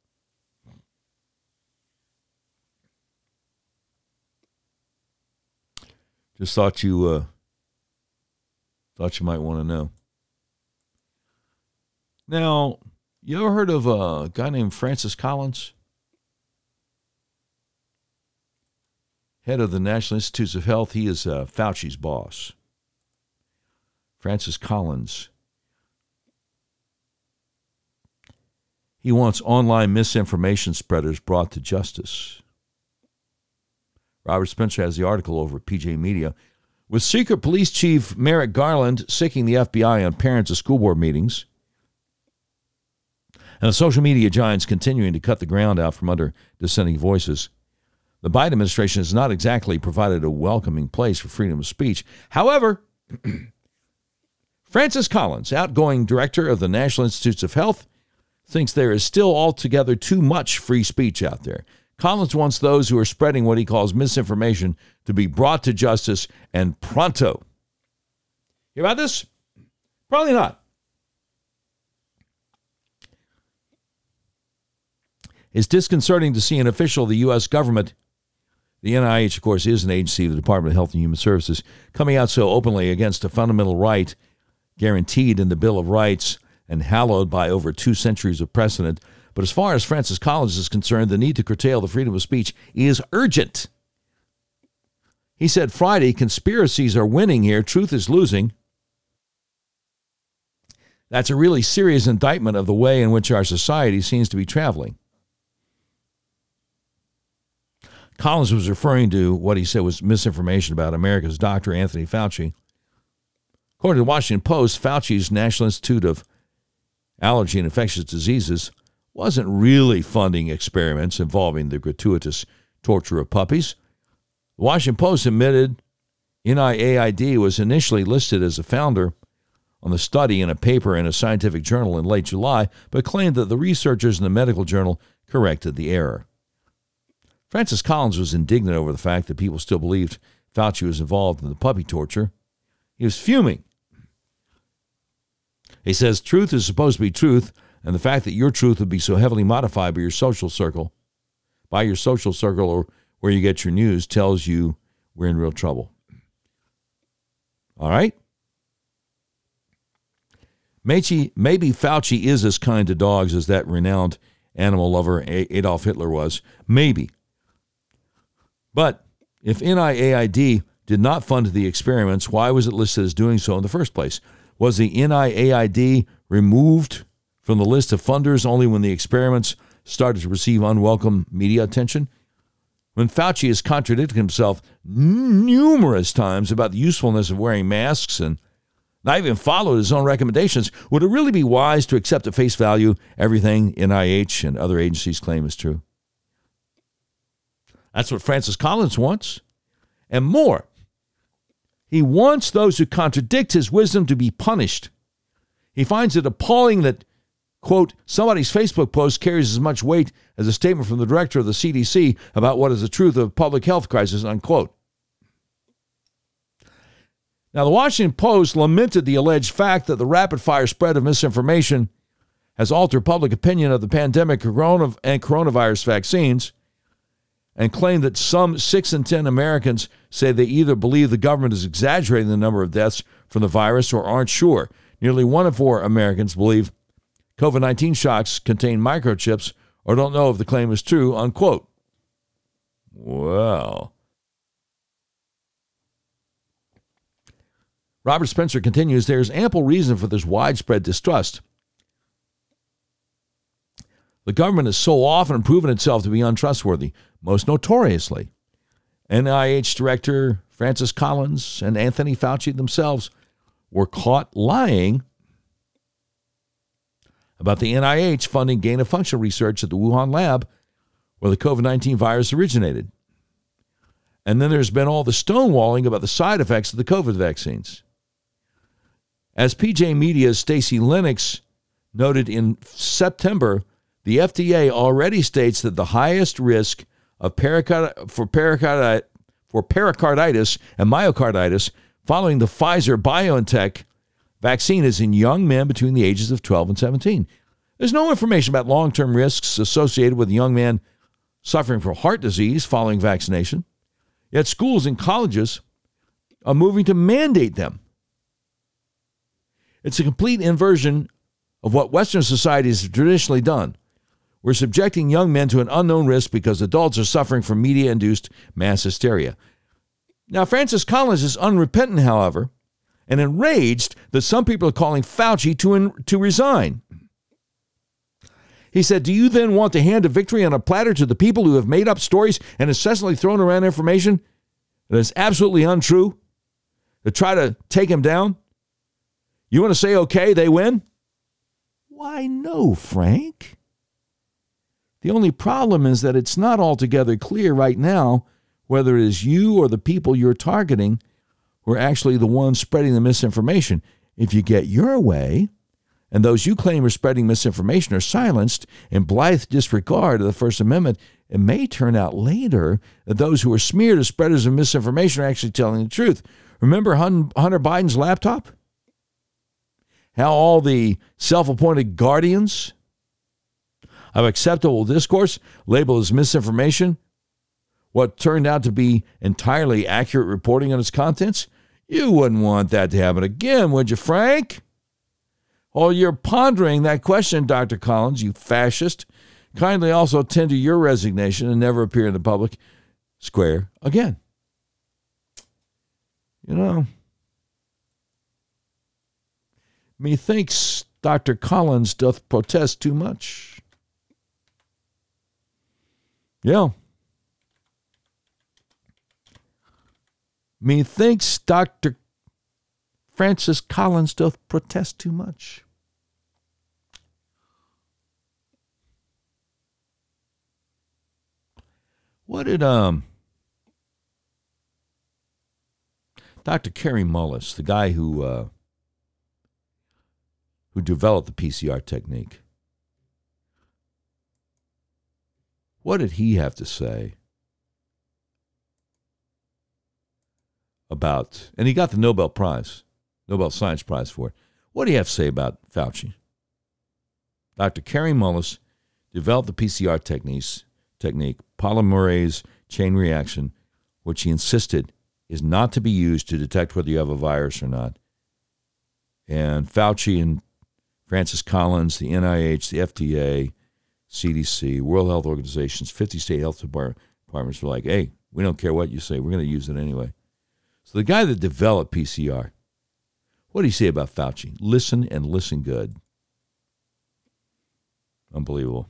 Just thought you uh, thought you might want to know. Now, you ever heard of a guy named Francis Collins? Head of the National Institutes of Health. He is uh, Fauci's boss. Francis Collins. He wants online misinformation spreaders brought to justice. Robert Spencer has the article over at PJ Media. With secret police chief Merrick Garland sicking the FBI on parents of school board meetings, and the social media giants continuing to cut the ground out from under dissenting voices, the Biden administration has not exactly provided a welcoming place for freedom of speech. However, Francis Collins, outgoing director of the National Institutes of Health, thinks there is still altogether too much free speech out there. Collins wants those who are spreading what he calls misinformation to be brought to justice and pronto. Hear about this? Probably not. It's disconcerting to see an official of the U.S. government, the NIH, of course, is an agency of the Department of Health and Human Services, coming out so openly against a fundamental right guaranteed in the Bill of Rights and hallowed by over two centuries of precedent. But as far as Francis Collins is concerned, the need to curtail the freedom of speech is urgent. He said Friday, conspiracies are winning here, truth is losing. That's a really serious indictment of the way in which our society seems to be traveling. Collins was referring to what he said was misinformation about America's Dr. Anthony Fauci. According to the Washington Post, Fauci's National Institute of Allergy and Infectious Diseases wasn't really funding experiments involving the gratuitous torture of puppies. The Washington Post admitted NIAID was initially listed as a founder on the study in a paper in a scientific journal in late July, but claimed that the researchers in the medical journal corrected the error. Francis Collins was indignant over the fact that people still believed Fauci was involved in the puppy torture. He was fuming. He says truth is supposed to be truth, and the fact that your truth would be so heavily modified by your social circle, by your social circle or where you get your news, tells you we're in real trouble. All right? Maybe, maybe Fauci is as kind to dogs as that renowned animal lover Adolf Hitler was. Maybe. But if NIAID did not fund the experiments, why was it listed as doing so in the first place? Was the NIAID removed from the list of funders only when the experiments started to receive unwelcome media attention? When Fauci has contradicted himself numerous times about the usefulness of wearing masks and not even followed his own recommendations, would it really be wise to accept at face value everything NIH and other agencies claim is true? That's what Francis Collins wants. And more. He wants those who contradict his wisdom to be punished. He finds it appalling that, quote, somebody's Facebook post carries as much weight as a statement from the director of the CDC about what is the truth of public health crisis, unquote. Now, the Washington Post lamented the alleged fact that the rapid fire spread of misinformation has altered public opinion of the pandemic and coronavirus vaccines and claimed that some 6 in 10 Americans say they either believe the government is exaggerating the number of deaths from the virus or aren't sure. Nearly one in four Americans believe COVID 19 shocks contain microchips or don't know if the claim is true, unquote. Well. Robert Spencer continues there's ample reason for this widespread distrust. The government has so often proven itself to be untrustworthy, most notoriously. NIH Director Francis Collins and Anthony Fauci themselves were caught lying about the NIH funding gain of function research at the Wuhan lab where the COVID 19 virus originated. And then there's been all the stonewalling about the side effects of the COVID vaccines. As PJ Media's Stacey Lennox noted in September, the FDA already states that the highest risk of pericard- for, pericard- for pericarditis and myocarditis following the Pfizer BioNTech vaccine is in young men between the ages of 12 and 17. There's no information about long term risks associated with a young man suffering from heart disease following vaccination. Yet schools and colleges are moving to mandate them. It's a complete inversion of what Western societies have traditionally done. We're subjecting young men to an unknown risk because adults are suffering from media induced mass hysteria. Now, Francis Collins is unrepentant, however, and enraged that some people are calling Fauci to, in, to resign. He said, Do you then want to hand a victory on a platter to the people who have made up stories and incessantly thrown around information that is absolutely untrue? to try to take him down? You want to say, okay, they win? Why, no, Frank. The only problem is that it's not altogether clear right now whether it is you or the people you're targeting who are actually the ones spreading the misinformation. If you get your way, and those you claim are spreading misinformation are silenced in blithe disregard of the First Amendment, it may turn out later that those who are smeared as spreaders of misinformation are actually telling the truth. Remember Hunter Biden's laptop? How all the self appointed guardians of acceptable discourse labeled as misinformation what turned out to be entirely accurate reporting on its contents? You wouldn't want that to happen again, would you, Frank? While you're pondering that question, Dr. Collins, you fascist, kindly also tender your resignation and never appear in the public square again. You know, methinks Dr. Collins doth protest too much. Yeah. Methinks Dr. Francis Collins doth protest too much. What did um Dr. Kary Mullis, the guy who uh, who developed the PCR technique, what did he have to say about, and he got the Nobel Prize, Nobel Science Prize for it. What do you have to say about Fauci? Dr. Kary Mullis developed the PCR techniques, technique, polymerase chain reaction, which he insisted is not to be used to detect whether you have a virus or not. And Fauci and Francis Collins, the NIH, the FDA, CDC, World Health Organizations, 50 state health departments were like, hey, we don't care what you say, we're going to use it anyway. So the guy that developed PCR, what do you say about Fauci? Listen and listen good. Unbelievable.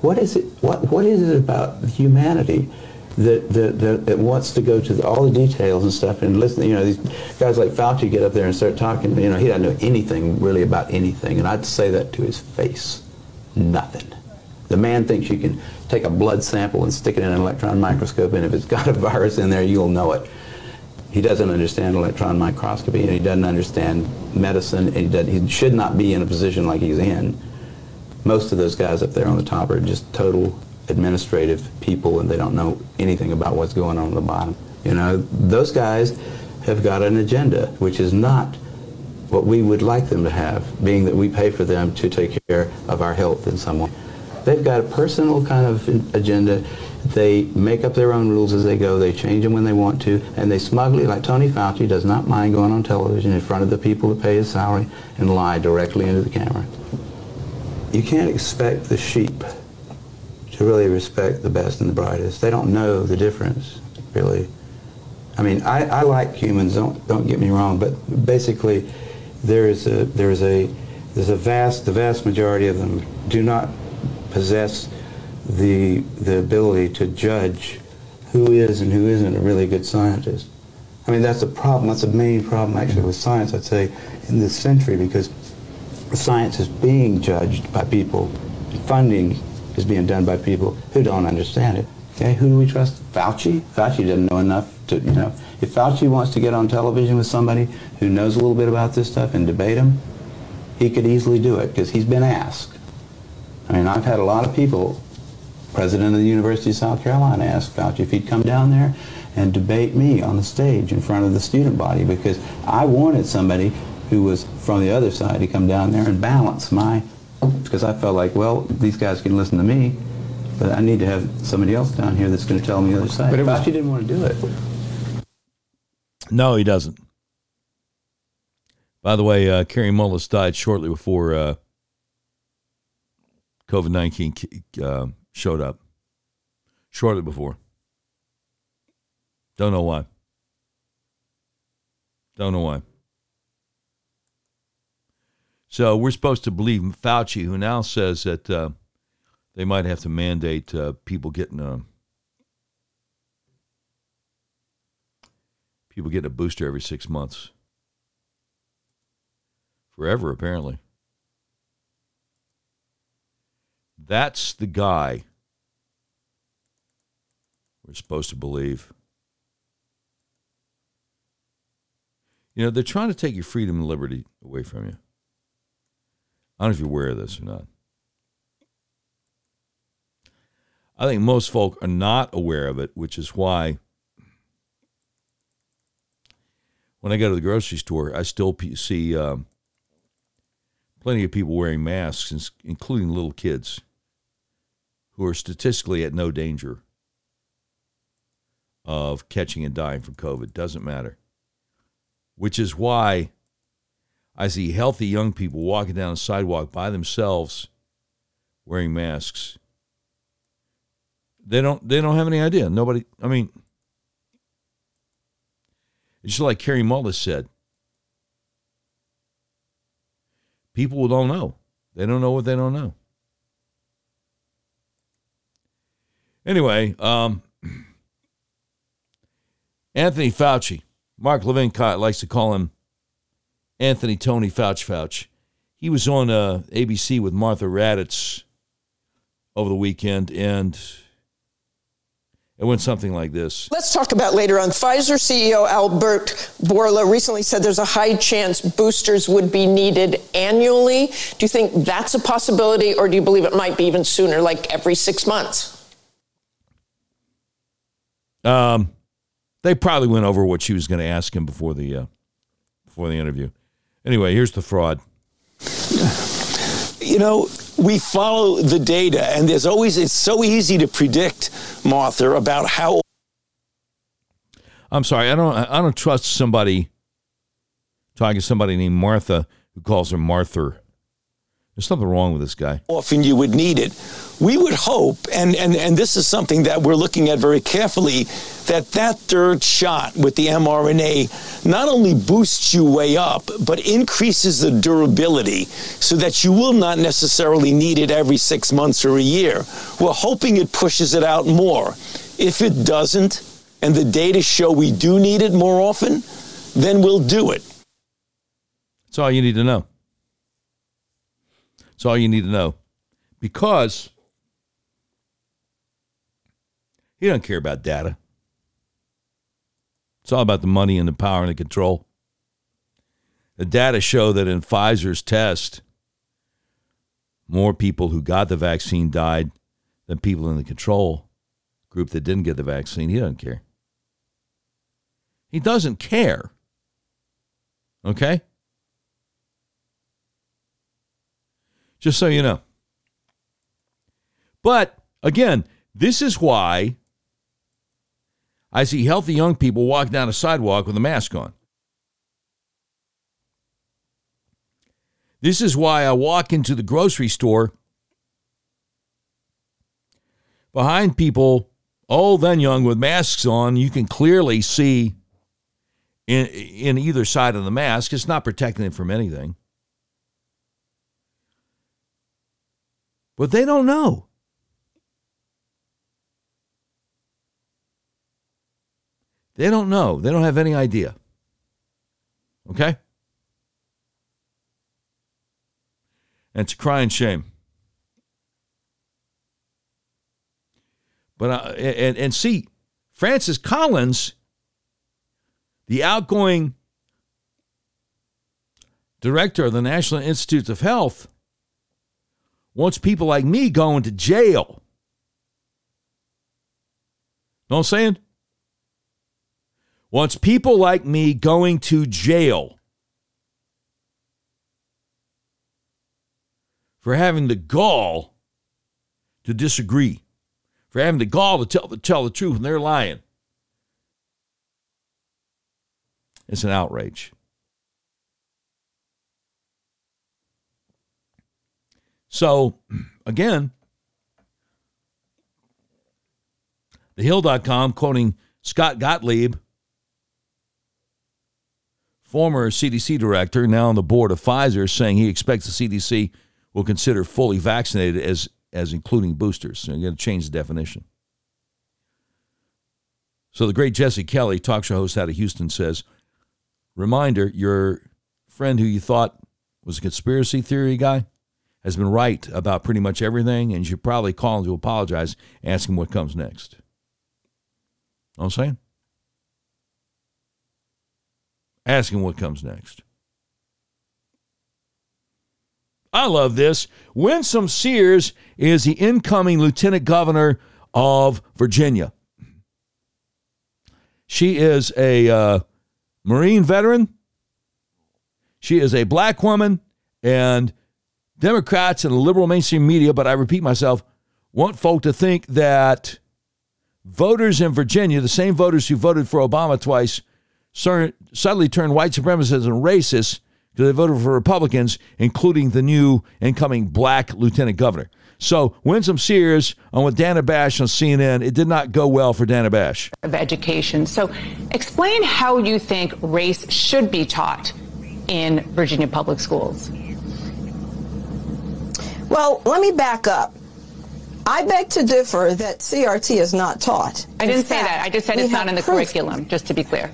What is it? What What is it about humanity that that, that, that wants to go to the, all the details and stuff and listen? You know, these guys like Fauci get up there and start talking. You know, he doesn't know anything really about anything, and I'd say that to his face. Nothing. The man thinks you can take a blood sample and stick it in an electron microscope, and if it's got a virus in there, you'll know it. He doesn't understand electron microscopy, and he doesn't understand medicine, and he, does, he should not be in a position like he's in. Most of those guys up there on the top are just total administrative people, and they don't know anything about what's going on at the bottom. You know, those guys have got an agenda, which is not what we would like them to have, being that we pay for them to take care of our health in some way. They've got a personal kind of agenda. They make up their own rules as they go. They change them when they want to. And they smugly, like Tony Fauci, does not mind going on television in front of the people who pay his salary and lie directly into the camera. You can't expect the sheep to really respect the best and the brightest. They don't know the difference, really. I mean, I, I like humans, don't, don't get me wrong, but basically there is a, there is a, there's a vast, the vast majority of them do not possess the, the ability to judge who is and who isn't a really good scientist. I mean, that's a problem. That's a main problem, actually, with science, I'd say, in this century, because science is being judged by people. Funding is being done by people who don't understand it. Okay, who do we trust? Fauci? Fauci doesn't know enough to, you know. If Fauci wants to get on television with somebody who knows a little bit about this stuff and debate him, he could easily do it because he's been asked. I mean, I've had a lot of people, president of the University of South Carolina ask Fauci if he'd come down there and debate me on the stage in front of the student body because I wanted somebody who was from the other side to come down there and balance my, because I felt like, well, these guys can listen to me, but I need to have somebody else down here that's going to tell me the other side. But Fauci was, he didn't want to do it. No, he doesn't. By the way, uh, Kary Mullis died shortly before uh, COVID 19 uh, showed up shortly before. Don't know why. Don't know why. So we're supposed to believe Fauci, who now says that uh, they might have to mandate uh, people getting a People getting a booster every six months. Forever, apparently. That's the guy we're supposed to believe. You know, they're trying to take your freedom and liberty away from you. I don't know if you're aware of this or not. I think most folk are not aware of it, which is why when I go to the grocery store, I still see um, plenty of people wearing masks, including little kids who are statistically at no danger of catching and dying from COVID. Doesn't matter. Which is why I see healthy young people walking down the sidewalk by themselves wearing masks. They don't they don't have any idea. Nobody I mean it's just like Kary Mullis said. People don't know. They don't know what they don't know. Anyway, um, Anthony Fauci, Mark Levin likes to call him Anthony Tony Fauci Fauci. He was on uh, ABC with Martha Raddatz over the weekend, and it went something like this. Let's talk about later on. Pfizer CEO Albert Bourla recently said there's a high chance boosters would be needed annually. Do you think that's a possibility, or do you believe it might be even sooner, like every six months? Um, they probably went over what she was going to ask him before the uh, before the interview. Anyway, here's the fraud. You know, we follow the data, and there's always, it's so easy to predict, Martha, about how. I'm sorry, I don't, I don't trust somebody talking to somebody named Martha who calls her Martha. There's something wrong with this guy. Often you would need it. We would hope, and, and, and this is something that we're looking at very carefully, that that third shot with the mRNA not only boosts you way up, but increases the durability so that you will not necessarily need it every six months or a year. We're hoping it pushes it out more. If it doesn't, and the data show we do need it more often, then we'll do it. That's all you need to know. That's all you need to know. Because he don't care about data. It's all about the money and the power and the control. The data show that in Pfizer's test, more people who got the vaccine died than people in the control group that didn't get the vaccine. He doesn't care. He doesn't care. Okay? Just so you know. But again, this is why I see healthy young people walk down a sidewalk with a mask on. This is why I walk into the grocery store behind people, old and young, with masks on. You can clearly see in, in either side of the mask, it's not protecting them from anything. But they don't know. They don't know. They don't have any idea. Okay? And it's a crying shame. But uh, and and see, Francis Collins, the outgoing director of the National Institutes of Health, wants people like me going to jail. Know what I'm saying? Wants people like me going to jail for having the gall to disagree, for having the gall to tell, to tell the truth and they're lying. It's an outrage. So, again, thehill.com quoting Scott Gottlieb, former CDC director, now on the board of Pfizer, saying he expects the CDC will consider fully vaccinated as, as including boosters. So, you're going to change the definition. So the great Jesse Kelly, talk show host out of Houston, says, Reminder, your friend who you thought was a conspiracy theory guy has been right about pretty much everything, and you should probably call him to apologize, ask him what comes next. I'm saying? Ask him what comes next. I love this. Winsome Sears is the incoming lieutenant governor of Virginia. She is a uh, Marine veteran. She is a black woman, and Democrats and the liberal mainstream media, but I repeat myself, want folk to think that voters in Virginia, the same voters who voted for Obama twice, suddenly turned white supremacists and racists because they voted for Republicans, including the new incoming black lieutenant governor. So Winsome Sears on with Dana Bash on CNN, it did not go well for Dana Bash. Of education. So explain how you think race should be taught in Virginia public schools. Well, let me back up. I beg to differ that CRT is not taught. I didn't say that. I just said it's not in the proof. curriculum, just to be clear.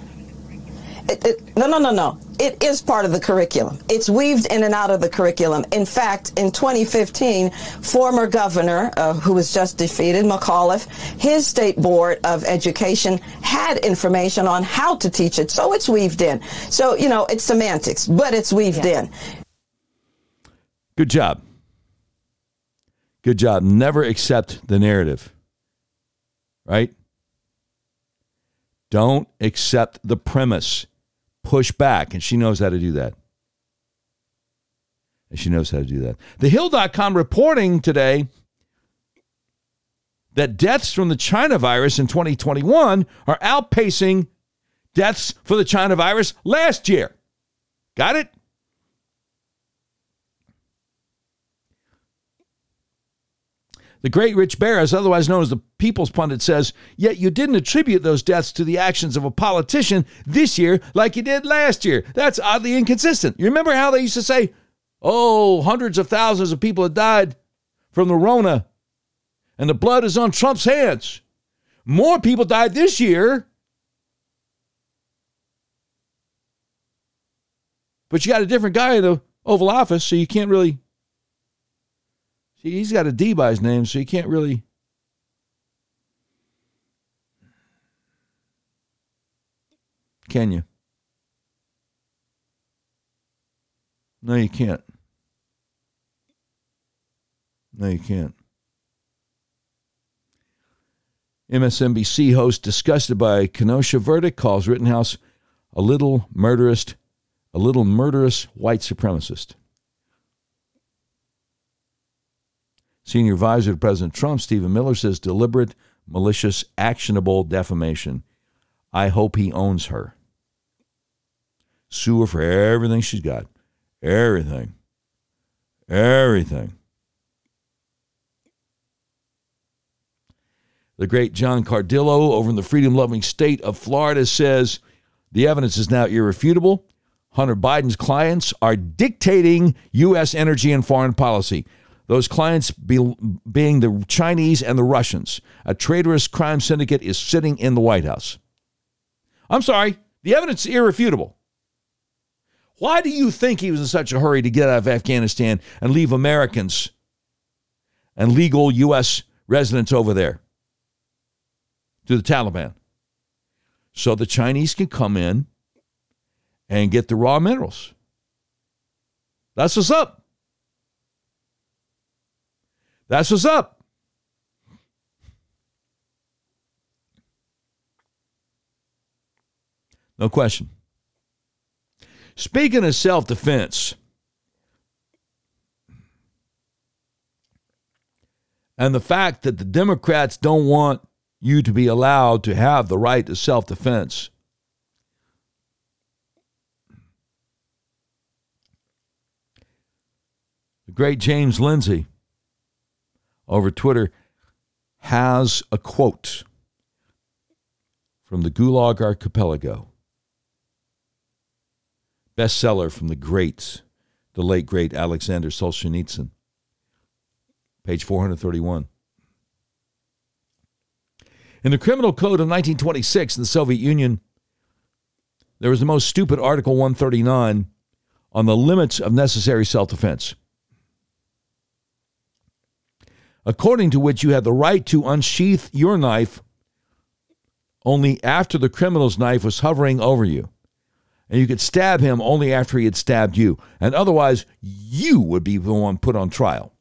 It, it, no, no, no, no. It is part of the curriculum. It's weaved in and out of the curriculum. In fact, in 2015, former governor, uh, who was just defeated, McAuliffe, his state board of education had information on how to teach it. So it's weaved in. So, you know, it's semantics, but it's weaved yeah. in. Good job. Good job. Never accept the narrative. Right? Don't accept the premise push back, and she knows how to do that. And she knows how to do that. The Hill.com reporting today that deaths from the China virus in 2021 are outpacing deaths for the China virus last year. Got it? The great Rich Baris, otherwise known as the People's Pundit, says, Yet you didn't attribute those deaths to the actions of a politician this year like you did last year. That's oddly inconsistent. You remember how they used to say, Oh, hundreds of thousands of people have died from the Rona, and the blood is on Trump's hands. More people died this year. But you got a different guy in the Oval Office, so you can't really See, he's got a D by his name, so you can't really. Can you? No, you can't. No, you can't. MSNBC host disgusted by Kenosha verdict calls Rittenhouse a little murderous, a little murderous white supremacist. Senior advisor to President Trump, Stephen Miller, says deliberate, malicious, actionable defamation. I hope he owns her. Sue her for everything she's got. Everything. Everything. The great John Cardillo over in the freedom loving state of Florida says the evidence is now irrefutable. Hunter Biden's clients are dictating U.S. energy and foreign policy. Those clients be, being the Chinese and the Russians. A traitorous crime syndicate is sitting in the White House. I'm sorry, the evidence is irrefutable. Why do you think he was in such a hurry to get out of Afghanistan and leave Americans and legal U.S. residents over there to the Taliban? So the Chinese can come in and get the raw minerals. That's what's up. That's what's up. No question. Speaking of self defense, and the fact that the Democrats don't want you to be allowed to have the right to self defense. The great James Lindsay over Twitter has a quote from the Gulag Archipelago. Bestseller from the great, the late great Alexander Solzhenitsyn. Page 431. In the Criminal Code of 1926 in the Soviet Union, there was the most stupid Article 139 on the limits of necessary self defense, according to which you had the right to unsheath your knife only after the criminal's knife was hovering over you. And you could stab him only after he had stabbed you. And otherwise, you would be the one put on trial.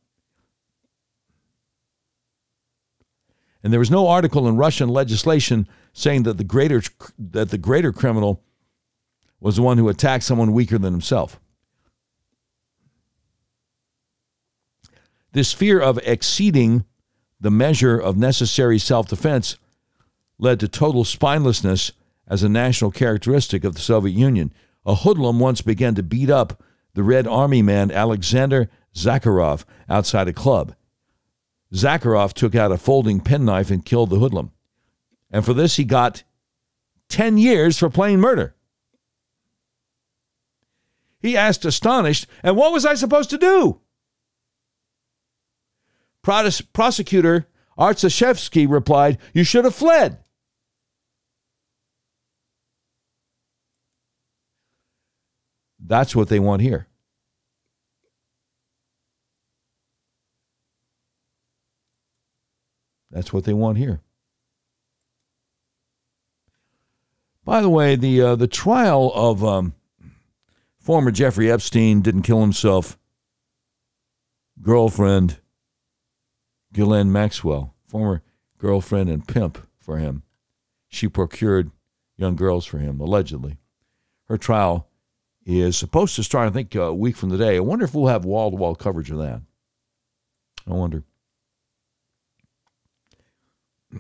And there was no article in Russian legislation saying that the greater that the greater criminal was the one who attacked someone weaker than himself. This fear of exceeding the measure of necessary self-defense led to total spinelessness as a national characteristic of the Soviet Union. A hoodlum once began to beat up the Red Army man Alexander Zakharov outside a club. Zakharov took out a folding penknife and killed the hoodlum. And for this, he got 10 years for plain murder. He asked, astonished, and what was I supposed to do? Pros- prosecutor Artsashevsky replied, You should have fled. That's what they want here. That's what they want here. By the way, the uh, the trial of um, former Jeffrey Epstein didn't kill himself. Girlfriend Ghislaine Maxwell, former girlfriend and pimp for him. She procured young girls for him, allegedly. Her trial is supposed to start, I think, a week from today. I wonder if we'll have wall to wall coverage of that. I wonder.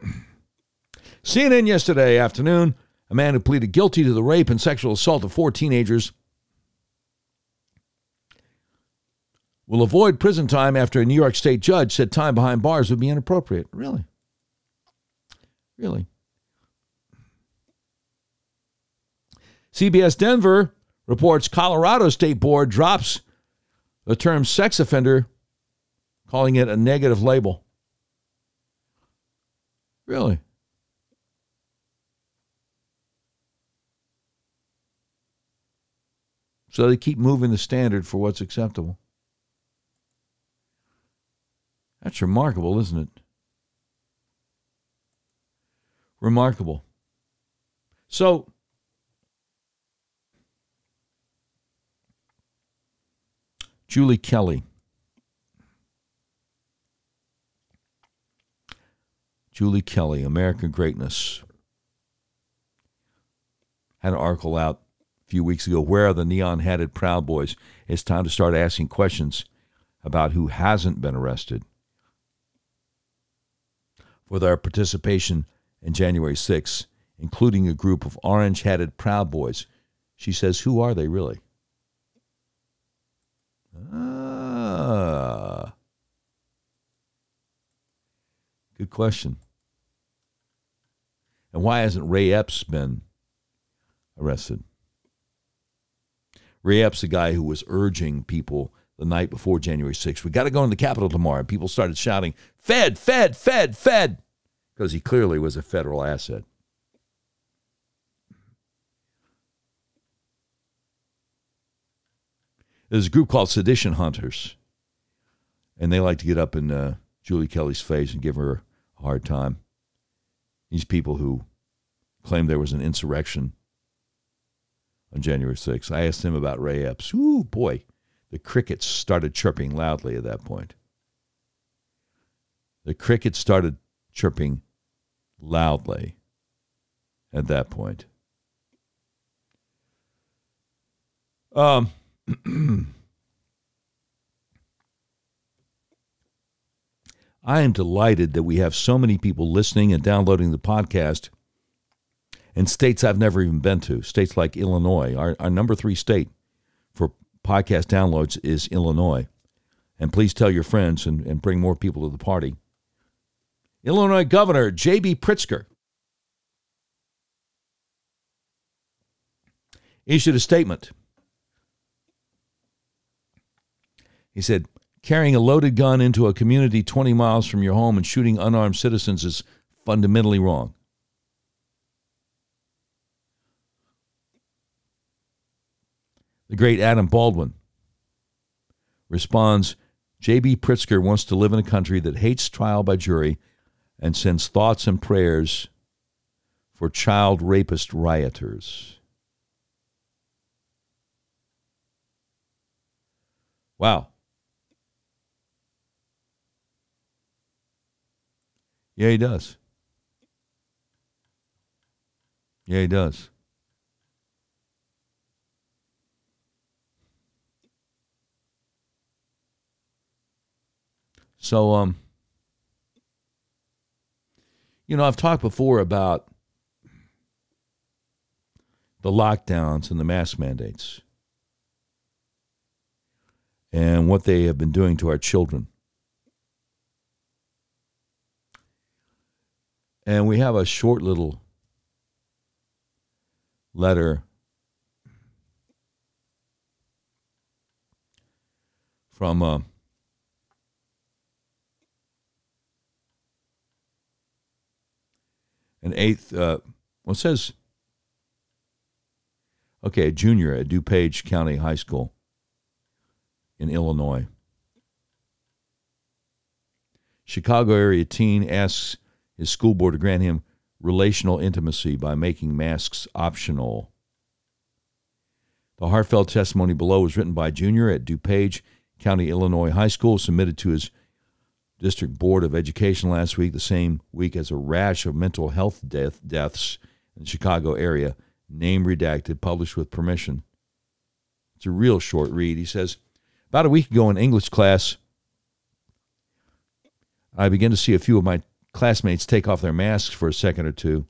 CNN yesterday afternoon, a man who pleaded guilty to the rape and sexual assault of four teenagers will avoid prison time after a New York State judge said time behind bars would be inappropriate. Really? Really? CBS Denver reports Colorado State Board drops the term sex offender, calling it a negative label. Really? So they keep moving the standard for what's acceptable. That's remarkable, isn't it? Remarkable. So, Julie Kelly. Julie Kelly, American Greatness. Had an article out a few weeks ago. Where are the neon headed Proud Boys? It's time to start asking questions about who hasn't been arrested for their participation in January 6th, including a group of orange hatted Proud Boys. She says, Who are they really? Ah. Good question. And why hasn't Ray Epps been arrested? Ray Epps, the guy who was urging people the night before January 6th. We got to go in the Capitol tomorrow. People started shouting, Fed, Fed, Fed, Fed, because he clearly was a federal asset. There's a group called Sedition Hunters, and they like to get up in uh, Julie Kelly's face and give her a hard time. These people who claim there was an insurrection on January 6th. I asked him about Ray Epps. Ooh, boy the crickets started chirping loudly at that point. The crickets started chirping loudly at that point. Um, I am delighted that we have so many people listening and downloading the podcast in states I've never even been to, states like Illinois, our, our number three state podcast downloads is Illinois. And please tell your friends and, and bring more people to the party. Illinois Governor J.B. Pritzker issued a statement. He said, carrying a loaded gun into a community 20 miles from your home and shooting unarmed citizens is fundamentally wrong. The great Adam Baldwin responds J.B. Pritzker wants to live in a country that hates trial by jury and sends thoughts and prayers for child rapist rioters. Wow. Yeah, he does. Yeah, he does. So, um, you know, I've talked before about the lockdowns and the mask mandates and what they have been doing to our children. And we have a short little letter from uh, an eighth, uh, well, it says, okay, a junior at DuPage County High School in Illinois. Chicago area teen asks his school board to grant him relational intimacy by making masks optional. The heartfelt testimony below was written by Junior at DuPage County, Illinois High School, submitted to his district board of education last week, the same week as a rash of mental health death, deaths in the Chicago area, name redacted, published with permission. It's a real short read. He says, About a week ago in English class, I began to see a few of my classmates take off their masks for a second or two.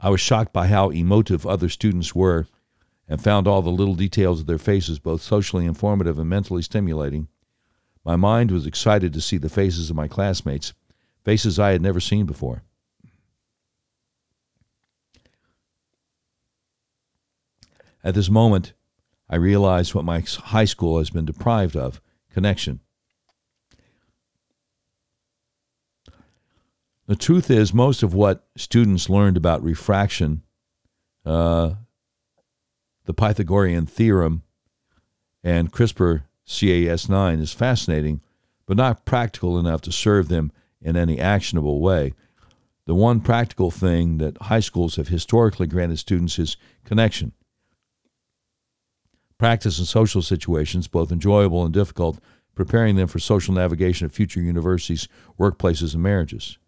I was shocked by how emotive other students were and found all the little details of their faces both socially informative and mentally stimulating. My mind was excited to see the faces of my classmates, faces I had never seen before. At this moment, I realized what my high school has been deprived of connection. The truth is, most of what students learned about refraction, uh, the Pythagorean theorem, and CRISPR Cas9 is fascinating, but not practical enough to serve them in any actionable way. The one practical thing that high schools have historically granted students is connection. Practice in social situations, both enjoyable and difficult, preparing them for social navigation of future universities, workplaces, and marriages.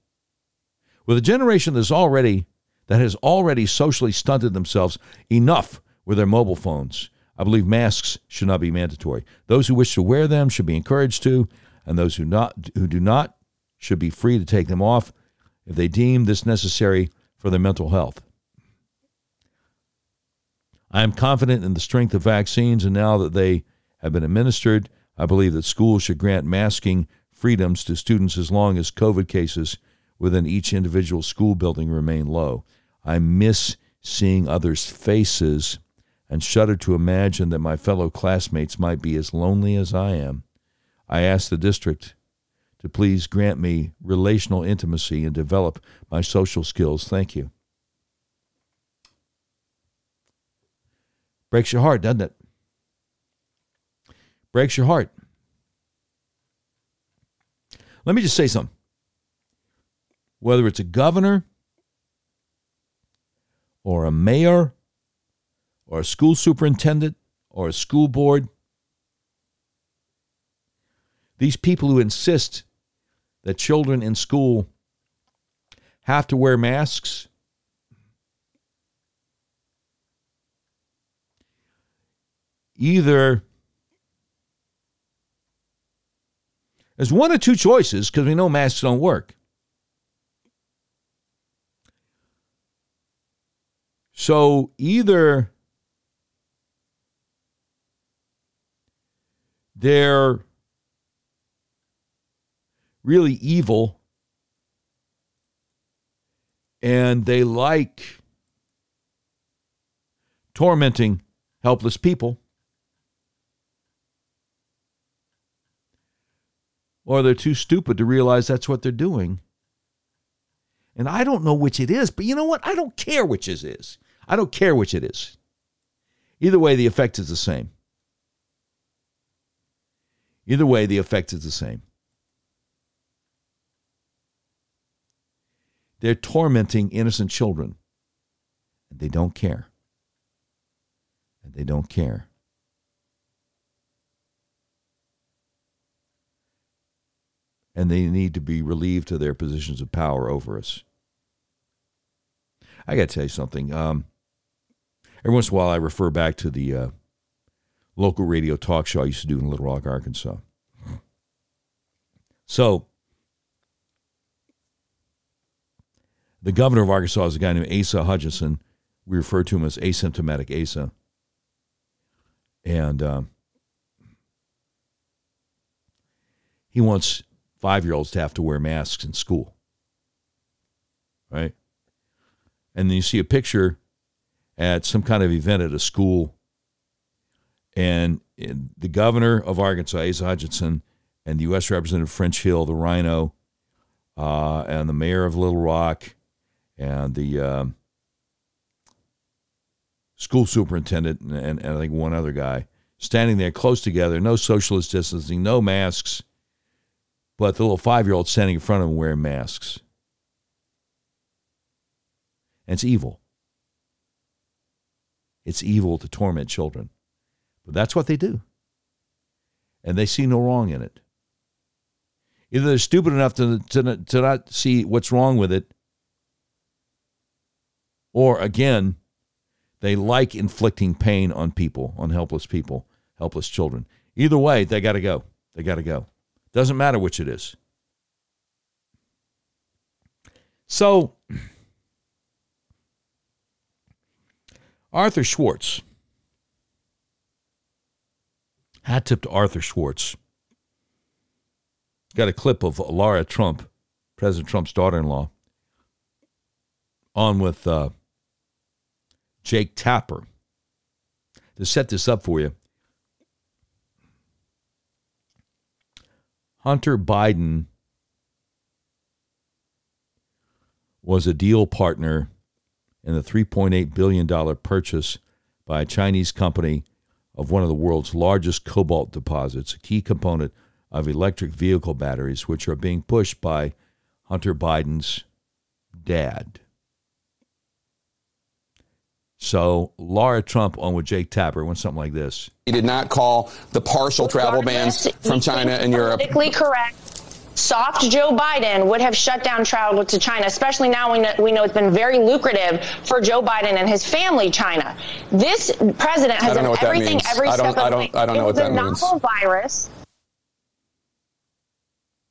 With a generation that's already that has already socially stunted themselves enough with their mobile phones, I believe masks should not be mandatory. Those who wish to wear them should be encouraged to, and those who not who do not should be free to take them off if they deem this necessary for their mental health. I am confident in the strength of vaccines, and now that they have been administered, I believe that schools should grant masking freedoms to students as long as COVID cases within each individual school building remain low. I miss seeing others' faces and shudder to imagine that my fellow classmates might be as lonely as I am. I ask the district to please grant me relational intimacy and develop my social skills. Thank you. Breaks your heart, doesn't it? Breaks your heart. Let me just say something whether it's a governor or a mayor or a school superintendent or a school board, these people who insist that children in school have to wear masks either there's one or two choices because we know masks don't work. So either they're really evil and they like tormenting helpless people. or they're too stupid to realize that's what they're doing. And I don't know which it is, but you know what? I don't care which it is. I don't care which it is. Either way, the effect is the same. Either way, the effect is the same. They're tormenting innocent children. And they don't care. And they don't care. And they need to be relieved of their positions of power over us. I got to tell you something. Um, every once in a while, I refer back to the uh, local radio talk show I used to do in Little Rock, Arkansas. So, the governor of Arkansas is a guy named Asa Hutchinson. We refer to him as asymptomatic Asa. And um, he wants five year olds to have to wear masks in school. Right? And then you see a picture at some kind of event at a school, and the governor of Arkansas, Asa Hutchinson, and the U.S. Representative French Hill, the RINO, uh, and the mayor of Little Rock, and the um, school superintendent, and, and, and I think one other guy, standing there close together, no socialist distancing, no masks, but the little five year old standing in front of them wearing masks. And it's evil. It's evil to torment children. But that's what they do. And they see no wrong in it. Either they're stupid enough to, to, to not see what's wrong with it, or again, they like inflicting pain on people, on helpless people, helpless children. Either way, they got to go. They got to go. Doesn't matter which it is. So, Arthur Schwartz. Hat tip to Arthur Schwartz. Got a clip of Laura Trump, President Trump's daughter in law, on with uh, Jake Tapper. To set this up for you, Hunter Biden was a deal partner in the $3.8 billion purchase by a Chinese company of one of the world's largest cobalt deposits, a key component of electric vehicle batteries, which are being pushed by Hunter Biden's dad. So Laura Trump on with Jake Tapper went something like this. He did not call the partial travel bans from China and Europe. Politically correct. Soft Joe Biden would have shut down travel to China, especially now we know, we know it's been very lucrative for Joe Biden and his family, China. This president has done everything every step of the way. I don't know what that means. It's a novel virus.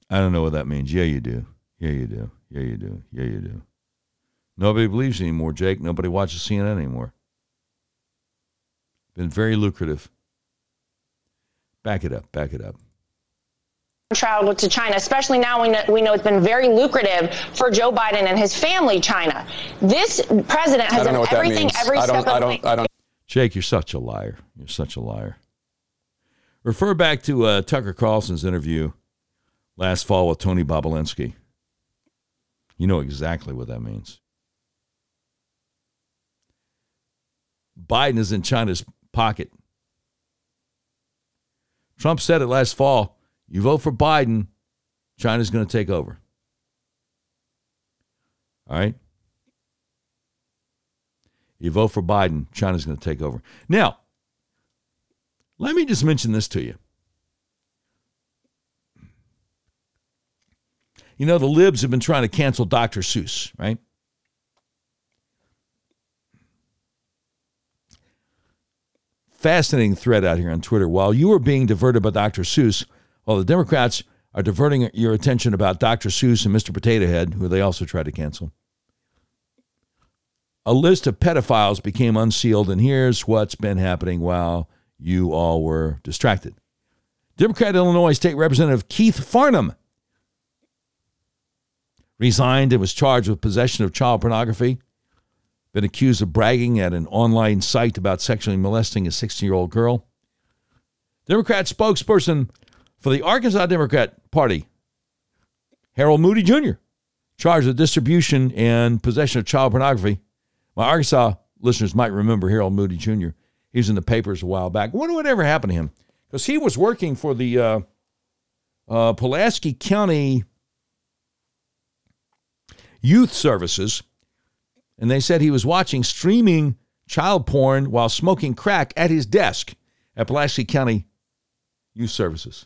I don't know what that means. Yeah, you do. Yeah, you do. Yeah, you do. Yeah, you do. Nobody believes anymore, Jake. Nobody watches CNN anymore. Been very lucrative. Back it up. Back it up. Travel to China, especially now we know, we know it's been very lucrative for Joe Biden and his family, China. This president has done everything every step of the way. I don't. Jake, you're such a liar. You're such a liar. Refer back to uh, Tucker Carlson's interview last fall with Tony Bobulinski. You know exactly what that means. Biden is in China's pocket. Trump said it last fall you vote for Biden, China's going to take over. All right? You vote for Biden, China's going to take over. Now, let me just mention this to you. You know, the libs have been trying to cancel Dr. Seuss, right? Fascinating thread out here on Twitter. While you are being diverted by Dr. Seuss, while the Democrats are diverting your attention about Dr. Seuss and Mr. Potato Head, who they also tried to cancel, a list of pedophiles became unsealed, and here's what's been happening while you all were distracted. Democrat Illinois State Representative Keith Farnham resigned and was charged with possession of child pornography. Been accused of bragging at an online site about sexually molesting a 16 year old girl. Democrat spokesperson for the Arkansas Democrat Party, Harold Moody Jr., charged with distribution and possession of child pornography. My Arkansas listeners might remember Harold Moody Jr. He was in the papers a while back. I wonder whatever happened to him because he was working for the uh, uh, Pulaski County Youth Services, and they said he was watching streaming child porn while smoking crack at his desk at Pulaski County Youth Services.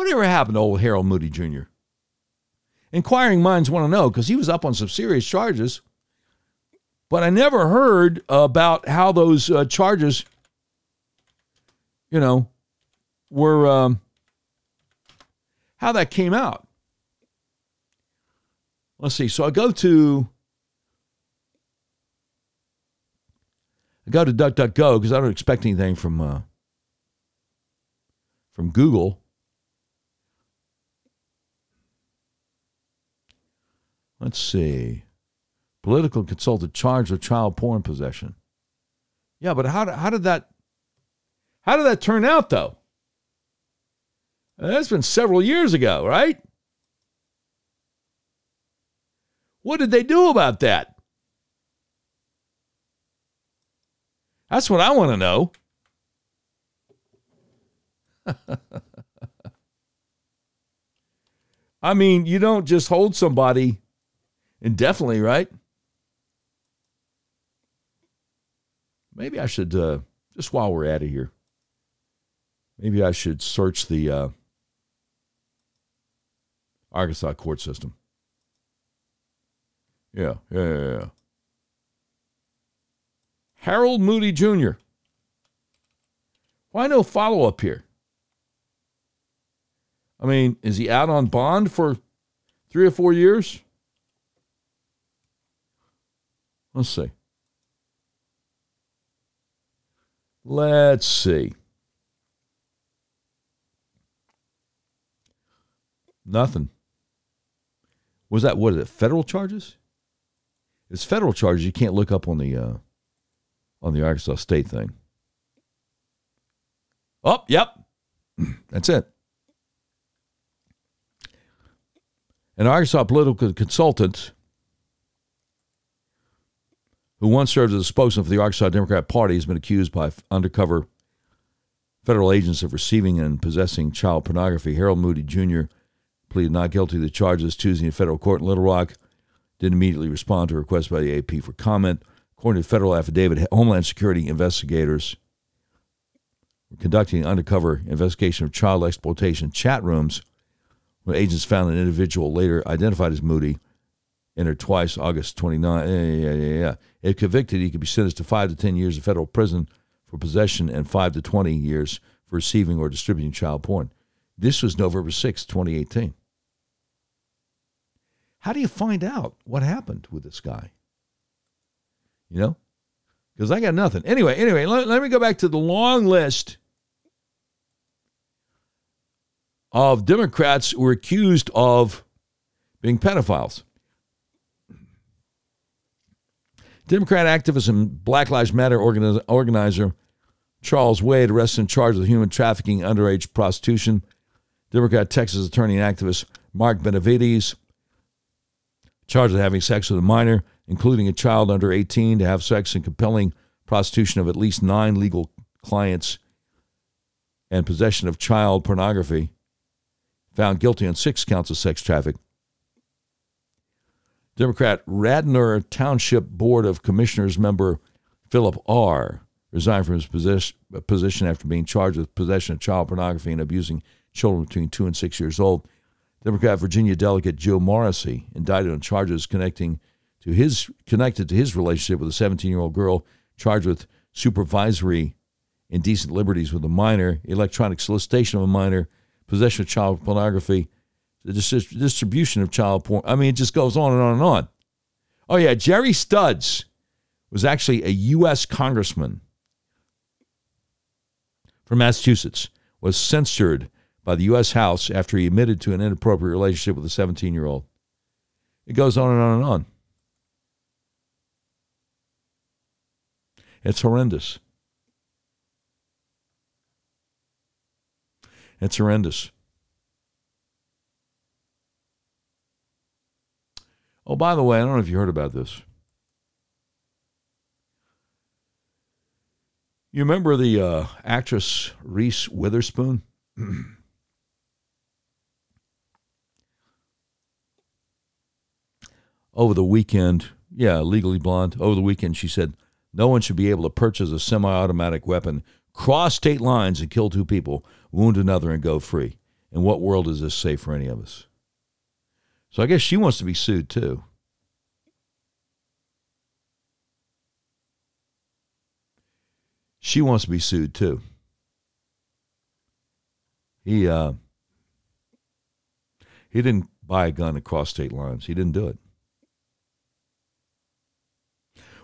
Whatever happened to old Harold Moody Jr.? Inquiring minds want to know because he was up on some serious charges, but I never heard about how those uh, charges, you know, were, um, how that came out. Let's see. So I go to I go to DuckDuckGo because I don't expect anything from uh, from Google. Let's see. Political consultant charged with child porn possession. Yeah, but how, how did that how did that turn out though? That's been several years ago, right? What did they do about that? That's what I want to know. I mean, you don't just hold somebody indefinitely, right? Maybe I should, uh, just while we're at it here, maybe I should search the uh, Arkansas court system. Yeah, yeah, yeah, yeah. Harold Moody Jr. Why no follow up here? I mean, is he out on bond for three or four years? Let's see. Let's see. Nothing. Was that what is it? Federal charges? It's federal charges. You can't look up on the uh, on the Arkansas State thing. Oh, yep. That's it. An Arkansas political consultant who once served as a spokesman for the Arkansas Democrat Party has been accused by undercover federal agents of receiving and possessing child pornography. Harold Moody Jr. pleaded not guilty to the charges Tuesday in federal court in Little Rock. Didn't immediately respond to a request by the AP for comment. According to federal affidavit, Homeland Security investigators were conducting an undercover investigation of child exploitation chat rooms when agents found an individual later identified as Moody entered twice August 29. Yeah, yeah, yeah, yeah. If convicted, he could be sentenced to 5 to 10 years of federal prison for possession and 5 to 20 years for receiving or distributing child porn. This was November 6, 2018. How do you find out what happened with this guy? You know? Because I got nothing. Anyway, anyway, let, let me go back to the long list of Democrats who were accused of being pedophiles. Democrat activist and Black Lives Matter organizer Charles Wade arrested and charged with human trafficking, underage prostitution. Democrat Texas attorney and activist Mark Benavides charged with having sex with a minor, including a child under 18, to have sex and compelling prostitution of at least nine legal clients and possession of child pornography. Found guilty on six counts of sex trafficking. Democrat Radnor Township Board of Commissioners member Philip Ahr resigned from his position after being charged with possession of child pornography and abusing children between two and six years old. Democrat Virginia delegate Joe Morrissey indicted on charges connecting to his connected to his relationship with a 17-year-old girl charged with supervisory indecent liberties with a minor, electronic solicitation of a minor, possession of child pornography, the distribution of child porn. I mean, it just goes on and on and on. Oh yeah, Jerry Studds was actually a U.S. congressman from Massachusetts. Was censured by the U.S. House after he admitted to an inappropriate relationship with a 17 year old. It goes on and on and on. It's horrendous. It's horrendous. Oh, by the way, I don't know if you heard about this. You remember the uh, actress Reese Witherspoon? over the weekend, yeah, legally blonde. Over the weekend, she said no one should be able to purchase a semi automatic weapon, cross state lines, and kill two people, wound another, and go free. In what world is this safe for any of us? So I guess she wants to be sued too. She wants to be sued too. He uh, he didn't buy a gun across state lines. He didn't do it.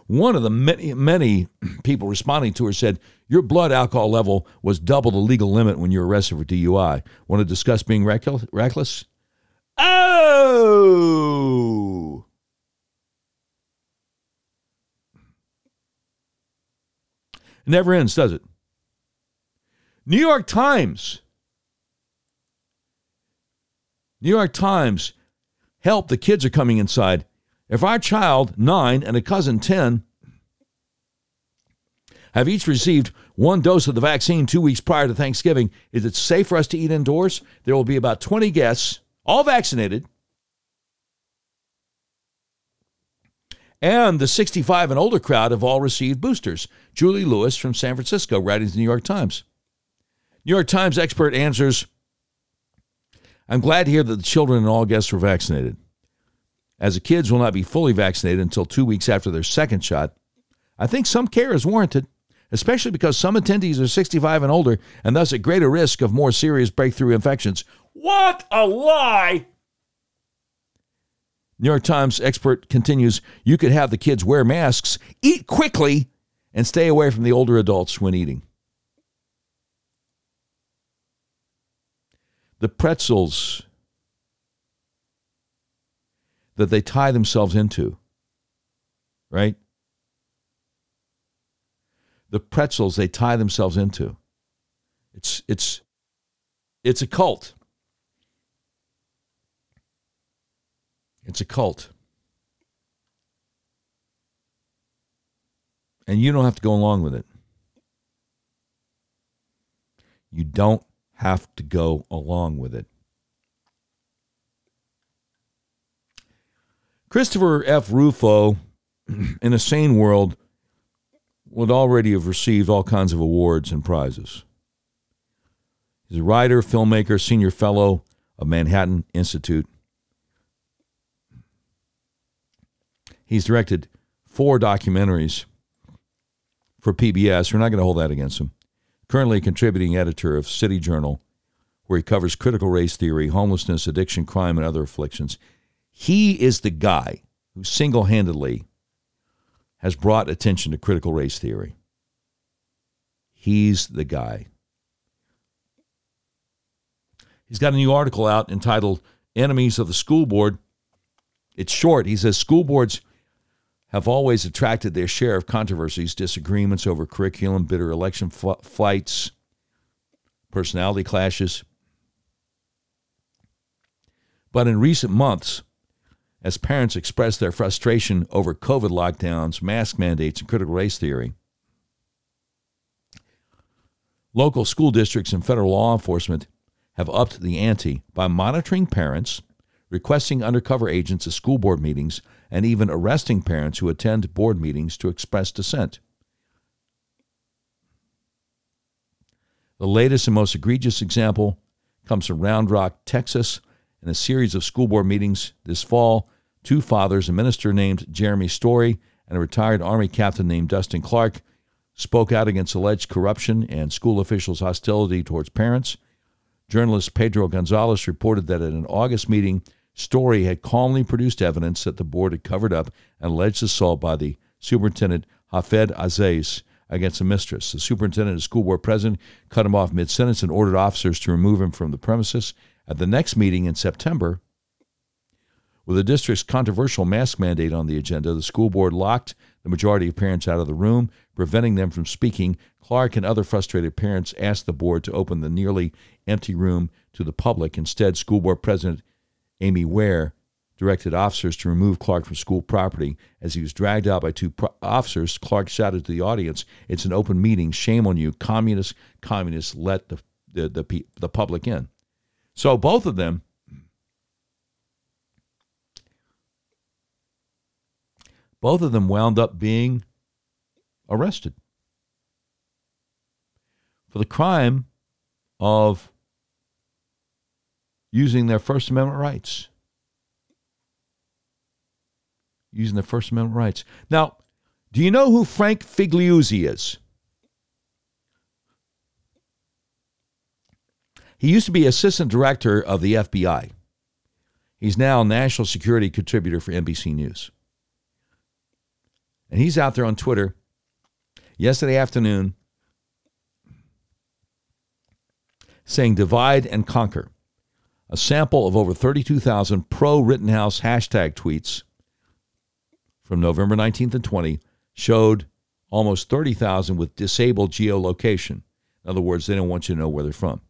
One of the many, many people responding to her said, Your blood alcohol level was double the legal limit when you were arrested for DUI. Want to discuss being reckless? Oh! It never ends, does it? New York Times. New York Times. Help, the kids are coming inside. If our child, nine, and a cousin, 10, have each received one dose of the vaccine two weeks prior to Thanksgiving, is it safe for us to eat indoors? There will be about 20 guests, all vaccinated. And the 65 and older crowd have all received boosters. Julie Lewis from San Francisco, writing to the New York Times. New York Times expert answers I'm glad to hear that the children and all guests were vaccinated as the kids will not be fully vaccinated until two weeks after their second shot, I think some care is warranted, especially because some attendees are 65 and older and thus at greater risk of more serious breakthrough infections. What a lie! New York Times expert continues you could have the kids wear masks, eat quickly, and stay away from the older adults when eating. The pretzels that they tie themselves into, right? The pretzels they tie themselves into. It's it's it's a cult. It's a cult. And you don't have to go along with it. You don't have to go along with it. Christopher F. Rufo, in a sane world, would already have received all kinds of awards and prizes. He's a writer, filmmaker, senior fellow of Manhattan Institute. He's directed four documentaries for PBS. We're not going to hold that against him. Currently a contributing editor of City Journal, where he covers critical race theory, homelessness, addiction, crime, and other afflictions. He is the guy who single handedly has brought attention to critical race theory. He's the guy. He's got a new article out entitled Enemies of the School Board. It's short. He says school boards have always attracted their share of controversies, disagreements over curriculum, bitter election f- fights, personality clashes. But in recent months, as parents express their frustration over COVID lockdowns, mask mandates, and critical race theory. Local school districts and federal law enforcement have upped the ante by monitoring parents, requesting undercover agents at school board meetings, and even arresting parents who attend board meetings to express dissent. The latest and most egregious example comes from Round Rock, Texas. In a series of school board meetings this fall, two fathers, a minister named Jeremy Story and a retired Army captain named Dustin Clark, spoke out against alleged corruption and school officials' hostility towards parents. Journalist Pedro Gonzalez reported that at an August meeting, Story had calmly produced evidence that the board had covered up an alleged assault by the superintendent Hafedh Azaiez against a mistress. The superintendent and school board president cut him off mid sentence and ordered officers to remove him from the premises. At the next meeting in September, With the district's controversial mask mandate on the agenda, the school board locked the majority of parents out of the room, preventing them from speaking. Clark and other frustrated parents asked the board to open the nearly empty room to the public. Instead, school board president Amy Weir directed officers to remove Clark from school property. As he was dragged out by two pro- officers, Clark shouted to the audience, "It's an open meeting. Shame on you, communists! Communists! Let the the the, the public in." So both of them. Both of them wound up being arrested for the crime of using their First Amendment rights using their First Amendment rights. Now, do you know who Frank Figliuzzi is? He used to be assistant director of the FBI. He's now national security contributor for NBC News. And he's out there on Twitter yesterday afternoon saying divide and conquer. A sample of over 32,000 pro Rittenhouse hashtag tweets from November 19th and 20 showed almost 30,000 with disabled geolocation. In other words, they don't want you to know where they're from.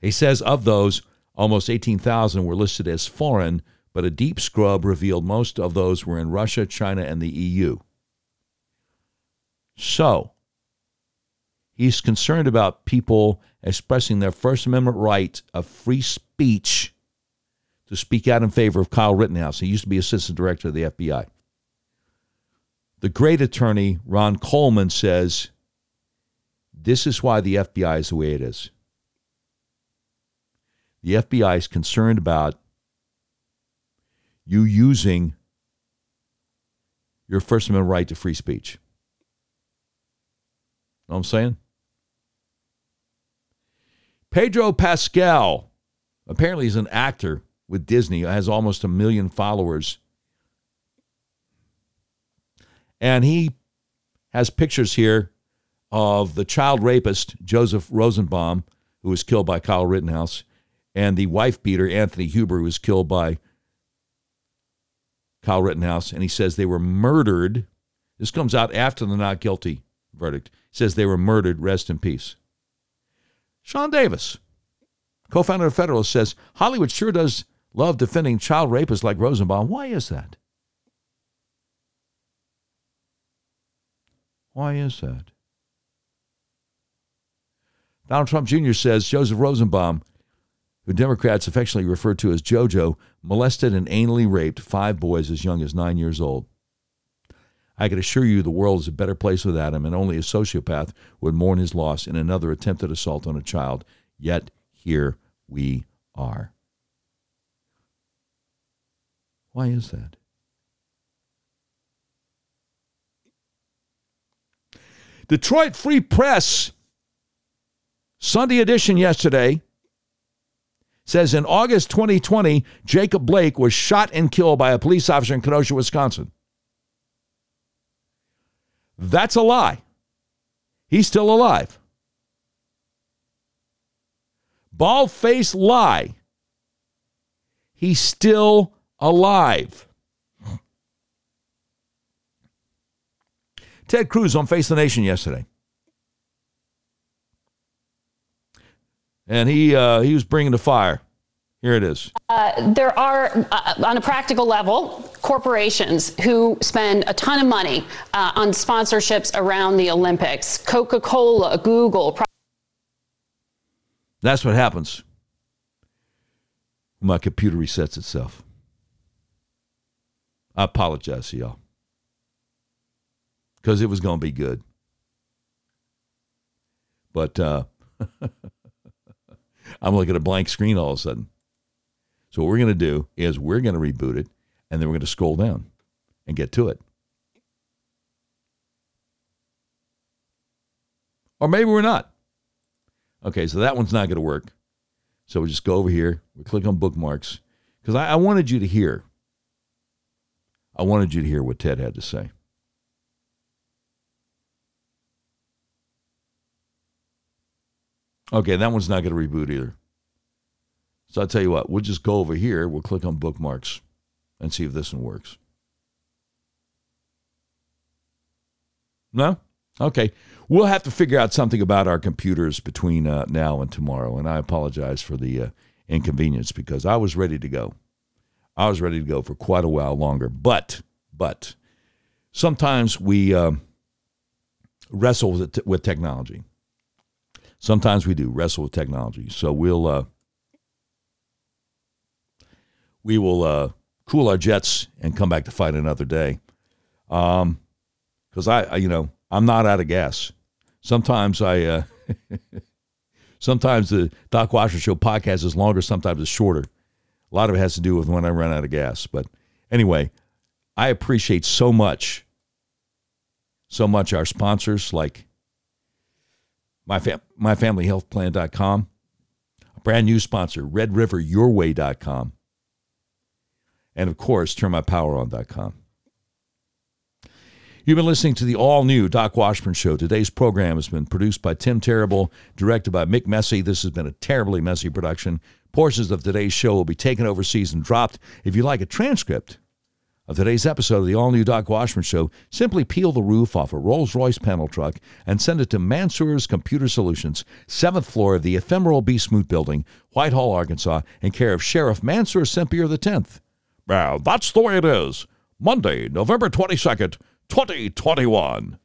He says of those, almost 18,000 were listed as foreign, but a deep scrub revealed most of those were in Russia, China, and the EU. So, he's concerned about people expressing their First Amendment right of free speech to speak out in favor of Kyle Rittenhouse. He used to be assistant director of the FBI. The great attorney, Ron Coleman, says this is why the FBI is the way it is. The FBI is concerned about you using your First Amendment right to free speech. Know what I'm saying? Pedro Pascal apparently is an actor with Disney, has almost a million followers. And he has pictures here of the child rapist, Joseph Rosenbaum, who was killed by Kyle Rittenhouse, and the wife beater, Anthony Huber, who was killed by Kyle Rittenhouse. And he says they were murdered. This comes out after the not guilty verdict. He says they were murdered. Rest in peace. Sean Davis, co founder of Federalist, says Hollywood sure does love defending child rapists like Rosenbaum. Why is that? Why is that? Donald Trump Jr. says Joseph Rosenbaum, who Democrats affectionately refer to as JoJo, molested and anally raped five boys as young as nine years old. I can assure you the world is a better place without him, and only a sociopath would mourn his loss in another attempted assault on a child. Yet here we are. Why is that? Detroit Free Press, Sunday edition yesterday, says in August 2020, Jacob Blake was shot and killed by a police officer in Kenosha, Wisconsin. That's a lie. He's still alive. Bald faced lie. He's still alive. Ted Cruz on Face the Nation yesterday. And he, uh, he was bringing the fire. Here it is. Uh, there are, uh, on a practical level, corporations who spend a ton of money uh, on sponsorships around the Olympics. Coca Cola, Google. That's what happens. My computer resets itself. I apologize to y'all because it was going to be good. But uh, I'm looking at a blank screen all of a sudden. So what we're going to do is we're going to reboot it, and then we're going to scroll down and get to it. Or maybe we're not. Okay, so that one's not going to work. So we just go over here, we click on bookmarks, because I, I wanted you to hear I wanted you to hear what Ted had to say. Okay, that one's not going to reboot either. So I'll tell you what, we'll just go over here. We'll click on bookmarks and see if this one works. No? Okay. We'll have to figure out something about our computers between uh, now and tomorrow. And I apologize for the uh, inconvenience because I was ready to go. I was ready to go for quite a while longer. But, but, sometimes we uh, wrestle with, with technology. Sometimes we do wrestle with technology. So we'll uh, we will uh, cool our jets and come back to fight another day. Um, because I, I, you know, I'm not out of gas. Sometimes I, uh, sometimes the Doc Washburn Show podcast is longer. Sometimes it's shorter. A lot of it has to do with when I run out of gas. But anyway, I appreciate so much, so much our sponsors like my, fam- myfamilyhealthplan.com, a brand new sponsor, redriveryourway.com, and of course, turnmypoweron.com. You've been listening to the all new Doc Washburn Show. Today's program has been produced by Tim Terrible, directed by Mick Messy. This has been a terribly messy production. Portions of today's show will be taken overseas and dropped. If you like a transcript of today's episode of the all new Doc Washburn Show, simply peel the roof off a Rolls Royce panel truck and send it to Mansour's Computer Solutions, seventh floor of the ephemeral B Smoot Building, Whitehall, Arkansas, in care of Sheriff Mansour Sempier X. Well, that's the way it is. Monday, November 22nd, 2021.